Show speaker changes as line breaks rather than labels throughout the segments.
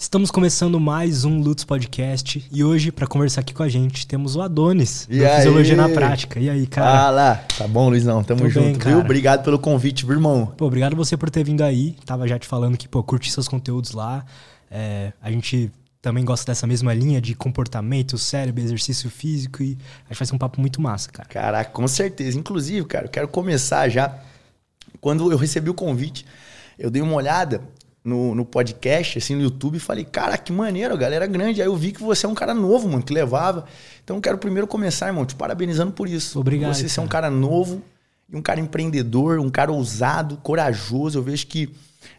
Estamos começando mais um Lutz Podcast e hoje, para conversar aqui com a gente, temos o Adonis,
E
do
aí?
Fisiologia na Prática. E aí, cara?
Fala! Tá bom, Luizão? Tamo
Tô
junto,
bem,
viu?
cara.
Obrigado pelo convite, viu, irmão?
Pô, obrigado você por ter vindo aí. Tava já te falando que, pô, curti seus conteúdos lá. É, a gente também gosta dessa mesma linha de comportamento, cérebro, exercício físico e que vai ser um papo muito massa, cara.
Caraca, com certeza. Inclusive, cara, eu quero começar já. Quando eu recebi o convite, eu dei uma olhada no, no podcast, assim, no YouTube, e falei, cara, que maneiro, a galera é grande. Aí eu vi que você é um cara novo, mano, que levava. Então eu quero primeiro começar, irmão, te parabenizando por isso.
Obrigado,
Você ser um
cara.
cara novo e um cara empreendedor, um cara ousado, corajoso. Eu vejo que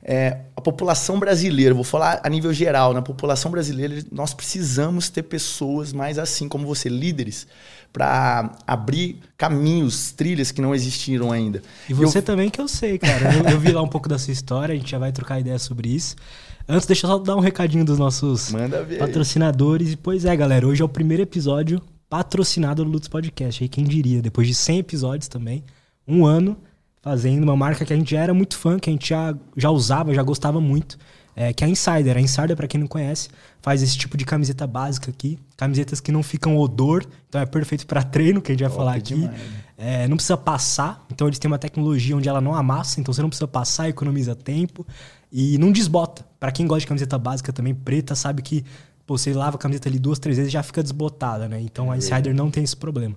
é, a população brasileira, vou falar a nível geral, na população brasileira, nós precisamos ter pessoas mais assim como você, líderes, para abrir caminhos, trilhas que não existiram ainda.
E você também que eu sei, cara. Eu, eu vi lá um pouco da sua história, a gente já vai trocar ideia sobre isso. Antes, deixa eu só dar um recadinho dos nossos
Manda ver. aí.
patrocinadores. E pois é, galera, hoje é o primeiro episódio patrocinado do Lutz Podcast. Aí quem diria, depois de 100 episódios também, um ano fazendo uma marca que a gente já era muito fã, que a gente já, já usava, já gostava muito, é, que é a Insider. A Insider, pra quem não conhece, faz esse tipo de camiseta básica aqui, camisetas que não ficam odor, então é perfeito pra treino, que a gente vai
Top
falar aqui. É, não precisa passar, então eles têm uma tecnologia onde ela não amassa, então você não precisa passar, economiza tempo e não desbota. Pra quem gosta de camiseta básica também, preta, sabe que pô, você lava a camiseta ali duas, três vezes e já fica desbotada, né? Então a Insider não tem esse problema.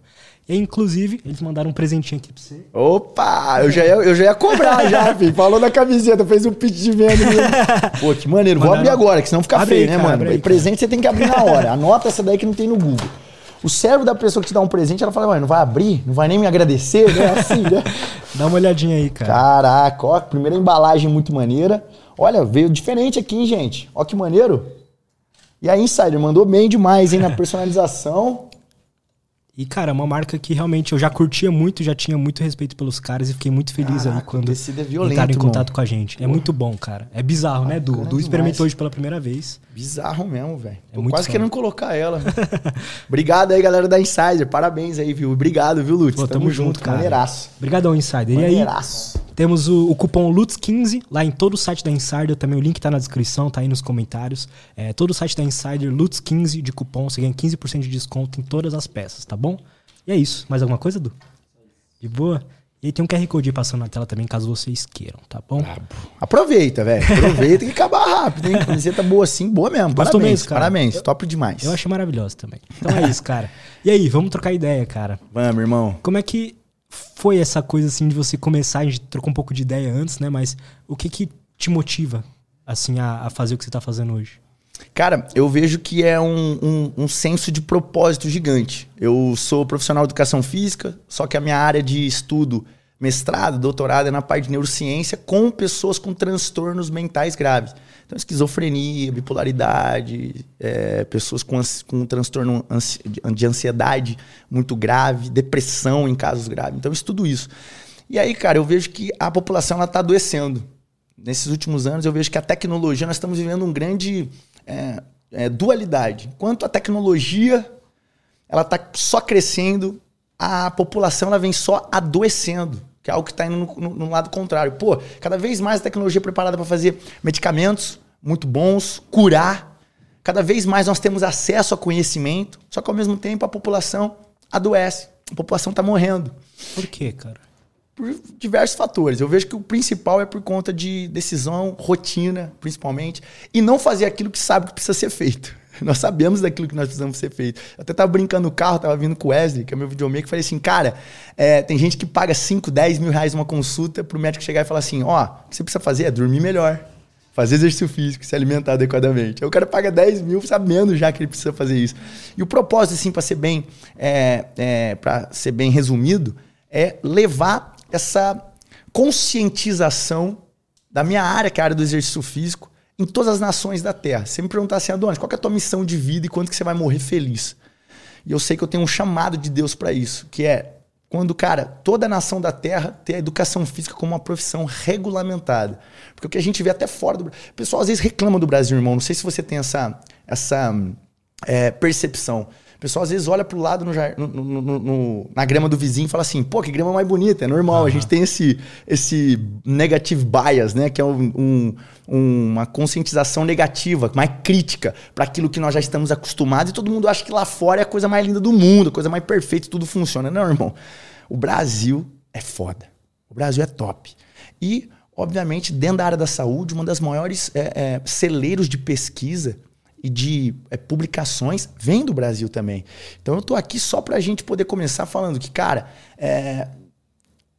E inclusive, eles mandaram um presentinho aqui pra você.
Opa, eu já ia, eu já ia cobrar já, filho. Falou da camiseta, fez um pitch de venda. mesmo. Pô, que maneiro. Vou
Mandaram-
abrir agora, que senão fica
Abre
feio,
aí,
né,
cara,
mano?
aí,
presente você tem que abrir na hora. Anota essa daí que não tem no Google. O cérebro da pessoa que te dá um presente, ela fala, ué, não vai abrir? Não vai nem me agradecer? Né? Assim, né?
Dá uma olhadinha aí, cara.
Caraca, ó, primeira embalagem muito maneira. Olha, veio diferente aqui, hein, gente? Ó que maneiro. E a Insider mandou bem demais, hein, na personalização.
E, cara, é uma marca que realmente eu já curtia muito, já tinha muito respeito pelos caras e fiquei muito feliz aí
Caraca,
quando
o tecido é violento,
entraram em contato com a gente. É muito bom, cara. É bizarro, né, Du? Du experimentou hoje pela primeira vez.
Bizarro mesmo, velho.
É
Tô quase
fã.
querendo colocar ela. Obrigado aí, galera da Insider. Parabéns aí, viu? Obrigado, viu, Lutz?
Pô, tamo junto, cara.
Maneiraço.
Obrigadão, Insider. E aí,
Maneiraço.
Temos o, o cupom LUTS15 lá em todo o site da Insider. Também o link tá na descrição, tá aí nos comentários. É, todo o site da Insider, LUTS15 de cupom. Você ganha 15% de desconto em todas as peças, tá bom? E é isso. Mais alguma coisa, Du? De boa? E tem um QR Code aí passando na tela também, caso vocês queiram, tá bom?
Aproveita, velho. Aproveita que acabar rápido, hein? Camiseta boa assim, boa mesmo. Parabéns,
mesmo, cara?
parabéns. Top demais.
Eu achei maravilhoso também. Então é isso, cara. E aí, vamos trocar ideia, cara.
Vamos, irmão.
Como é que foi essa coisa assim de você começar? A gente trocou um pouco de ideia antes, né? Mas o que que te motiva, assim, a, a fazer o que você tá fazendo hoje?
Cara, eu vejo que é um, um, um senso de propósito gigante. Eu sou profissional de educação física, só que a minha área de estudo, mestrado, doutorado, é na parte de neurociência com pessoas com transtornos mentais graves. Então, esquizofrenia, bipolaridade, é, pessoas com, com transtorno ansi- de ansiedade muito grave, depressão em casos graves. Então, eu estudo isso. E aí, cara, eu vejo que a população está adoecendo nesses últimos anos eu vejo que a tecnologia, nós estamos vivendo um grande é, é, dualidade. Enquanto a tecnologia ela está só crescendo, a população ela vem só adoecendo, que é algo que está indo no, no- no lado contrário. Pô, cada vez mais a tecnologia é preparada para fazer medicamentos muito bons, curar. Cada vez mais nós temos acesso a conhecimento, só que ao mesmo tempo a população adoece, a população está morrendo
Por quê, cara?
Por diversos fatores. Eu vejo que o principal é por conta de decisão, rotina, principalmente, e não fazer aquilo que sabe que precisa ser feito. Nós sabemos daquilo que nós precisamos ser feito. Eu até tava brincando no carro, tava vindo com o Wesley, que é meu videomaker, e falei assim, cara, é, tem gente que paga 5, 10 mil reais uma consulta pro médico chegar e falar assim, ó, o que você precisa fazer é dormir melhor, fazer exercício físico, se alimentar adequadamente. Aí o cara paga 10 mil sabendo já que ele precisa fazer isso. E o propósito, assim, para ser bem, é, é, para ser bem resumido, é levar essa conscientização da minha área, que é a área do exercício físico, em todas as nações da Terra. Você me perguntar assim, Adonis, qual é a tua missão de vida e quando que você vai morrer feliz? E eu sei que eu tenho um chamado de Deus para isso, que é quando, cara, toda a nação da Terra tem a educação física como uma profissão regulamentada. Porque o que a gente vê até fora do Brasil. O pessoal às vezes reclama do Brasil, irmão. Não sei se você tem essa, essa é, percepção. Pessoal às vezes olha pro lado no, no, no, na grama do vizinho e fala assim, pô, que grama mais bonita, é normal. Uhum. A gente tem esse, esse negative bias, né? Que é um, um, uma conscientização negativa, mais crítica para aquilo que nós já estamos acostumados e todo mundo acha que lá fora é a coisa mais linda do mundo, a coisa mais perfeita, tudo funciona. Não, irmão. O Brasil é foda. O Brasil é top. E, obviamente, dentro da área da saúde, uma das maiores é, é, celeiros de pesquisa e de é, publicações vem do Brasil também. Então eu estou aqui só para a gente poder começar falando que, cara, é,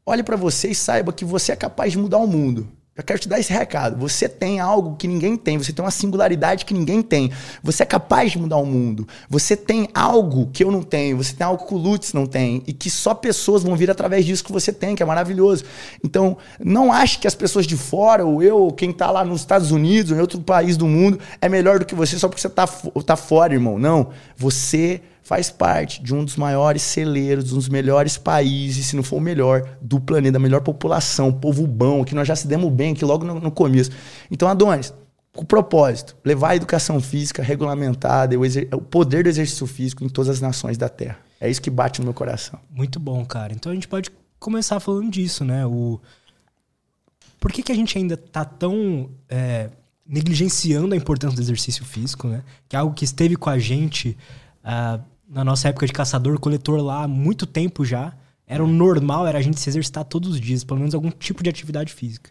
olhe para você e saiba que você é capaz de mudar o mundo. Já quero te dar esse recado. Você tem algo que ninguém tem, você tem uma singularidade que ninguém tem. Você é capaz de mudar o mundo. Você tem algo que eu não tenho, você tem algo que o Lutz não tem e que só pessoas vão vir através disso que você tem, que é maravilhoso. Então, não ache que as pessoas de fora, ou eu, ou quem está lá nos Estados Unidos, ou em outro país do mundo, é melhor do que você só porque você está tá fora, irmão. Não. Você faz parte de um dos maiores celeiros, um dos melhores países, se não for o melhor, do planeta, a melhor população, povo bom, que nós já se demos bem aqui logo no, no começo. Então, Adonis, o propósito, levar a educação física regulamentada, o, o poder do exercício físico em todas as nações da Terra. É isso que bate no meu coração.
Muito bom, cara. Então a gente pode começar falando disso, né? O... Por que, que a gente ainda tá tão é, negligenciando a importância do exercício físico, né? Que é algo que esteve com a gente uh, na nossa época de caçador-coletor lá há muito tempo já, era o normal, era a gente se exercitar todos os dias, pelo menos algum tipo de atividade física.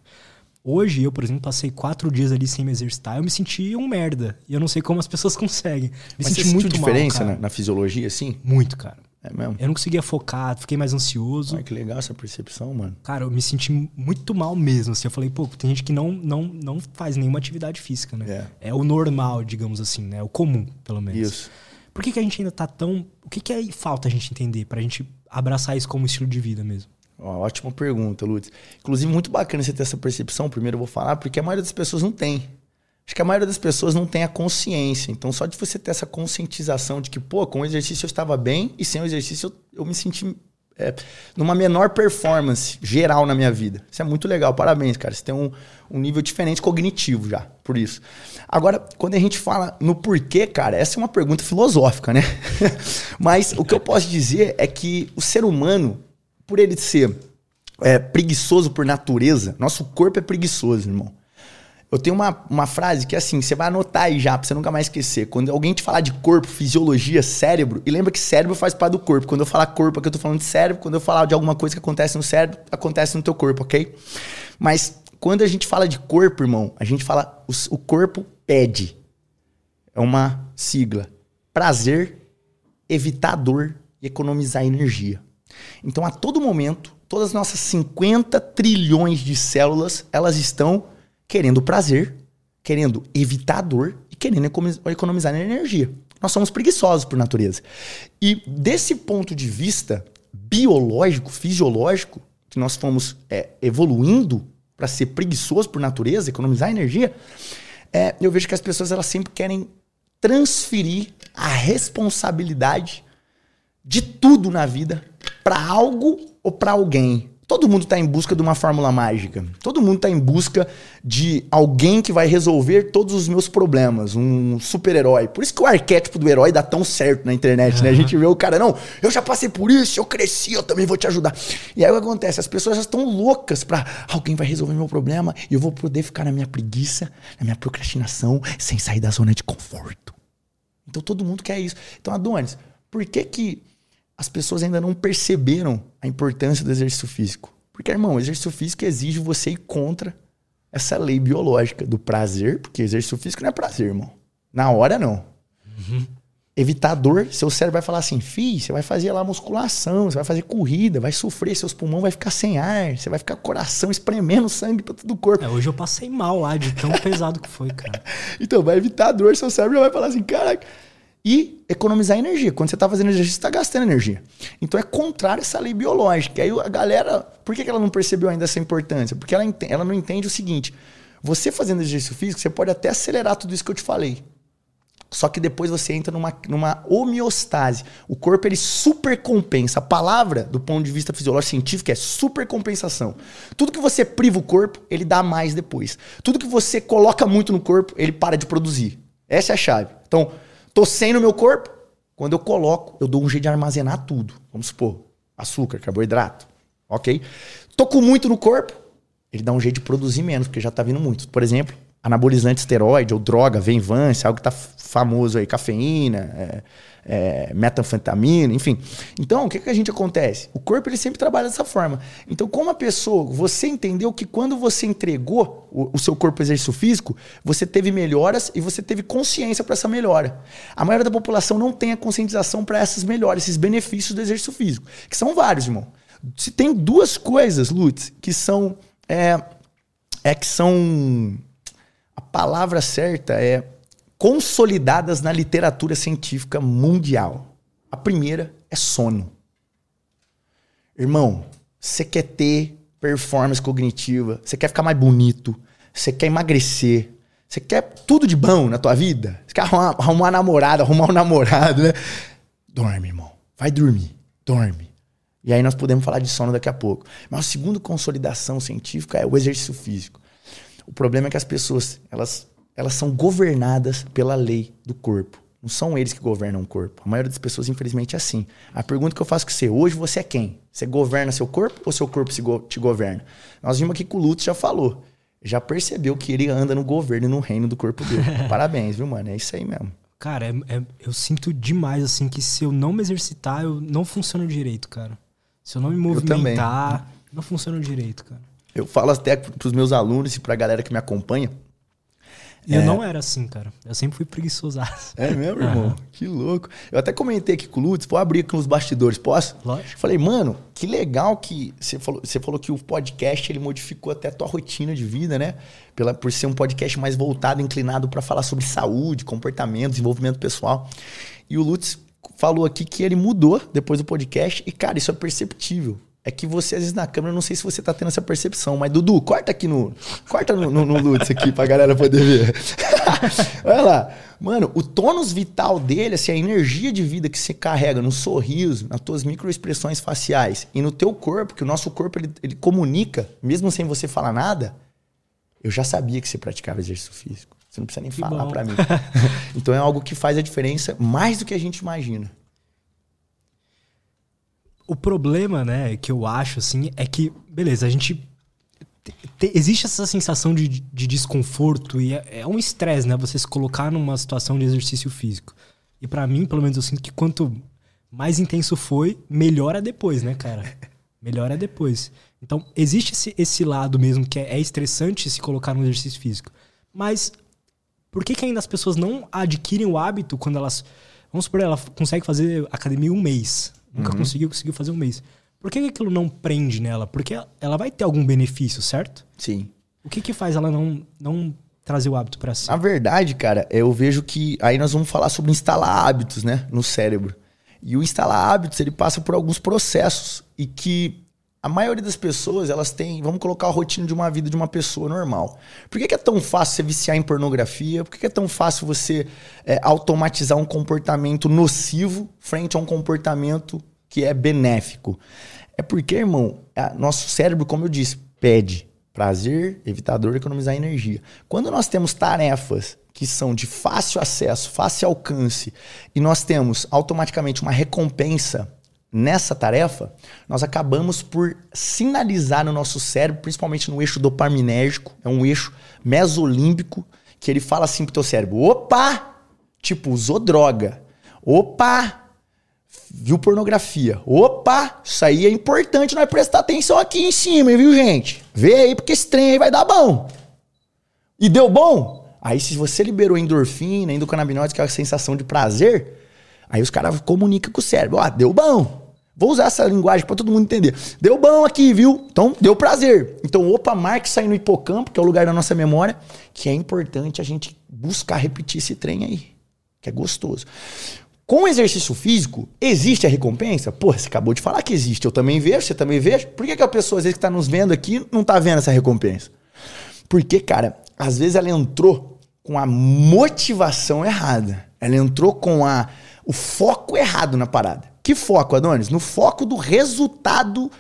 Hoje, eu, por exemplo, passei quatro dias ali sem me exercitar, eu me senti um merda. E eu não sei como as pessoas conseguem. Me
Mas senti você muito diferença mal, na, na, fisiologia, assim?
Muito, cara.
É mesmo?
Eu não conseguia focar, fiquei mais ansioso.
Ai, que legal essa percepção, mano.
Cara, eu me senti muito mal mesmo. Assim. Eu falei, pô, tem gente que não, não, não faz nenhuma atividade física, né? É. é o normal, digamos assim, né? É o comum, pelo menos.
Isso.
Por que, que a gente ainda tá tão. O que, que é, falta a gente entender pra gente abraçar isso como estilo de vida mesmo?
Ó, ótima pergunta, Lutz. Inclusive, muito bacana você ter essa percepção, primeiro eu vou falar, porque a maioria das pessoas não tem. Acho que a maioria das pessoas não tem a consciência. Então, só de você ter essa conscientização de que, pô, com o exercício eu estava bem e sem o exercício eu, eu me senti é, numa menor performance geral na minha vida. Isso é muito legal, parabéns, cara. Você tem um, um nível diferente cognitivo já, por isso. Agora, quando a gente fala no porquê, cara, essa é uma pergunta filosófica, né? Mas o que eu posso dizer é que o ser humano, por ele ser é, preguiçoso por natureza, nosso corpo é preguiçoso, irmão. Eu tenho uma, uma frase que é assim, você vai anotar aí já, pra você nunca mais esquecer. Quando alguém te falar de corpo, fisiologia, cérebro, e lembra que cérebro faz parte do corpo. Quando eu falar corpo aqui, eu tô falando de cérebro. Quando eu falar de alguma coisa que acontece no cérebro, acontece no teu corpo, ok? Mas quando a gente fala de corpo, irmão, a gente fala o, o corpo pede. É uma sigla. Prazer, evitar dor e economizar energia. Então, a todo momento, todas as nossas 50 trilhões de células, elas estão querendo prazer, querendo evitar dor e querendo economizar energia. Nós somos preguiçosos por natureza. E desse ponto de vista biológico, fisiológico, que nós fomos é, evoluindo para ser preguiçoso por natureza, economizar energia, é, eu vejo que as pessoas elas sempre querem transferir a responsabilidade de tudo na vida para algo ou para alguém. Todo mundo está em busca de uma fórmula mágica. Todo mundo está em busca de alguém que vai resolver todos os meus problemas. Um super-herói. Por isso que o arquétipo do herói dá tão certo na internet, uhum. né? A gente vê o cara, não, eu já passei por isso, eu cresci, eu também vou te ajudar. E aí o que acontece? As pessoas já estão loucas para alguém vai resolver meu problema e eu vou poder ficar na minha preguiça, na minha procrastinação, sem sair da zona de conforto. Então todo mundo quer isso. Então, Adonis, por que que as pessoas ainda não perceberam a importância do exercício físico. Porque, irmão, o exercício físico exige você ir contra essa lei biológica do prazer, porque exercício físico não é prazer, irmão. Na hora, não. Uhum. Evitar dor, seu cérebro vai falar assim, fi, você vai fazer lá musculação, você vai fazer corrida, vai sofrer, seus pulmões vai ficar sem ar, você vai ficar com o coração espremendo sangue para todo o corpo.
É, hoje eu passei mal lá, de tão pesado que foi, cara.
então, vai evitar dor, seu cérebro vai falar assim, caraca, e economizar energia. Quando você está fazendo exercício, você está gastando energia. Então é contrário essa lei biológica. Aí a galera, por que ela não percebeu ainda essa importância? Porque ela, ela não entende o seguinte: você fazendo exercício físico, você pode até acelerar tudo isso que eu te falei. Só que depois você entra numa, numa homeostase. O corpo ele supercompensa. A palavra, do ponto de vista fisiológico científico, é supercompensação. Tudo que você priva o corpo, ele dá mais depois. Tudo que você coloca muito no corpo, ele para de produzir. Essa é a chave. Então, Tô sem no meu corpo, Quando eu coloco, eu dou um jeito de armazenar tudo. Vamos supor, açúcar, carboidrato. Ok? Tô com muito no corpo, ele dá um jeito de produzir menos, porque já tá vindo muito. Por exemplo, anabolizante esteroide ou droga, Venvance, algo que tá famoso aí, cafeína, é, é, metanfetamina, enfim. Então, o que, que a gente acontece? O corpo ele sempre trabalha dessa forma. Então, como a pessoa, você entendeu que quando você entregou o, o seu corpo ao exercício físico, você teve melhoras e você teve consciência para essa melhora. A maioria da população não tem a conscientização para essas melhoras, esses benefícios do exercício físico, que são vários, irmão. Se tem duas coisas, Lutz, que são é, é que são a palavra certa é consolidadas na literatura científica mundial. A primeira é sono. Irmão, você quer ter performance cognitiva, você quer ficar mais bonito, você quer emagrecer, você quer tudo de bom na tua vida, você quer arrumar, arrumar uma namorada, arrumar um namorado, né? Dorme, irmão. Vai dormir. Dorme. E aí nós podemos falar de sono daqui a pouco. Mas a segunda consolidação científica é o exercício físico. O problema é que as pessoas, elas elas são governadas pela lei do corpo. Não são eles que governam o corpo. A maioria das pessoas, infelizmente, é assim. A pergunta que eu faço com você, hoje você é quem? Você governa seu corpo ou seu corpo te governa? Nós vimos aqui que o Lutz já falou. Já percebeu que ele anda no governo e no reino do corpo dele. Parabéns, viu, mano? É isso aí mesmo.
Cara, é, é, eu sinto demais, assim, que se eu não me exercitar, eu não funciono direito, cara. Se eu não me movimentar, não funciona direito, cara.
Eu falo até pros meus alunos e pra galera que me acompanha,
e é. eu não era assim, cara. Eu sempre fui preguiçoso.
É mesmo, irmão? Uhum. Que louco. Eu até comentei aqui com o Lutz, vou abrir aqui nos bastidores, posso?
Lógico.
Falei, mano, que legal que você falou, você falou que o podcast ele modificou até a tua rotina de vida, né? Pela, por ser um podcast mais voltado, inclinado para falar sobre saúde, comportamento, desenvolvimento pessoal. E o Lutz falou aqui que ele mudou depois do podcast e, cara, isso é perceptível. É que você, às vezes, na câmera, não sei se você tá tendo essa percepção, mas Dudu, corta aqui no. Corta no, no, no Lutz aqui pra galera poder ver. Olha lá. Mano, o tônus vital dele, assim, a energia de vida que você carrega no sorriso, nas tuas microexpressões faciais e no teu corpo, que o nosso corpo ele, ele comunica, mesmo sem você falar nada, eu já sabia que você praticava exercício físico. Você não precisa nem que falar para mim. então é algo que faz a diferença mais do que a gente imagina.
O problema, né, que eu acho, assim, é que, beleza, a gente. Te, existe essa sensação de, de desconforto e é, é um estresse, né? Você se colocar numa situação de exercício físico. E para mim, pelo menos, eu sinto que quanto mais intenso foi, melhora depois, né, cara? Melhora depois. Então, existe esse, esse lado mesmo que é, é estressante se colocar no exercício físico. Mas por que, que ainda as pessoas não adquirem o hábito quando elas. Vamos supor, ela consegue fazer academia um mês. Nunca uhum. conseguiu, conseguiu fazer um mês. Por que aquilo não prende nela? Porque ela vai ter algum benefício, certo?
Sim.
O que que faz ela não, não trazer o hábito para si?
Na verdade, cara, eu vejo que aí nós vamos falar sobre instalar hábitos, né, no cérebro. E o instalar hábitos, ele passa por alguns processos e que a maioria das pessoas, elas têm, vamos colocar a rotina de uma vida de uma pessoa normal. Por que, é tão fácil você viciar em pornografia? Por que, que é tão fácil você é, automatizar um comportamento nocivo frente a um comportamento que é benéfico? É porque, irmão, a, nosso cérebro, como eu disse, pede prazer, evitador, economizar energia. Quando nós temos tarefas que são de fácil acesso, fácil alcance, e nós temos automaticamente uma recompensa nessa tarefa, nós acabamos por sinalizar no nosso cérebro, principalmente no eixo dopaminérgico, é um eixo mesolímbico, que ele fala assim pro teu cérebro: opa! Tipo, usou droga. Opa! Viu pornografia. Opa! Isso aí é importante nós prestar atenção aqui em cima, viu, gente? Vê aí, porque esse trem aí vai dar bom. E deu bom? Aí, se você liberou endorfina, endocannabinoides, que é a sensação de prazer, aí os caras comunicam com o cérebro: ó, deu bom. Vou usar essa linguagem para todo mundo entender. Deu bom aqui, viu? Então, deu prazer. Então, opa, marque sair no hipocampo, que é o lugar da nossa memória, que é importante a gente buscar repetir esse trem aí, que é gostoso. Com exercício físico, existe a recompensa? Pô, você acabou de falar que existe. Eu também vejo, você também vejo. Por que, que a pessoa, às vezes, que está nos vendo aqui, não está vendo essa recompensa? Porque, cara, às vezes ela entrou com a motivação errada. Ela entrou com a, o foco errado na parada. Que foco, Adonis? No foco do resultado.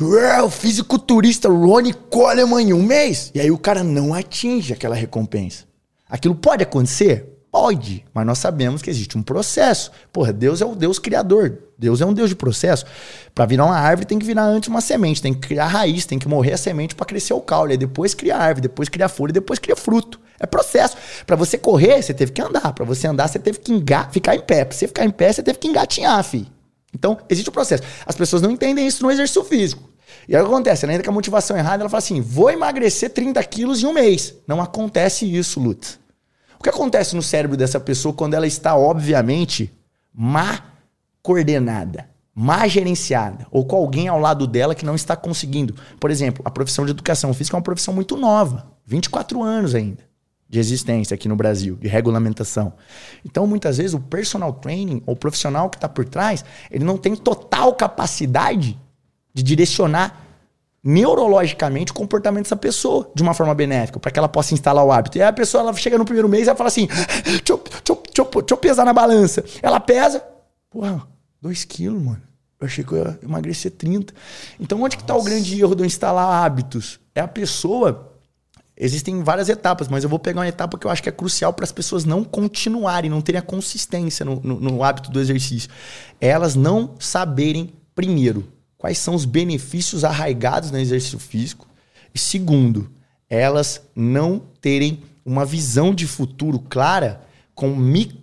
O fisiculturista Ronnie Coleman em um mês. E aí o cara não atinge aquela recompensa. Aquilo pode acontecer? Pode, mas nós sabemos que existe um processo. Porra, Deus é o Deus criador. Deus é um Deus de processo. Para virar uma árvore tem que virar antes uma semente, tem que criar raiz, tem que morrer a semente para crescer o caule, aí depois cria árvore, depois cria folha, depois cria fruto. É processo. Para você correr, você teve que andar. Para você andar, você teve que ficar em pé. Para você ficar em pé, você teve que engatinhar, fi. Então, existe o um processo. As pessoas não entendem isso no exercício físico. E aí o que acontece? Ela entra com a motivação errada, ela fala assim: vou emagrecer 30 quilos em um mês. Não acontece isso, Lutz. O que acontece no cérebro dessa pessoa quando ela está, obviamente, má coordenada, má gerenciada, ou com alguém ao lado dela que não está conseguindo? Por exemplo, a profissão de educação física é uma profissão muito nova, 24 anos ainda de existência aqui no Brasil, de regulamentação. Então, muitas vezes, o personal training, ou profissional que está por trás, ele não tem total capacidade de direcionar neurologicamente o comportamento dessa pessoa de uma forma benéfica, para que ela possa instalar o hábito. E aí a pessoa ela chega no primeiro mês e ela fala assim: deixa eu, deixa, eu, deixa, eu, deixa eu pesar na balança. Ela pesa, porra, 2 quilos, mano. Eu achei que eu ia emagrecer 30. Então, onde Nossa. que está o grande erro eu instalar hábitos? É a pessoa. Existem várias etapas, mas eu vou pegar uma etapa que eu acho que é crucial para as pessoas não continuarem, não terem a consistência no, no, no hábito do exercício. É elas não saberem, primeiro, quais são os benefícios arraigados no exercício físico. E segundo, elas não terem uma visão de futuro clara com micro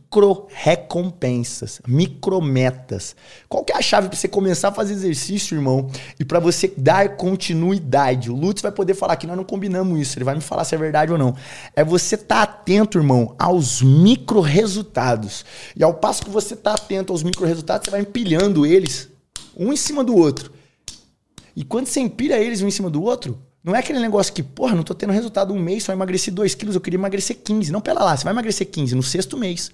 recompensas, micrometas. Qual que é a chave para você começar a fazer exercício, irmão? E para você dar continuidade? O Lutz vai poder falar que nós não combinamos isso, ele vai me falar se é verdade ou não. É você estar tá atento, irmão, aos micro resultados. E ao passo que você está atento aos micro resultados, você vai empilhando eles um em cima do outro. E quando você empilha eles um em cima do outro, não é aquele negócio que, porra, não tô tendo resultado um mês, só emagreci 2 quilos, eu queria emagrecer 15. Não, pera lá, você vai emagrecer 15 no sexto mês.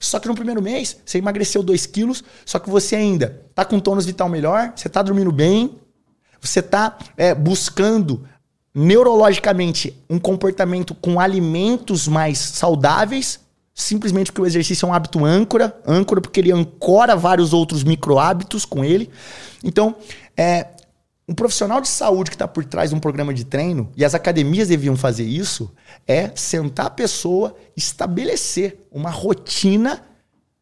Só que no primeiro mês, você emagreceu 2 quilos, só que você ainda tá com tônus vital melhor, você tá dormindo bem, você tá é, buscando neurologicamente um comportamento com alimentos mais saudáveis, simplesmente porque o exercício é um hábito âncora, âncora porque ele ancora vários outros micro hábitos com ele. Então, é, um profissional de saúde que está por trás de um programa de treino, e as academias deviam fazer isso, é sentar a pessoa, estabelecer uma rotina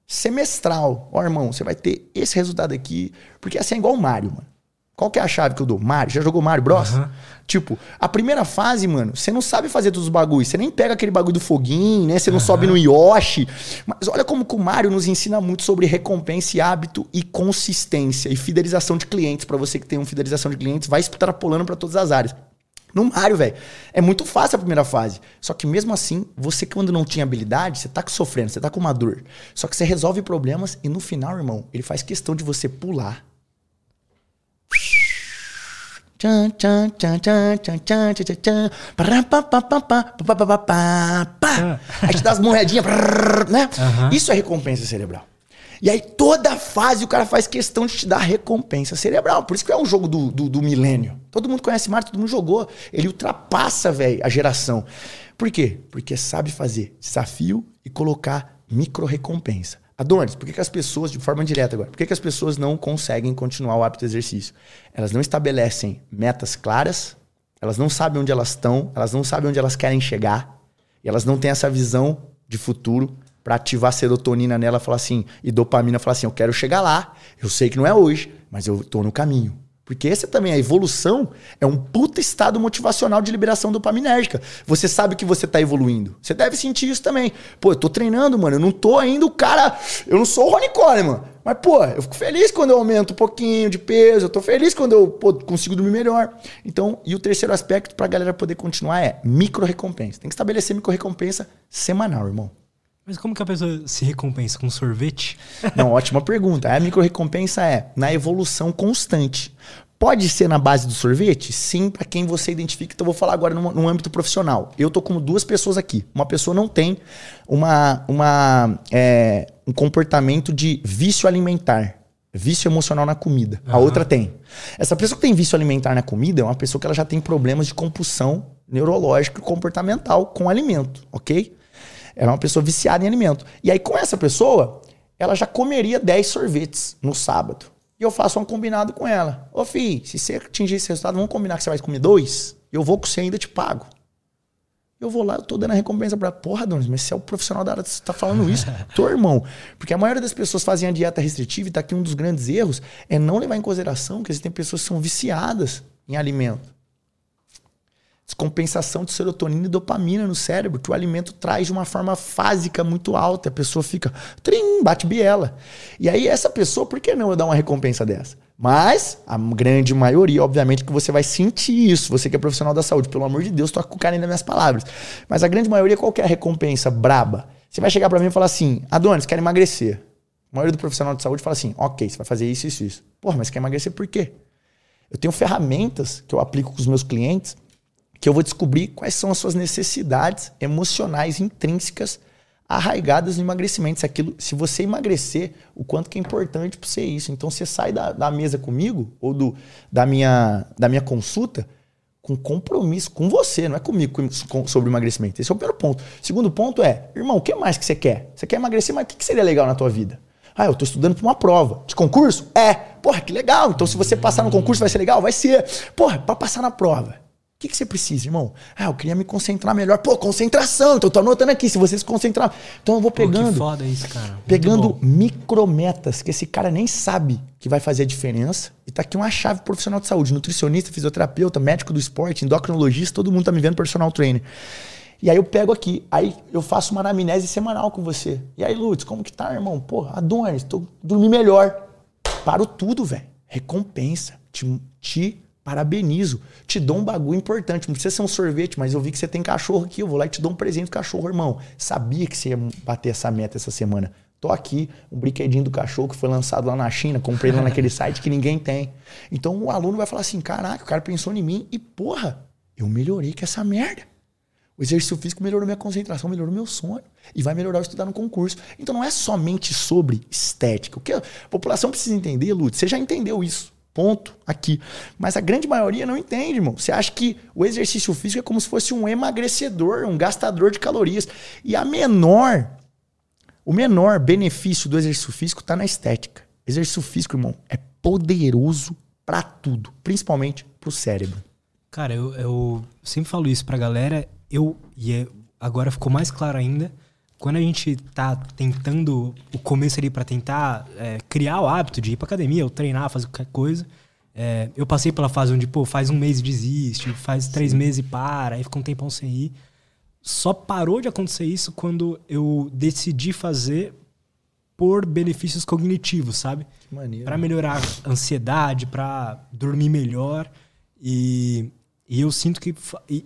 semestral. Ó, irmão, você vai ter esse resultado aqui, porque assim é igual o Mário, mano. Qual que é a chave que eu dou? Mario. Já jogou Mario Bros? Uhum. Tipo, a primeira fase, mano, você não sabe fazer todos os bagulhos. Você nem pega aquele bagulho do foguinho, né? Você não uhum. sobe no Yoshi. Mas olha como que o Mario nos ensina muito sobre recompensa e hábito e consistência e fidelização de clientes. para você que tem uma fidelização de clientes, vai extrapolando para todas as áreas. No Mario, velho, é muito fácil a primeira fase. Só que mesmo assim, você quando não tinha habilidade, você tá sofrendo, você tá com uma dor. Só que você resolve problemas e no final, irmão, ele faz questão de você pular Tchan, tchan, tchan, tchan, tchan, tchan, tchan, tchan, Aí te dá as moedinhas, né? Isso é recompensa cerebral. E aí toda fase o cara faz questão de te dar recompensa cerebral. Por isso que é um jogo do, do, do milênio. Todo mundo conhece Mario, todo mundo jogou. Ele ultrapassa, velho, a geração. Por quê? Porque sabe fazer desafio e colocar micro recompensa. Adonis, por que, que as pessoas, de forma direta agora, por que, que as pessoas não conseguem continuar o hábito de exercício? Elas não estabelecem metas claras, elas não sabem onde elas estão, elas não sabem onde elas querem chegar, e elas não têm essa visão de futuro para ativar serotonina nela falar assim, e dopamina falar assim: eu quero chegar lá, eu sei que não é hoje, mas eu tô no caminho. Porque essa também, a evolução é um puta estado motivacional de liberação dopaminérgica. Você sabe que você tá evoluindo. Você deve sentir isso também. Pô, eu tô treinando, mano. Eu não tô ainda o cara. Eu não sou o Ronnie Coleman. Mas, pô, eu fico feliz quando eu aumento um pouquinho de peso. Eu tô feliz quando eu pô, consigo dormir melhor. Então, e o terceiro aspecto pra galera poder continuar é micro recompensa. Tem que estabelecer micro recompensa semanal, irmão.
Mas como que a pessoa se recompensa? Com sorvete?
Não, ótima pergunta. A micro-recompensa é na evolução constante. Pode ser na base do sorvete? Sim, para quem você identifica. Então, vou falar agora no, no, âmbito profissional. Eu tô com duas pessoas aqui. Uma pessoa não tem uma, uma, é, um comportamento de vício alimentar. Vício emocional na comida. Uhum. A outra tem. Essa pessoa que tem vício alimentar na comida é uma pessoa que ela já tem problemas de compulsão neurológica e comportamental com alimento, ok? Era uma pessoa viciada em alimento. E aí, com essa pessoa, ela já comeria 10 sorvetes no sábado. E eu faço um combinado com ela. Ô, fi, se você atingir esse resultado, vamos combinar que você vai comer dois? Eu vou com você ainda te pago. Eu vou lá, eu tô dando a recompensa pra porra, Donis, mas você é o profissional da área, você tá falando isso? tô, irmão. Porque a maioria das pessoas fazem a dieta restritiva e tá aqui um dos grandes erros é não levar em consideração que existem pessoas que são viciadas em alimento. Descompensação de serotonina e dopamina no cérebro, que o alimento traz de uma forma fásica muito alta. A pessoa fica, trim, bate biela. E aí, essa pessoa, por que não eu dar uma recompensa dessa? Mas, a grande maioria, obviamente, que você vai sentir isso. Você que é profissional da saúde, pelo amor de Deus, toca com carinho nas minhas palavras. Mas a grande maioria, qual é a recompensa braba? Você vai chegar para mim e falar assim: Adonis, quer emagrecer? A maioria do profissional de saúde fala assim: ok, você vai fazer isso, isso, isso. Porra, mas quer emagrecer por quê? Eu tenho ferramentas que eu aplico com os meus clientes que eu vou descobrir quais são as suas necessidades emocionais intrínsecas arraigadas no emagrecimento. Se, aquilo, se você emagrecer, o quanto que é importante para você isso. Então você sai da, da mesa comigo ou do, da, minha, da minha consulta com compromisso com você, não é comigo com, sobre emagrecimento. Esse é o primeiro ponto. Segundo ponto é, irmão, o que mais que você quer? Você quer emagrecer, mas o que, que seria legal na tua vida? Ah, eu estou estudando para uma prova. De concurso? É. Porra, que legal. Então, se você passar no concurso, vai ser legal? Vai ser. Porra, para passar na prova que, que você precisa, irmão? Ah, eu queria me concentrar melhor. Pô, concentração. Então eu tô anotando aqui, se você se concentrar. Então eu vou pegando. Pô, que
foda isso, cara.
pegando micrometas que esse cara nem sabe que vai fazer a diferença. E tá aqui uma chave profissional de saúde: nutricionista, fisioterapeuta, médico do esporte, endocrinologista, todo mundo tá me vendo personal trainer. E aí eu pego aqui, aí eu faço uma anamnese semanal com você. E aí, Lutz, como que tá, irmão? Pô, Adonis, tô dormindo melhor. Paro tudo, velho. Recompensa. Te, te parabenizo. Te dou um bagulho importante. Não precisa ser um sorvete, mas eu vi que você tem cachorro aqui. Eu vou lá e te dou um presente do cachorro, irmão. Sabia que você ia bater essa meta essa semana. Tô aqui, um brinquedinho do cachorro que foi lançado lá na China, comprei lá naquele site que ninguém tem. Então o aluno vai falar assim: caraca, o cara pensou em mim e, porra, eu melhorei com essa merda. O exercício físico melhorou minha concentração, melhorou meu sono e vai melhorar eu estudar no concurso. Então não é somente sobre estética. O que a população precisa entender, Lutz, você já entendeu isso. Ponto. Aqui. Mas a grande maioria não entende, irmão. Você acha que o exercício físico é como se fosse um emagrecedor, um gastador de calorias. E a menor, o menor benefício do exercício físico está na estética. Exercício físico, irmão, é poderoso para tudo, principalmente para o cérebro.
Cara, eu, eu, sempre falo isso pra galera, eu, e é, agora ficou mais claro ainda, quando a gente tá tentando o começo ali para tentar é, criar o hábito de ir pra academia ou treinar, fazer qualquer coisa, é, eu passei pela fase onde, pô, faz um mês e desiste, faz três Sim. meses e para, aí fica um tempão sem ir. Só parou de acontecer isso quando eu decidi fazer por benefícios cognitivos, sabe? Para melhorar a ansiedade, para dormir melhor. E, e eu sinto que e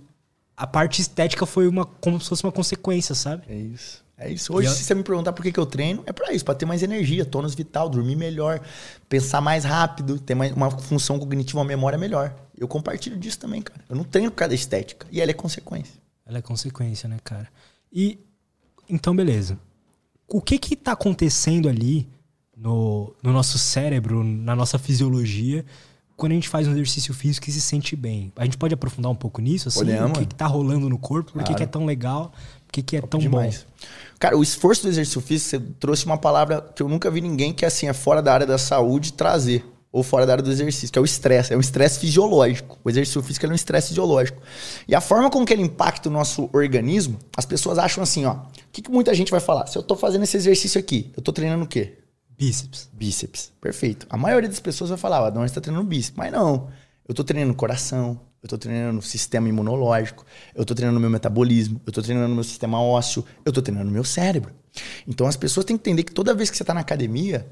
a parte estética foi uma como se fosse uma consequência, sabe?
É isso. É isso. Hoje, eu... se você me perguntar por que, que eu treino, é para isso, para ter mais energia, tônus vital, dormir melhor, pensar mais rápido, ter mais, uma função cognitiva, uma memória melhor. Eu compartilho disso também, cara. Eu não treino por causa da estética. E ela é consequência.
Ela é consequência, né, cara? E então, beleza. O que que tá acontecendo ali no, no nosso cérebro, na nossa fisiologia, quando a gente faz um exercício físico e se sente bem? A gente pode aprofundar um pouco nisso? Assim, Podemos. O que, que tá rolando no corpo? Por claro. que, que é tão legal? Por que, que é tão demais. bom?
Cara, o esforço do exercício físico, você trouxe uma palavra que eu nunca vi ninguém que assim é fora da área da saúde trazer. Ou fora da área do exercício, que é o estresse. É um estresse fisiológico. O exercício físico é um estresse fisiológico. E a forma com que ele impacta o nosso organismo, as pessoas acham assim, ó. O que, que muita gente vai falar? Se eu tô fazendo esse exercício aqui, eu tô treinando o quê?
Bíceps.
Bíceps. Perfeito. A maioria das pessoas vai falar, ó, Adão está treinando bíceps. Mas não. Eu tô treinando coração, eu estou treinando o sistema imunológico, eu estou treinando o meu metabolismo, eu estou treinando o meu sistema ósseo, eu estou treinando o meu cérebro. Então as pessoas têm que entender que toda vez que você está na academia,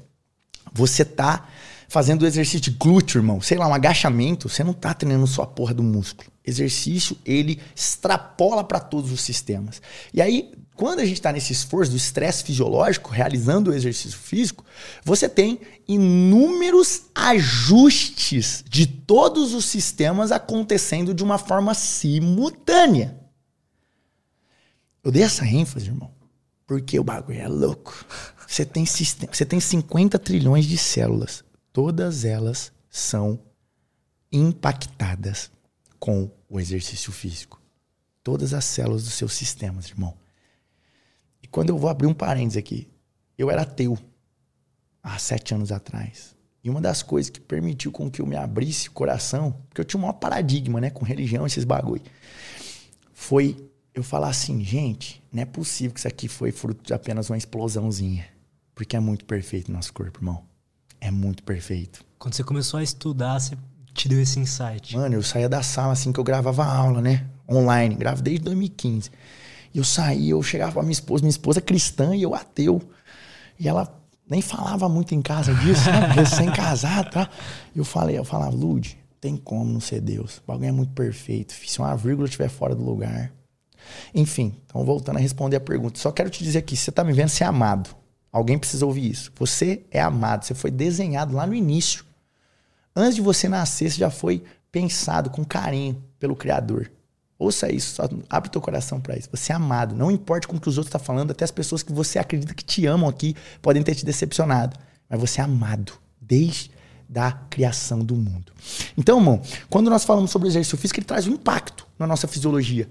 você está fazendo exercício de glúteo, irmão. Sei lá, um agachamento, você não está treinando só a porra do músculo. Exercício, ele extrapola para todos os sistemas. E aí, quando a gente está nesse esforço do estresse fisiológico, realizando o exercício físico, você tem inúmeros ajustes de todos os sistemas acontecendo de uma forma simultânea. Eu dei essa ênfase, irmão, porque o bagulho é louco. Você tem, sistema, você tem 50 trilhões de células. Todas elas são impactadas com o exercício físico. Todas as células dos seus sistemas, irmão. E quando eu vou abrir um parênteses aqui, eu era ateu há sete anos atrás. E uma das coisas que permitiu com que eu me abrisse o coração, porque eu tinha um maior paradigma, né, com religião, esses bagulho, foi eu falar assim, gente, não é possível que isso aqui foi fruto de apenas uma explosãozinha. Porque é muito perfeito o nosso corpo, irmão. É muito perfeito.
Quando você começou a estudar, você te deu esse insight?
Mano, eu saía da sala assim que eu gravava aula, né? Online. Gravo desde 2015. Eu saía, eu chegava pra minha esposa, minha esposa é cristã e eu ateu. E ela nem falava muito em casa disso, né? Recém-casado, tá? E eu falei, eu falava, Lude, tem como não ser Deus. O bagulho é muito perfeito. Se uma vírgula estiver fora do lugar. Enfim, então voltando a responder a pergunta. Só quero te dizer aqui, você tá me vendo, é amado. Alguém precisa ouvir isso. Você é amado, você foi desenhado lá no início. Antes de você nascer, você já foi pensado com carinho pelo Criador. Ouça isso, abre teu coração para isso. Você é amado. Não importa com o que os outros estão tá falando, até as pessoas que você acredita que te amam aqui podem ter te decepcionado. Mas você é amado desde da criação do mundo. Então, irmão, quando nós falamos sobre o exercício físico, ele traz um impacto na nossa fisiologia.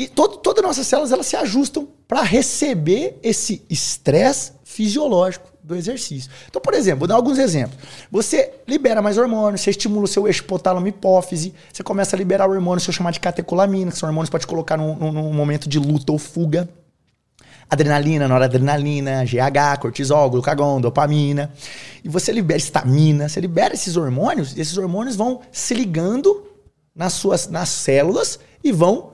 E todo, todas as nossas células elas se ajustam para receber esse estresse fisiológico do exercício. Então, por exemplo, vou dar alguns exemplos. Você libera mais hormônios, você estimula o seu eixo hipotálamo hipófise, você começa a liberar o hormônio, seu chamado de catecolamina, que são hormônios que pode colocar num, num, num momento de luta ou fuga. Adrenalina, noradrenalina, GH, cortisol, glucagon, dopamina. E você libera estamina, você libera esses hormônios, e esses hormônios vão se ligando nas suas nas células e vão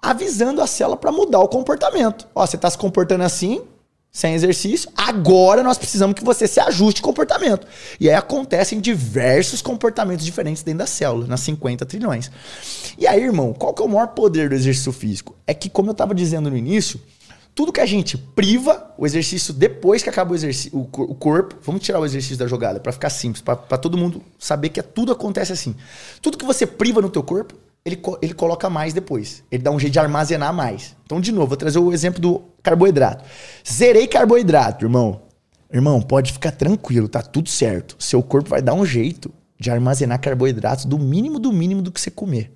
avisando a célula para mudar o comportamento. Ó, você está se comportando assim, sem exercício, agora nós precisamos que você se ajuste comportamento. E aí acontecem diversos comportamentos diferentes dentro da célula, nas 50 trilhões. E aí, irmão, qual que é o maior poder do exercício físico? É que, como eu estava dizendo no início, tudo que a gente priva o exercício depois que acaba o exercício, o, o corpo, vamos tirar o exercício da jogada para ficar simples, para todo mundo saber que é, tudo acontece assim. Tudo que você priva no teu corpo, ele, ele coloca mais depois. Ele dá um jeito de armazenar mais. Então, de novo, vou trazer o exemplo do carboidrato. Zerei carboidrato, irmão. Irmão, pode ficar tranquilo, tá tudo certo. Seu corpo vai dar um jeito de armazenar carboidratos do mínimo do mínimo do que você comer.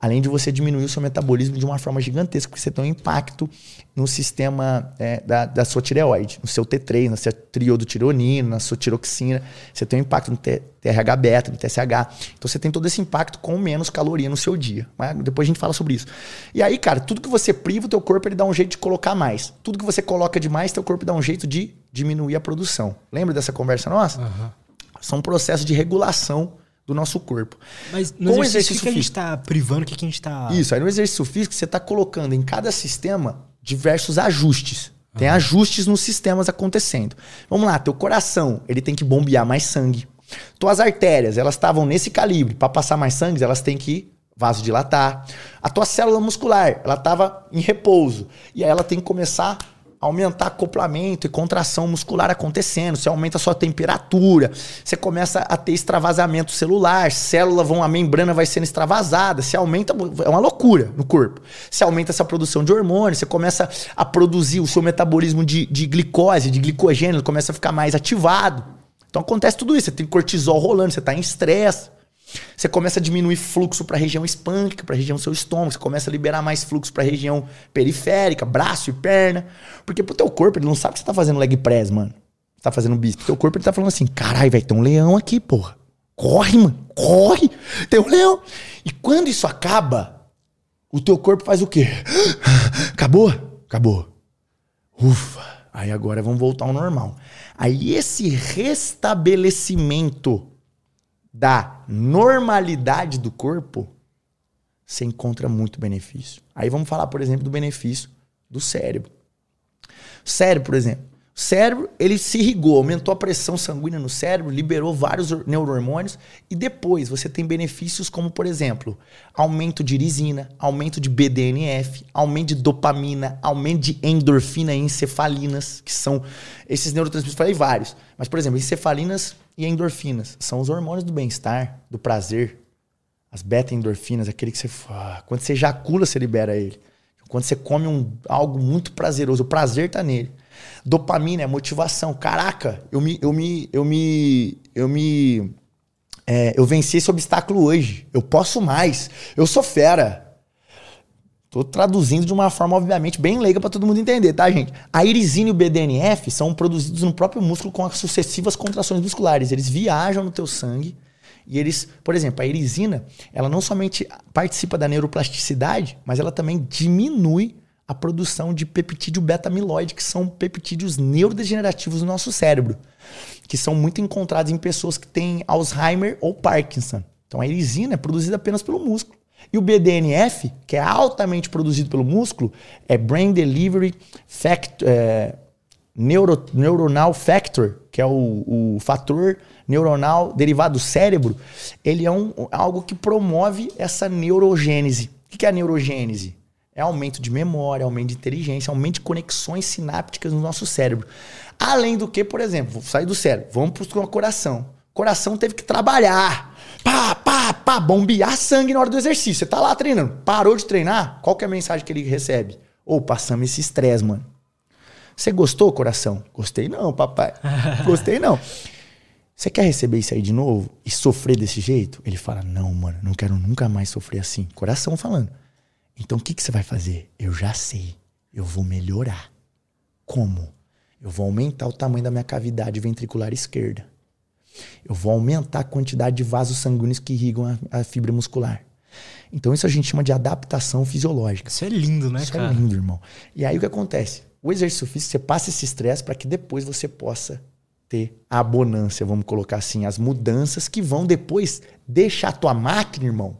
Além de você diminuir o seu metabolismo de uma forma gigantesca, porque você tem um impacto no sistema é, da, da, sua tireoide, no seu T3, na sua triodotironina, na sua tiroxina. Você tem um impacto no TRH-beta, no TSH. Então você tem todo esse impacto com menos caloria no seu dia. Mas depois a gente fala sobre isso. E aí, cara, tudo que você priva, o teu corpo ele dá um jeito de colocar mais. Tudo que você coloca demais, teu corpo dá um jeito de diminuir a produção. Lembra dessa conversa nossa? Uhum. São um processo de regulação do nosso corpo.
Mas no Com exercício, exercício que a gente está privando, o que, que a gente está...
Isso, aí no exercício físico você está colocando em cada sistema diversos ajustes. Tem uhum. ajustes nos sistemas acontecendo. Vamos lá, teu coração, ele tem que bombear mais sangue. Tuas artérias, elas estavam nesse calibre. Para passar mais sangue, elas têm que vasodilatar. A tua célula muscular, ela estava em repouso. E aí ela tem que começar aumentar acoplamento e contração muscular acontecendo, você aumenta a sua temperatura, você começa a ter extravasamento celular, célula vão, a membrana vai sendo extravasada, você aumenta, é uma loucura no corpo. Você aumenta essa produção de hormônios, você começa a produzir o seu metabolismo de, de glicose, de glicogênio, começa a ficar mais ativado. Então acontece tudo isso, você tem cortisol rolando, você está em estresse. Você começa a diminuir fluxo para a região espânquica, para a região do seu estômago. Você começa a liberar mais fluxo para a região periférica, braço e perna. Porque pro teu corpo, ele não sabe que você tá fazendo leg press, mano. Você tá fazendo bíceps. Teu corpo, ele tá falando assim, caralho, velho, tem um leão aqui, porra. Corre, mano. Corre. Tem um leão. E quando isso acaba, o teu corpo faz o quê? Acabou? Acabou. Ufa. Aí agora vamos voltar ao normal. Aí esse restabelecimento da normalidade do corpo, você encontra muito benefício. Aí vamos falar, por exemplo, do benefício do cérebro. O cérebro, por exemplo. O cérebro, ele se irrigou, aumentou a pressão sanguínea no cérebro, liberou vários neurohormônios e depois você tem benefícios como, por exemplo, aumento de irisina, aumento de BDNF, aumento de dopamina, aumento de endorfina e encefalinas, que são esses neurotransmissores, falei vários. Mas, por exemplo, encefalinas e endorfinas são os hormônios do bem-estar, do prazer. As beta-endorfinas, aquele que você. Quando você ejacula, você libera ele. Quando você come um, algo muito prazeroso, o prazer tá nele. Dopamina é motivação. Caraca, eu me. Eu me. Eu me. Eu me. É, eu venci esse obstáculo hoje. Eu posso mais. Eu sou fera. Tô traduzindo de uma forma, obviamente, bem leiga para todo mundo entender, tá, gente? A irisina e o BDNF são produzidos no próprio músculo com as sucessivas contrações musculares. Eles viajam no teu sangue E eles, por exemplo, a erisina, ela não somente participa da neuroplasticidade, mas ela também diminui a produção de peptídeo beta-amiloide, que são peptídeos neurodegenerativos no nosso cérebro, que são muito encontrados em pessoas que têm Alzheimer ou Parkinson. Então a erisina é produzida apenas pelo músculo. E o BDNF, que é altamente produzido pelo músculo, é Brain Delivery Factor, é, Neuro, Neuronal Factor, que é o, o fator neuronal derivado do cérebro, ele é um, algo que promove essa neurogênese. O que é a neurogênese? É aumento de memória, aumento de inteligência, aumento de conexões sinápticas no nosso cérebro. Além do que, por exemplo, vou sair do cérebro, vamos para o coração. O coração teve que trabalhar. Pá, pá, pá, bombear sangue na hora do exercício. Você tá lá treinando. Parou de treinar? Qual que é a mensagem que ele recebe? Ou oh, passamos esse estresse, mano. Você gostou, coração? Gostei não, papai. Gostei não. Você quer receber isso aí de novo e sofrer desse jeito? Ele fala: Não, mano, não quero nunca mais sofrer assim. Coração falando. Então o que, que você vai fazer? Eu já sei. Eu vou melhorar. Como? Eu vou aumentar o tamanho da minha cavidade ventricular esquerda. Eu vou aumentar a quantidade de vasos sanguíneos que irrigam a, a fibra muscular. Então isso a gente chama de adaptação fisiológica.
Isso é lindo, né,
isso
cara?
Isso é lindo, irmão. E aí o que acontece? O exercício físico, você passa esse estresse para que depois você possa ter a abonância, vamos colocar assim, as mudanças que vão depois deixar a tua máquina, irmão.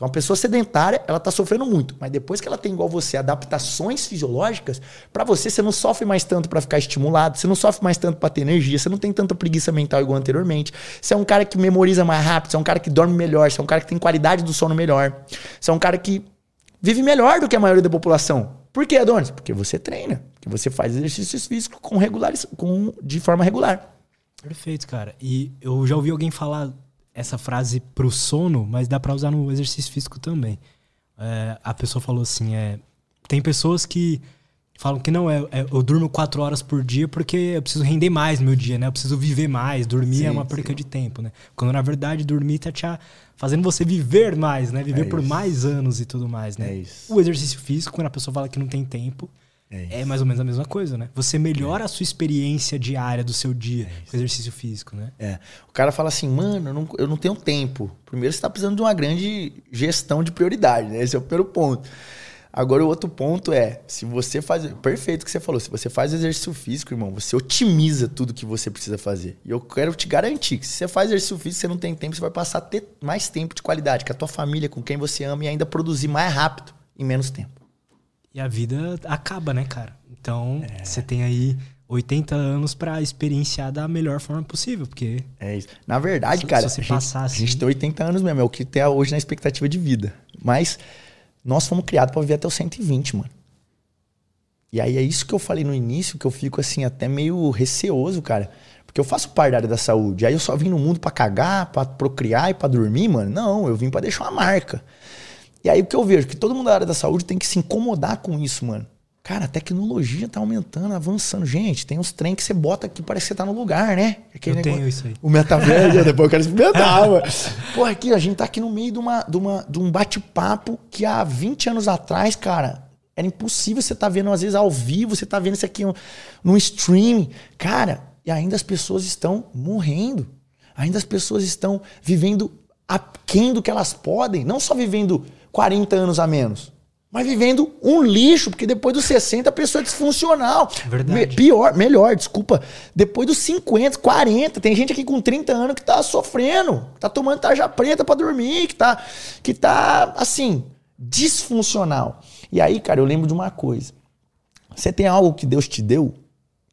Então, uma pessoa sedentária, ela está sofrendo muito, mas depois que ela tem igual você adaptações fisiológicas, para você você não sofre mais tanto para ficar estimulado, você não sofre mais tanto para ter energia, você não tem tanta preguiça mental igual anteriormente. Você é um cara que memoriza mais rápido, você é um cara que dorme melhor, você é um cara que tem qualidade do sono melhor. Você é um cara que vive melhor do que a maioria da população. Por quê, Adonis? Porque você treina, porque você faz exercícios físicos com regulares, com, de forma regular.
Perfeito, cara. E eu já ouvi alguém falar essa frase pro sono, mas dá para usar no exercício físico também. É, a pessoa falou assim: é, tem pessoas que falam que não, é, é, eu durmo quatro horas por dia porque eu preciso render mais no meu dia, né? Eu preciso viver mais, dormir sim, é uma perca sim. de tempo, né? Quando na verdade dormir tá te fazendo você viver mais, né? Viver é por mais anos e tudo mais, né?
É
o exercício físico, quando a pessoa fala que não tem tempo, é, é, mais ou menos a mesma coisa, né? Você melhora é. a sua experiência diária do seu dia é com exercício físico, né?
É. O cara fala assim, mano, eu não, eu não tenho tempo. Primeiro, você tá precisando de uma grande gestão de prioridade, né? Esse é o primeiro ponto. Agora, o outro ponto é, se você faz. Perfeito o que você falou. Se você faz exercício físico, irmão, você otimiza tudo que você precisa fazer. E eu quero te garantir que se você faz exercício físico, você não tem tempo, você vai passar a ter mais tempo de qualidade com a tua família, com quem você ama e ainda produzir mais rápido em menos tempo.
E a vida acaba, né, cara? Então, é. você tem aí 80 anos para experienciar da melhor forma possível, porque...
É isso. Na verdade, se, cara, se a, gente, assim... a gente tem 80 anos mesmo, é o que tem hoje na expectativa de vida. Mas nós fomos criados para viver até os 120, mano. E aí é isso que eu falei no início, que eu fico assim, até meio receoso, cara. Porque eu faço parte da área da saúde. Aí eu só vim no mundo para cagar, para procriar e para dormir, mano. Não, eu vim para deixar uma marca. E aí o que eu vejo? Que todo mundo da área da saúde tem que se incomodar com isso, mano. Cara, a tecnologia tá aumentando, avançando. Gente, tem uns trem que você bota aqui, parece que você tá no lugar, né?
Aquele eu negócio, tenho isso aí.
O metaverso, depois eu quero experimentar, mano. Pô, aqui a gente tá aqui no meio de, uma, de, uma, de um bate-papo que há 20 anos atrás, cara, era impossível você tá vendo, às vezes, ao vivo, você tá vendo isso aqui no streaming. Cara, e ainda as pessoas estão morrendo. Ainda as pessoas estão vivendo aquém do que elas podem. Não só vivendo 40 anos a menos. Mas vivendo um lixo, porque depois dos 60 a pessoa é disfuncional.
Verdade.
Pior, melhor, desculpa. Depois dos 50, 40, tem gente aqui com 30 anos que tá sofrendo, tá tomando tarja preta para dormir, que tá, que tá, assim, disfuncional. E aí, cara, eu lembro de uma coisa. Você tem algo que Deus te deu,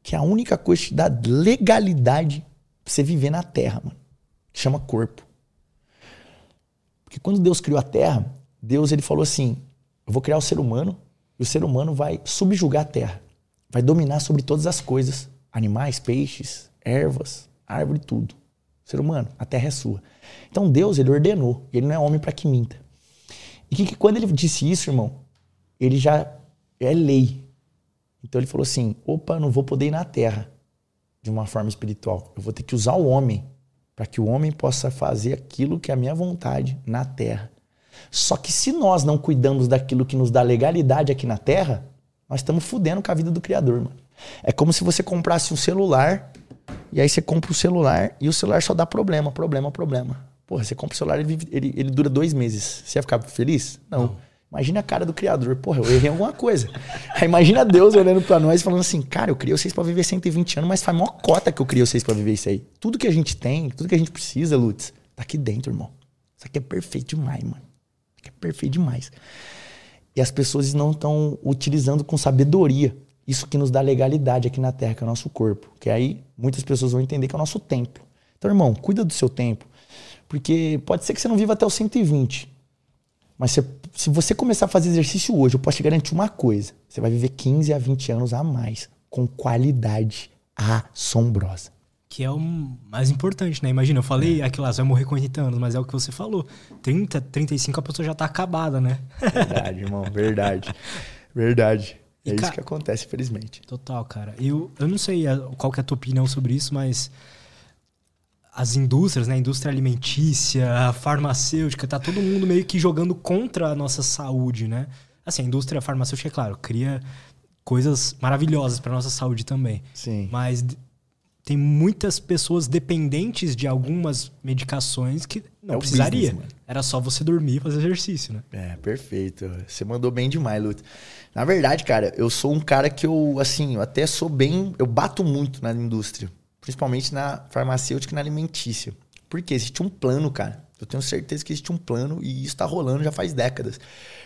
que é a única coisa que te dá legalidade pra você viver na terra, mano. Que chama corpo. Porque quando Deus criou a terra, Deus ele falou assim: eu vou criar o ser humano e o ser humano vai subjugar a terra, vai dominar sobre todas as coisas, animais, peixes, ervas, árvore, tudo. Ser humano, a terra é sua. Então Deus ele ordenou, ele não é homem para que minta. E que, que quando ele disse isso, irmão, ele já é lei. Então ele falou assim: opa, não vou poder ir na terra de uma forma espiritual. Eu vou ter que usar o homem para que o homem possa fazer aquilo que é a minha vontade na terra. Só que se nós não cuidamos daquilo que nos dá legalidade aqui na Terra, nós estamos fudendo com a vida do Criador, mano. É como se você comprasse um celular e aí você compra o celular e o celular só dá problema, problema, problema. Porra, você compra o celular, ele, ele, ele dura dois meses. Você ia ficar feliz? Não. não. Imagina a cara do criador. Porra, eu errei alguma coisa. Aí imagina Deus olhando para nós falando assim, cara, eu criei vocês para viver 120 anos, mas faz maior cota que eu criei vocês para viver isso aí. Tudo que a gente tem, tudo que a gente precisa, Lutz, tá aqui dentro, irmão. Isso aqui é perfeito demais, mano. É perfeito demais. E as pessoas não estão utilizando com sabedoria isso que nos dá legalidade aqui na Terra, que é o nosso corpo. Que aí muitas pessoas vão entender que é o nosso templo. Então, irmão, cuida do seu tempo. Porque pode ser que você não viva até os 120. Mas se, se você começar a fazer exercício hoje, eu posso te garantir uma coisa: você vai viver 15 a 20 anos a mais, com qualidade assombrosa.
Que é o mais importante, né? Imagina, eu falei é. aquilo lá, você vai morrer com 80 anos, mas é o que você falou. 30, 35 a pessoa já tá acabada, né?
Verdade, irmão, verdade. Verdade. É isso que acontece, infelizmente.
Total, cara. Eu, eu não sei qual que é a tua opinião sobre isso, mas as indústrias, né? A indústria alimentícia, a farmacêutica, tá todo mundo meio que jogando contra a nossa saúde, né? Assim, a indústria farmacêutica, é claro, cria coisas maravilhosas para nossa saúde também.
Sim.
Mas tem muitas pessoas dependentes de algumas medicações que não é precisaria. Business, Era só você dormir e fazer exercício, né?
É, perfeito. Você mandou bem demais, Luto. Na verdade, cara, eu sou um cara que eu, assim, eu até sou bem. Eu bato muito na indústria principalmente na farmacêutica e na alimentícia. Porque existe um plano, cara. Eu tenho certeza que existe um plano e isso está rolando já faz décadas.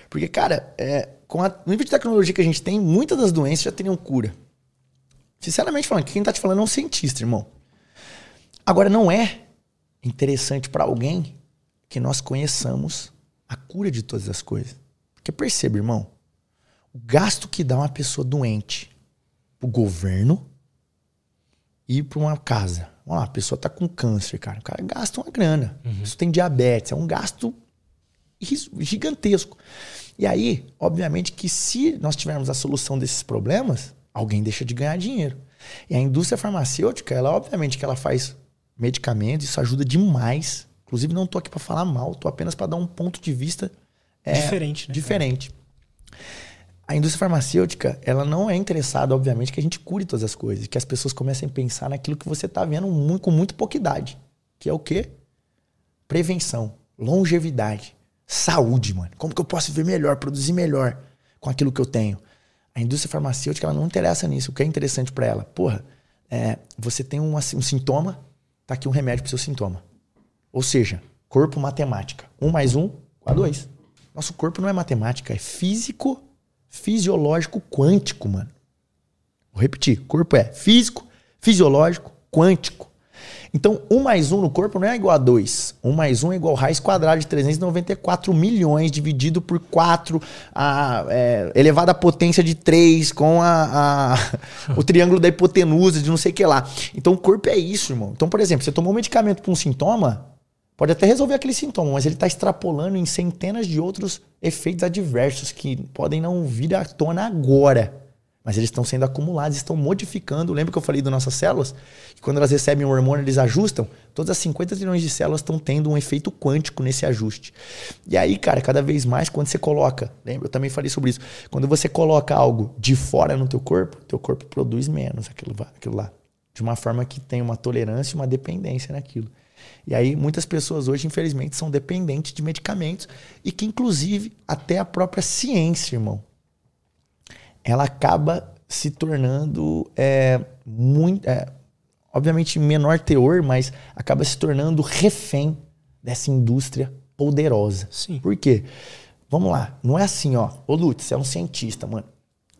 Porque, cara, é, com a, no nível de tecnologia que a gente tem, muitas das doenças já teriam cura. Sinceramente falando, quem está te falando é um cientista, irmão. Agora, não é interessante para alguém que nós conheçamos a cura de todas as coisas. Porque perceba, irmão, o gasto que dá uma pessoa doente o governo ir para uma casa. Vamos lá, a pessoa está com câncer, cara. O cara gasta uma grana. Uhum. Isso tem diabetes, é um gasto gigantesco. E aí, obviamente que se nós tivermos a solução desses problemas, alguém deixa de ganhar dinheiro. E a indústria farmacêutica, ela obviamente que ela faz medicamentos, isso ajuda demais. Inclusive não estou aqui para falar mal, estou apenas para dar um ponto de vista
é, diferente, né?
Diferente a indústria farmacêutica, ela não é interessada, obviamente, que a gente cure todas as coisas, que as pessoas comecem a pensar naquilo que você está vendo muito, com muito pouca idade, que é o quê? Prevenção, longevidade, saúde, mano. Como que eu posso viver melhor, produzir melhor com aquilo que eu tenho? A indústria farmacêutica, ela não interessa nisso. O que é interessante para ela? Porra, é, você tem um, um sintoma, tá aqui um remédio pro seu sintoma. Ou seja, corpo matemática. Um mais um, a dois. Nosso corpo não é matemática, é físico fisiológico quântico, mano. Vou repetir: corpo é físico, fisiológico, quântico. Então, 1 mais 1 no corpo não é igual a 2. 1 mais 1 é igual a raiz quadrada de 394 milhões dividido por 4, a, é, elevado à potência de 3, com a, a o triângulo da hipotenusa de não sei o que lá. Então, o corpo é isso, irmão. Então, por exemplo, você tomou um medicamento para um sintoma, Pode até resolver aquele sintoma, mas ele está extrapolando em centenas de outros efeitos adversos que podem não vir à tona agora. Mas eles estão sendo acumulados, estão modificando. Lembra que eu falei das nossas células? Que quando elas recebem um hormônio, eles ajustam? Todas as 50 trilhões de células estão tendo um efeito quântico nesse ajuste. E aí, cara, cada vez mais, quando você coloca, lembra? Eu também falei sobre isso. Quando você coloca algo de fora no teu corpo, teu corpo produz menos aquilo, aquilo lá. De uma forma que tem uma tolerância e uma dependência naquilo. E aí muitas pessoas hoje, infelizmente, são dependentes de medicamentos e que, inclusive, até a própria ciência, irmão, ela acaba se tornando é, muito, é, obviamente menor teor, mas acaba se tornando refém dessa indústria poderosa.
Sim.
Por quê? Vamos lá, não é assim, ó. Ô Lutz, você é um cientista, mano.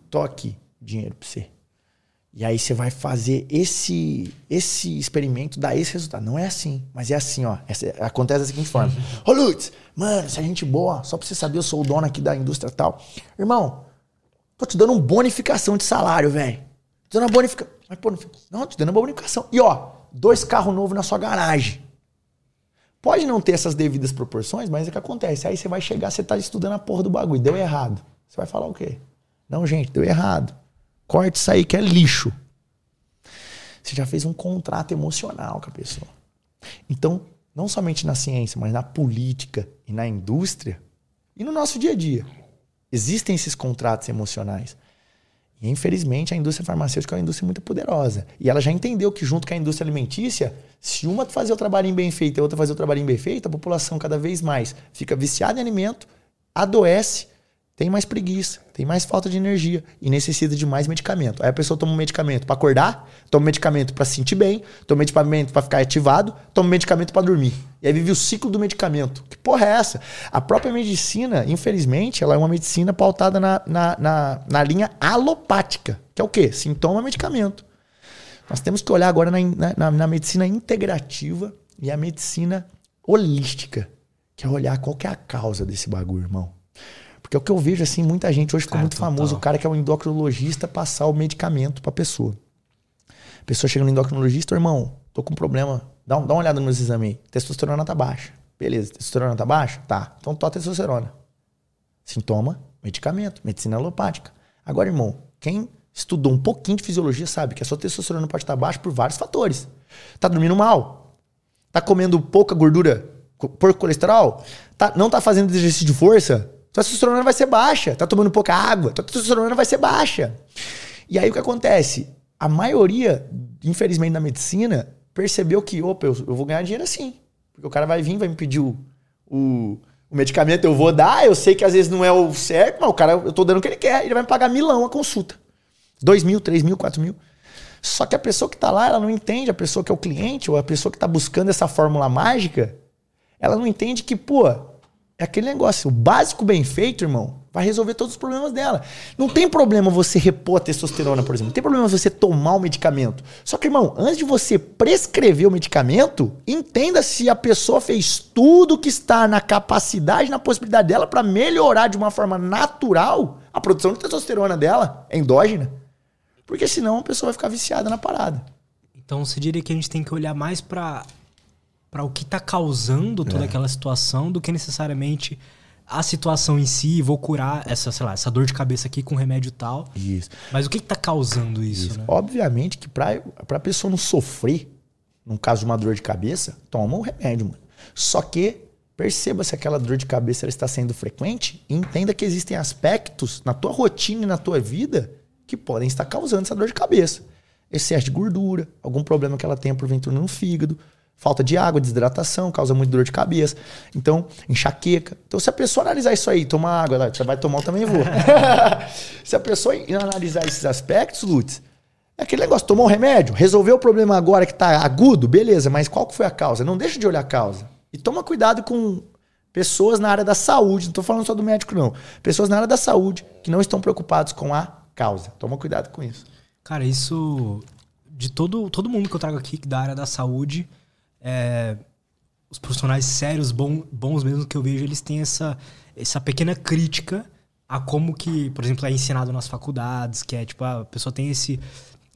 Tô aqui, dinheiro pra você. E aí você vai fazer esse esse experimento, dar esse resultado. Não é assim, mas é assim, ó. Essa, acontece da seguinte forma. Ô, Lutz, mano, se a gente boa, só pra você saber, eu sou o dono aqui da indústria tal. Irmão, tô te dando uma bonificação de salário, velho. Tô dando uma bonificação. Mas, pô, não, tô te dando uma bonificação. E ó, dois carros novos na sua garagem. Pode não ter essas devidas proporções, mas é o que acontece. Aí você vai chegar, você tá estudando a porra do bagulho, deu errado. Você vai falar o quê? Não, gente, deu errado. Corte isso aí que é lixo. Você já fez um contrato emocional com a pessoa. Então, não somente na ciência, mas na política e na indústria e no nosso dia a dia. Existem esses contratos emocionais. E, infelizmente, a indústria farmacêutica é uma indústria muito poderosa. E ela já entendeu que, junto com a indústria alimentícia, se uma fazer o trabalho bem feito e a outra fazer o trabalho bem feito, a população cada vez mais fica viciada em alimento, adoece tem mais preguiça, tem mais falta de energia e necessita de mais medicamento. Aí a pessoa toma um medicamento para acordar, toma um medicamento para se sentir bem, toma um medicamento para ficar ativado, toma um medicamento para dormir. E aí vive o ciclo do medicamento. Que porra é essa? A própria medicina, infelizmente, ela é uma medicina pautada na, na, na, na linha alopática, que é o quê? Sintoma, medicamento. Nós temos que olhar agora na, na, na medicina integrativa e a medicina holística, que é olhar qual que é a causa desse bagulho, irmão. Porque é o que eu vejo, assim, muita gente hoje ficou cara, muito total. famoso, o cara que é um endocrinologista passar o medicamento pra pessoa. A pessoa chega no endocrinologista, irmão, tô com um problema, dá, dá uma olhada nos exames aí. Testosterona tá baixa. Beleza, testosterona tá baixa? Tá. Então tó testosterona. Sintoma, medicamento, medicina alopática. Agora, irmão, quem estudou um pouquinho de fisiologia sabe que a sua testosterona pode estar baixa por vários fatores. Tá dormindo mal? Tá comendo pouca gordura, por colesterol? Tá, não tá fazendo exercício de força? Tua testosterona vai ser baixa. Tá tomando pouca água, tua testosterona vai ser baixa. E aí o que acontece? A maioria, infelizmente, da medicina percebeu que, opa, eu, eu vou ganhar dinheiro assim. Porque o cara vai vir, vai me pedir o, o, o, medicamento, eu vou dar, eu sei que às vezes não é o certo, mas o cara, eu tô dando o que ele quer, ele vai me pagar milão a consulta. Dois mil, três mil, quatro mil. Só que a pessoa que tá lá, ela não entende, a pessoa que é o cliente, ou a pessoa que tá buscando essa fórmula mágica, ela não entende que, pô, é aquele negócio, o básico bem feito, irmão, vai resolver todos os problemas dela. Não tem problema você repor a testosterona, por exemplo. Não tem problema você tomar o medicamento. Só que, irmão, antes de você prescrever o medicamento, entenda se a pessoa fez tudo que está na capacidade, na possibilidade dela para melhorar de uma forma natural a produção de testosterona dela, endógena. Porque senão a pessoa vai ficar viciada na parada.
Então você diria que a gente tem que olhar mais para para o que está causando toda é. aquela situação do que necessariamente a situação em si, vou curar essa, sei lá, essa dor de cabeça aqui com remédio tal.
Isso.
Mas o que está causando isso? isso. Né?
Obviamente que para a pessoa não sofrer, no caso de uma dor de cabeça, toma um remédio, mano. Só que perceba se aquela dor de cabeça está sendo frequente e entenda que existem aspectos na tua rotina e na tua vida que podem estar causando essa dor de cabeça. Excesso de gordura, algum problema que ela tenha porventura no fígado, Falta de água, desidratação, causa muito dor de cabeça. Então, enxaqueca. Então, se a pessoa analisar isso aí, tomar água, você vai tomar, eu também vou. se a pessoa analisar esses aspectos, Lutz, é aquele negócio, tomou um remédio, resolveu o problema agora que está agudo, beleza, mas qual que foi a causa? Não deixa de olhar a causa. E toma cuidado com pessoas na área da saúde, não estou falando só do médico, não. Pessoas na área da saúde que não estão preocupados com a causa. Toma cuidado com isso.
Cara, isso de todo, todo mundo que eu trago aqui da área da saúde, é, os profissionais sérios, bom, bons mesmo que eu vejo, eles têm essa, essa pequena crítica a como que, por exemplo, é ensinado nas faculdades, que é tipo, a pessoa tem esse,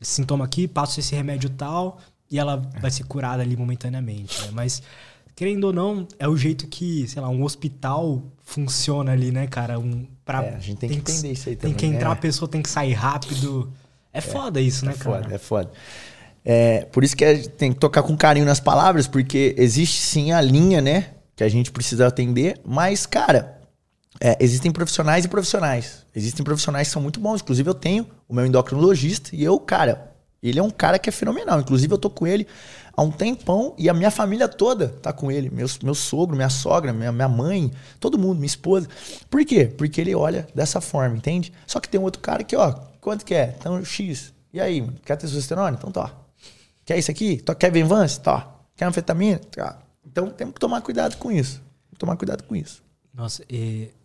esse sintoma aqui, passa esse remédio tal, e ela vai ser curada ali momentaneamente. Né? Mas, querendo ou não, é o jeito que, sei lá, um hospital funciona ali, né, cara? Um,
pra, é, a gente tem, tem que entender isso aí
também. Tem que entrar, é. a pessoa tem que sair rápido. É, é foda isso, né, é
cara? Foda, é foda. É, por isso que tem que tocar com carinho nas palavras, porque existe sim a linha, né? Que a gente precisa atender, mas, cara, é, existem profissionais e profissionais. Existem profissionais que são muito bons. Inclusive, eu tenho o meu endocrinologista e eu, cara, ele é um cara que é fenomenal. Inclusive, eu tô com ele há um tempão e a minha família toda tá com ele. Meu, meu sogro, minha sogra, minha, minha mãe, todo mundo, minha esposa. Por quê? Porque ele olha dessa forma, entende? Só que tem um outro cara que, ó, quanto que é? Então, X. E aí, quer testosterona? Então tá. Quer isso aqui? Quer Venvance? Tá. Quer anfetamina? Tá. Então temos que tomar cuidado com isso. Tomar cuidado com isso.
Nossa,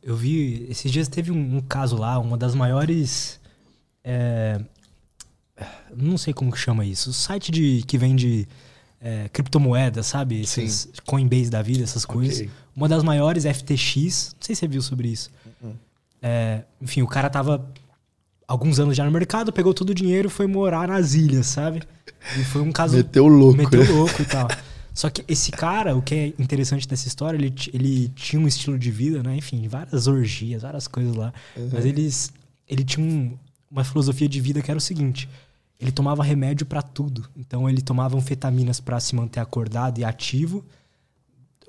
eu vi. Esses dias teve um, um caso lá, uma das maiores. É, não sei como que chama isso. O site de, que vende é, criptomoedas, sabe? Esses Sim. Coinbase da vida, essas coisas. Okay. Uma das maiores, FTX. Não sei se você viu sobre isso. Uh -uh. É, enfim, o cara tava alguns anos já no mercado, pegou todo o dinheiro e foi morar nas ilhas, sabe? E foi um caso.
Meteu louco.
Meteu né? louco e tal. Só que esse cara, o que é interessante dessa história, ele, ele tinha um estilo de vida, né? Enfim, várias orgias, várias coisas lá. Uhum. Mas eles, ele tinha um, uma filosofia de vida que era o seguinte: ele tomava remédio para tudo. Então ele tomava anfetaminas para se manter acordado e ativo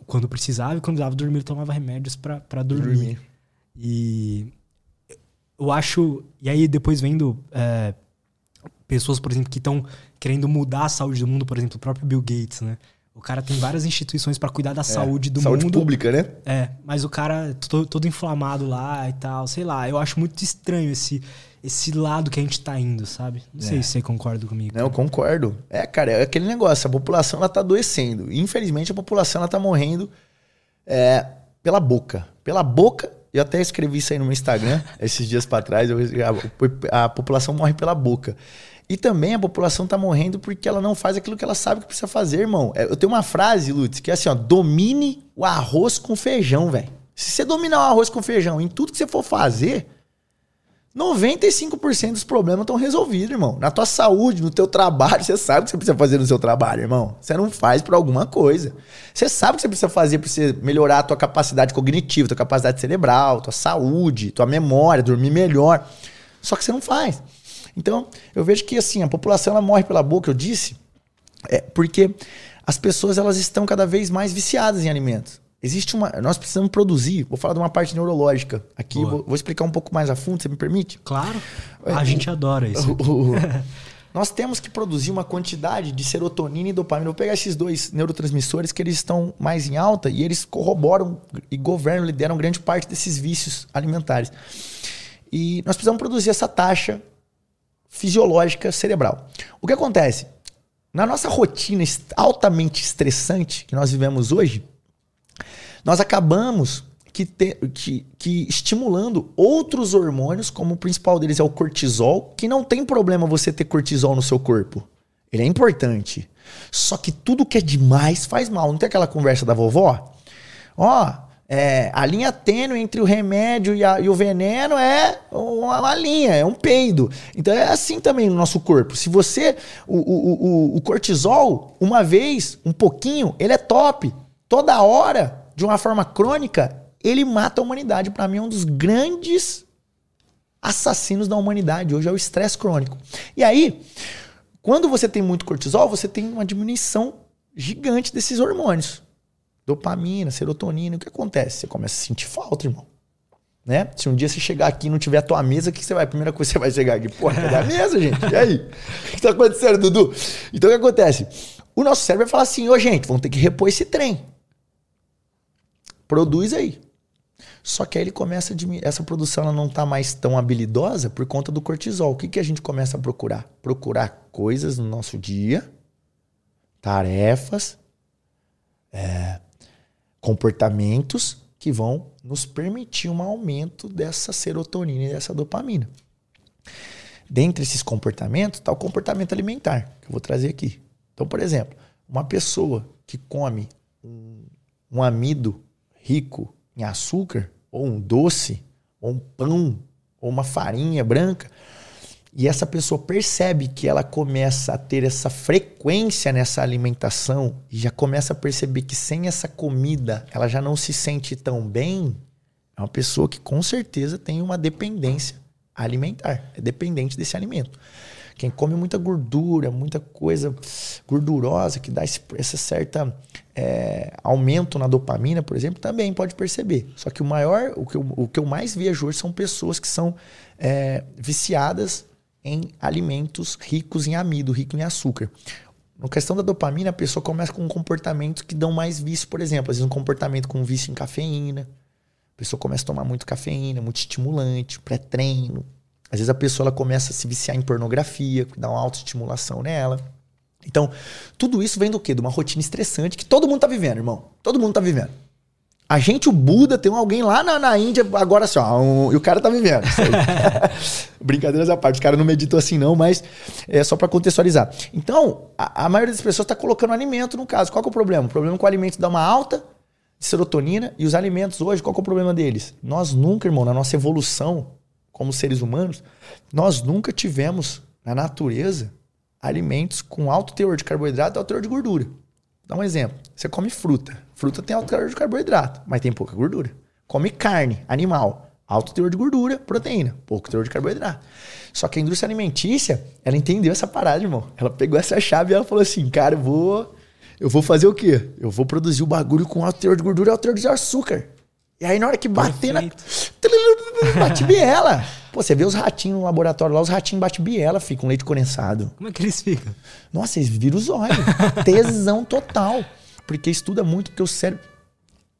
quando precisava, e quando dava dormir, ele tomava remédios para dormir. dormir. E eu acho. E aí, depois vendo é, pessoas, por exemplo, que estão querendo mudar a saúde do mundo, por exemplo, o próprio Bill Gates, né? O cara tem várias instituições para cuidar da é, saúde do
saúde
mundo.
Saúde pública, né?
É, mas o cara todo, todo inflamado lá e tal, sei lá. Eu acho muito estranho esse esse lado que a gente tá indo, sabe? Não sei é. se você concorda comigo.
Não, eu concordo. É, cara, é aquele negócio, a população ela tá adoecendo. Infelizmente a população ela tá morrendo é, pela boca. Pela boca, eu até escrevi isso aí no meu Instagram esses dias para trás, eu, a, a população morre pela boca. E também a população tá morrendo porque ela não faz aquilo que ela sabe que precisa fazer, irmão. É, eu tenho uma frase, Lutz, que é assim, ó, domine o arroz com feijão, velho. Se você dominar o arroz com feijão em tudo que você for fazer, 95% dos problemas estão resolvidos, irmão. Na tua saúde, no teu trabalho, você sabe o que você precisa fazer no seu trabalho, irmão. Você não faz por alguma coisa. Você sabe o que você precisa fazer para você melhorar a tua capacidade cognitiva, tua capacidade cerebral, tua saúde, tua memória, dormir melhor. Só que você não faz. Então, eu vejo que assim, a população ela morre pela boca, eu disse, é porque as pessoas elas estão cada vez mais viciadas em alimentos. Existe uma. Nós precisamos produzir. Vou falar de uma parte neurológica. Aqui vou, vou, explicar um pouco mais a fundo, você me permite?
Claro. É, a gente adora isso.
nós temos que produzir uma quantidade de serotonina e dopamina. Vou pegar esses dois neurotransmissores que eles estão mais em alta e eles corroboram e governam, lideram grande parte desses vícios alimentares. E nós precisamos produzir essa taxa fisiológica cerebral. O que acontece? Na nossa rotina altamente estressante que nós vivemos hoje, nós acabamos que, te, que, que estimulando outros hormônios, como o principal deles é o cortisol, que não tem problema você ter cortisol no seu corpo. Ele é importante. Só que tudo que é demais faz mal. Não tem aquela conversa da vovó? Ó, é, a linha tênue entre o remédio e, a, e, o veneno é uma, linha, é um peido. Então é assim também no nosso corpo. Se você. O, o, o, o cortisol, uma vez, um pouquinho, ele é top. Toda hora, de uma forma crônica, ele mata a humanidade. Para mim, é um dos grandes assassinos da humanidade. Hoje é o estresse crônico. E aí, quando você tem muito cortisol, você tem uma diminuição gigante desses hormônios dopamina, serotonina. O que acontece? Você começa a sentir falta, irmão. Né? Se um dia você chegar aqui e não tiver a tua mesa, o que você vai? A primeira coisa que você vai chegar aqui, pô, cadê a mesa, gente? E aí? O que tá acontecendo, Dudu? Então o que acontece? O nosso cérebro vai falar assim: ô, gente, vamos ter que repor esse trem. Produz aí. Só que aí ele começa a diminuir. Essa produção ela não está mais tão habilidosa por conta do cortisol. O que, que a gente começa a procurar? Procurar coisas no nosso dia, tarefas, é, comportamentos que vão nos permitir um aumento dessa serotonina e dessa dopamina. Dentre esses comportamentos está o comportamento alimentar, que eu vou trazer aqui. Então, por exemplo, uma pessoa que come um, um amido rico em açúcar, ou um doce, ou um pão, ou uma farinha branca, e essa pessoa percebe que ela começa a ter essa frequência nessa alimentação e já começa a perceber que sem essa comida ela já não se sente tão bem, é uma pessoa que com certeza tem uma dependência alimentar, é dependente desse alimento. Quem come muita gordura, muita coisa gordurosa que dá esse, esse certo é, aumento na dopamina, por exemplo, também pode perceber. Só que o maior, o que eu, o que eu mais vejo hoje são pessoas que são é, viciadas em alimentos ricos em amido, ricos em açúcar. Na questão da dopamina, a pessoa começa com comportamentos que dão mais vício, por exemplo, às vezes um comportamento com vício em cafeína. A pessoa começa a tomar muito cafeína, muito estimulante, pré-treino. Às vezes a pessoa ela começa a se viciar em pornografia, que dá uma autoestimulação nela. Então, tudo isso vem do quê? De uma rotina estressante que todo mundo tá vivendo, irmão. Todo mundo tá vivendo. A gente, o Buda, tem alguém lá na, na Índia, agora assim, ó, um, e o cara tá vivendo. Brincadeiras à parte, o cara não meditou assim não, mas é só para contextualizar. Então, a, a, maioria das pessoas tá colocando alimento no caso. Qual que é o problema? O problema é que o alimento dá uma alta de serotonina e os alimentos hoje, qual que é o problema deles? Nós nunca, irmão, na nossa evolução como seres humanos, nós nunca tivemos na natureza alimentos com alto teor de carboidrato e alto teor de gordura. Dá um exemplo. Você come fruta. Fruta tem alto teor de carboidrato, mas tem pouca gordura. Come carne, animal. Alto teor de gordura, proteína, pouco teor de carboidrato. Só que a indústria alimentícia, ela entendeu essa parada, irmão. Ela pegou essa chave e ela falou assim, cara, eu vou, eu vou fazer o quê? Eu vou produzir o bagulho com alto teor de gordura e alto teor de açúcar. E aí na hora que bater Perfeito. na... Bate ela. Pô, você vê os ratinhos no laboratório lá, os ratinhos batem biela, ficam com leite condensado.
Como é que eles ficam?
Nossa, eles viram os olhos. Tesão total. Porque estuda muito, porque o cérebro.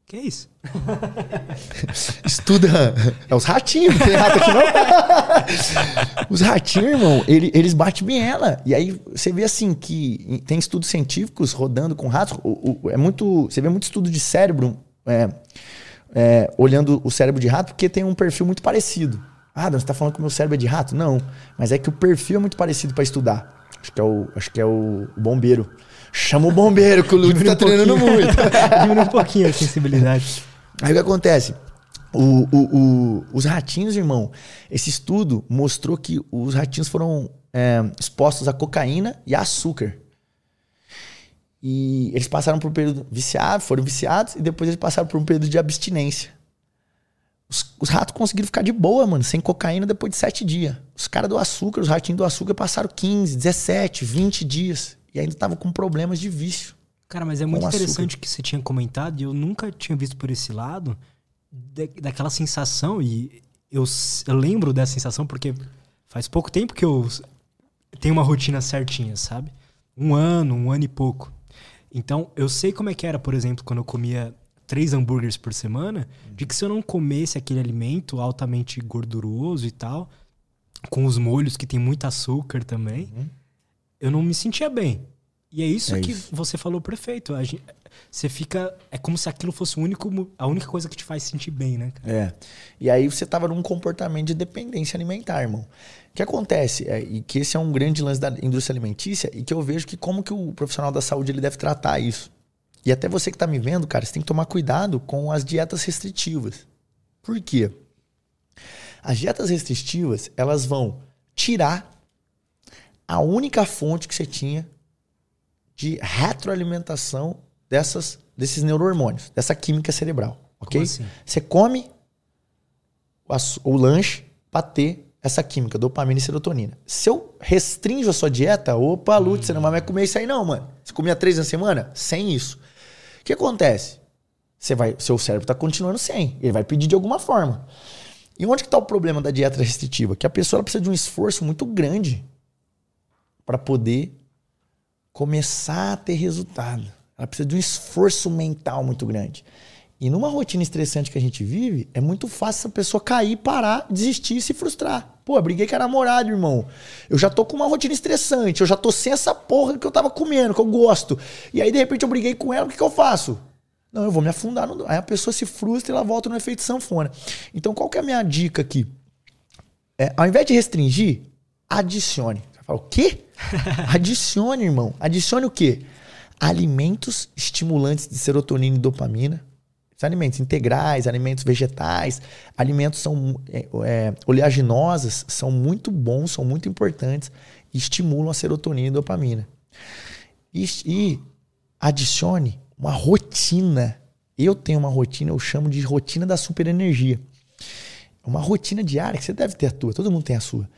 Que é isso?
Estuda. É os ratinhos, não tem rato aqui não. os ratinhos, irmão, ele, eles batem biela. E aí você vê assim que tem estudos científicos rodando com ratos. O, o, é muito. Você vê muito estudo de cérebro. É, é, olhando o cérebro de rato, porque tem um perfil muito parecido. Ah, você tá falando que o meu cérebro é de rato? Não. Mas é que o perfil é muito parecido para estudar. Acho que é o, acho que é o bombeiro. Chama o bombeiro, que o Lúcio tá um treinando muito.
Diminui um pouquinho a sensibilidade.
Aí o que acontece? O, o, o, os ratinhos, irmão, esse estudo mostrou que os ratinhos foram é, expostos a cocaína e a açúcar. E eles passaram por um período viciado, foram viciados, e depois eles passaram por um período de abstinência. Os, os ratos conseguiram ficar de boa, mano, sem cocaína depois de sete dias. Os caras do açúcar, os ratinhos do açúcar passaram 15, 17, 20 dias. E ainda estavam com problemas de vício.
Cara, mas é muito interessante que você tinha comentado, e eu nunca tinha visto por esse lado, daquela sensação, e eu, eu lembro dessa sensação porque faz pouco tempo que eu tenho uma rotina certinha, sabe? Um ano, um ano e pouco. Então, eu sei como é que era, por exemplo, quando eu comia três hambúrgueres por semana, de que se eu não comesse aquele alimento altamente gorduroso e tal, com os molhos que tem muito açúcar também, uhum. eu não me sentia bem. E é isso é que isso. você falou perfeito. Gente, você fica. É como se aquilo fosse o único, a única coisa que te faz sentir bem, né?
Cara? É. E aí você tava num comportamento de dependência alimentar, irmão. O que acontece? É, e que esse é um grande lance da indústria alimentícia e que eu vejo que como que o profissional da saúde ele deve tratar isso. E até você que está me vendo, cara, você tem que tomar cuidado com as dietas restritivas. Por quê? As dietas restritivas, elas vão tirar a única fonte que você tinha de retroalimentação dessas, desses neurohormônios, dessa química cerebral, ok? Assim? Você come o, o lanche para ter essa química, dopamina e serotonina. Se eu restringo a sua dieta, opa, Lute, hum. você não vai comer isso aí não, mano. Você comia três na semana? Sem isso. O que acontece? Você vai, seu cérebro está continuando sem. Ele vai pedir de alguma forma. E onde que está o problema da dieta restritiva? Que a pessoa precisa de um esforço muito grande para poder começar a ter resultado. Ela precisa de um esforço mental muito grande. E numa rotina estressante que a gente vive, é muito fácil essa pessoa cair, parar, desistir e se frustrar. Pô, eu briguei com a namorada, irmão. Eu já tô com uma rotina estressante, eu já tô sem essa porra que eu tava comendo, que eu gosto. E aí, de repente, eu briguei com ela, o que, que eu faço? Não, eu vou me afundar. No... Aí a pessoa se frustra e ela volta no efeito sanfona. Então, qual que é a minha dica aqui? É, ao invés de restringir, adicione. Você fala, o quê? adicione, irmão. Adicione o quê? Alimentos estimulantes de serotonina e dopamina alimentos integrais, alimentos vegetais, alimentos são é, é, oleaginosas, são muito bons, são muito importantes e estimulam a serotonina e dopamina. E, e adicione uma rotina. Eu tenho uma rotina, eu chamo de rotina da superenergia. Uma rotina diária que você deve ter a tua, todo mundo tem a sua.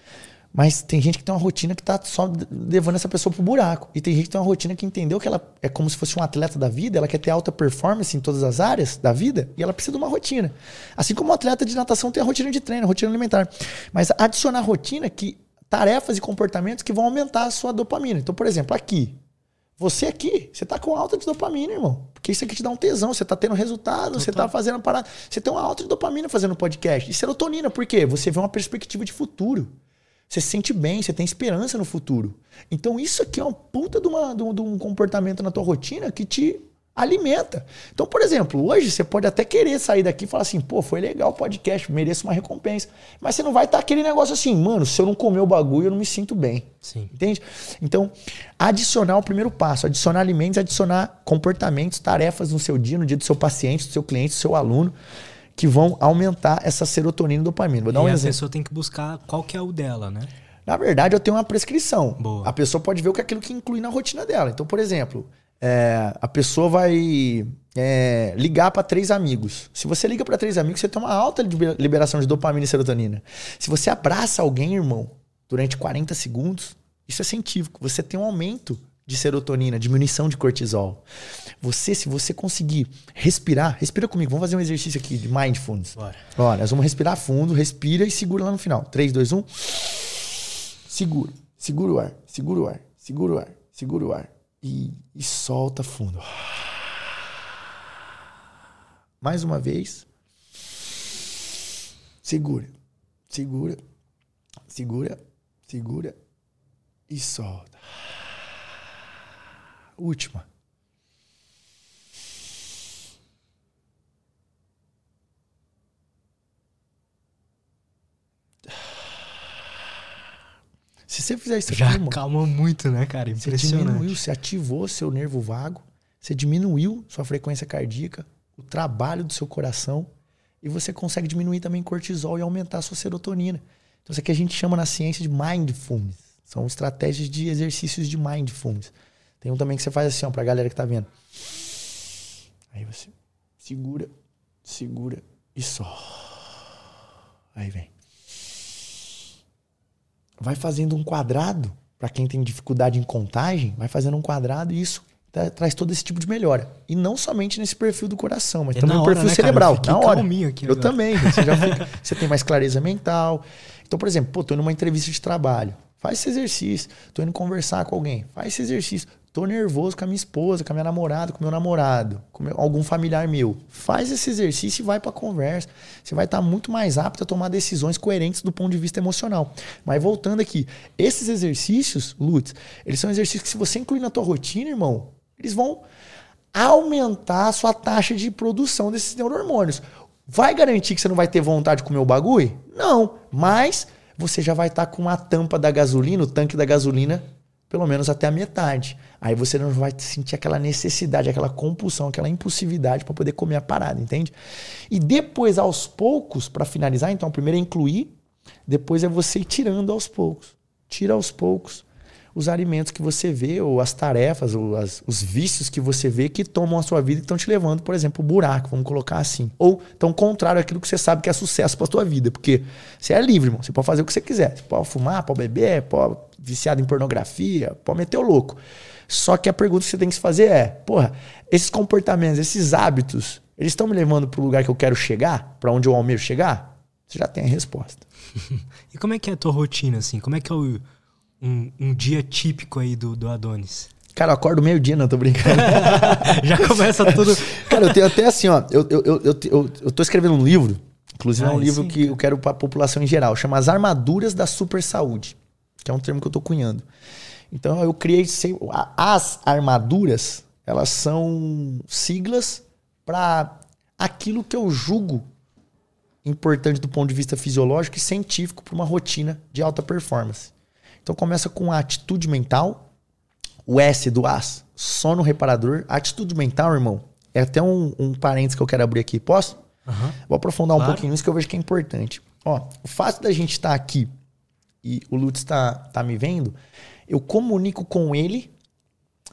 Mas tem gente que tem uma rotina que tá só levando essa pessoa pro buraco. E tem gente que tem uma rotina que entendeu que ela é como se fosse um atleta da vida, ela quer ter alta performance em todas as áreas da vida e ela precisa de uma rotina. Assim como um atleta de natação tem a rotina de treino, a rotina alimentar. Mas adicionar rotina que tarefas e comportamentos que vão aumentar a sua dopamina. Então, por exemplo, aqui, você aqui, você tá com alta de dopamina, irmão. Porque isso aqui te dá um tesão, você tá tendo resultado, Total. você tá fazendo parada. Você tem uma alta de dopamina fazendo podcast. E serotonina, por quê? Você vê uma perspectiva de futuro. Você se sente bem, você tem esperança no futuro. Então isso aqui é uma puta de, uma, de, um, comportamento na tua rotina que te alimenta. Então, por exemplo, hoje você pode até querer sair daqui e falar assim, pô, foi legal o podcast, mereço uma recompensa. Mas você não vai estar tá aquele negócio assim, mano, se eu não comer o bagulho, eu não me sinto bem.
Sim.
Entende? Então, adicionar o primeiro passo, adicionar alimentos, adicionar comportamentos, tarefas no seu dia, no dia do seu paciente, do seu cliente, do seu aluno que vão aumentar essa serotonina e dopamina.
Vou dar e um a exemplo. pessoa tem que buscar qual que é o dela, né?
Na verdade, eu tenho uma prescrição.
Boa.
A pessoa pode ver o que é aquilo que inclui na rotina dela. Então, por exemplo, é, a pessoa vai é, ligar para três amigos. Se você liga para três amigos, você tem uma alta liberação de dopamina e serotonina. Se você abraça alguém, irmão, durante 40 segundos, isso é científico. Você tem um aumento de serotonina, diminuição de cortisol. Você, se você conseguir respirar, respira comigo, vamos fazer um exercício aqui de mindfulness.
Bora.
Olha, nós vamos respirar fundo, respira e segura lá no final. 3, 2, 1. Segura, segura o ar, segura o ar, segura o ar, segura o ar. E, e solta fundo. Mais uma vez. Segura, segura, segura, segura e solta. Última. Se você fizer isso
Já
aqui,
calma muito, né, cara?
você diminuiu,
Impressionante.
você ativou seu nervo vago, você diminuiu sua frequência cardíaca, o trabalho do seu coração, e você consegue diminuir também cortisol e aumentar a sua serotonina. Então, isso aqui a gente chama na ciência de mindfulness. São estratégias de exercícios de mindfulness. Tem um também que você faz assim, ó, pra galera que tá vendo. Aí você segura, segura e só. Aí vem. Vai fazendo um quadrado, Pra quem tem dificuldade em contagem, vai fazendo um quadrado e isso tra- traz todo esse tipo de melhora. E não somente nesse perfil do coração, mas
É
também no perfil
né, cara?
cerebral.
Eu fiquei
na hora.
aqui
Eu
agora.
também. Você, já fica- você tem mais clareza mental. Então, por exemplo, pô, tô numa entrevista de trabalho. Faz esse exercício. Tô indo conversar com alguém. Faz esse exercício. Tô nervoso com a minha esposa, com a minha namorada, com meu namorado, com meu- algum familiar meu. Faz esse exercício e vai pra conversa. Você vai estar muito mais apto a tomar decisões coerentes do ponto de vista emocional. Mas voltando aqui, esses exercícios, Lutz, eles são exercícios que se você incluir na tua rotina, irmão, eles vão aumentar a sua taxa de produção desses neurohormônios. Vai garantir que você não vai ter vontade de comer o bagulho? Não. Mas você já vai estar com a tampa da gasolina, o tanque da gasolina, pelo menos até a metade. Aí você não vai sentir aquela necessidade, aquela compulsão, aquela impulsividade para poder comer a parada, entende? E depois, aos poucos, para finalizar, então, primeiro é incluir, depois é você ir tirando aos poucos. Tira aos poucos os alimentos que você vê, ou as tarefas, ou as- os vícios que você vê que tomam a sua vida e estão te levando, por exemplo, o buraco, vamos colocar assim. Ou tão contrário àquilo que você sabe que é sucesso para tua vida. Porque você é livre, irmão. Você pode fazer o que você quiser. Você pode fumar, pode beber, pode viciado em pornografia, pode meter o louco. Só que a pergunta que você tem que se fazer é: porra, esses comportamentos, esses hábitos, eles estão me levando para o lugar que eu quero chegar? Para onde eu almejo chegar? Você já tem a resposta.
E como é que é a tua rotina, assim? Como é que é o- um, um dia típico aí do, do Adonis?
Cara, eu acordo meio-dia, não tô brincando.
Já começa tudo.
Cara, eu tenho até assim, ó. Eu, eu, eu, eu, eu, tô escrevendo um livro. Inclusive, é um
Ah,
livro
sim,
que eu quero pra população em geral. Chama As Armaduras da Super Saúde. Que é um termo que eu tô cunhando. Então, eu criei. As armaduras, elas são siglas para aquilo que eu julgo importante do ponto de vista fisiológico e científico para uma rotina de alta performance. Então, começa com a atitude mental, o S do AS, sono reparador. A atitude mental, irmão, é até um, um parênteses que eu quero abrir aqui. Posso?
Aham.
Vou aprofundar um
Claro.
pouquinho nisso que eu vejo que é importante. Ó, o fato da gente estar aqui e o Lutz tá, tá me vendo, eu comunico com ele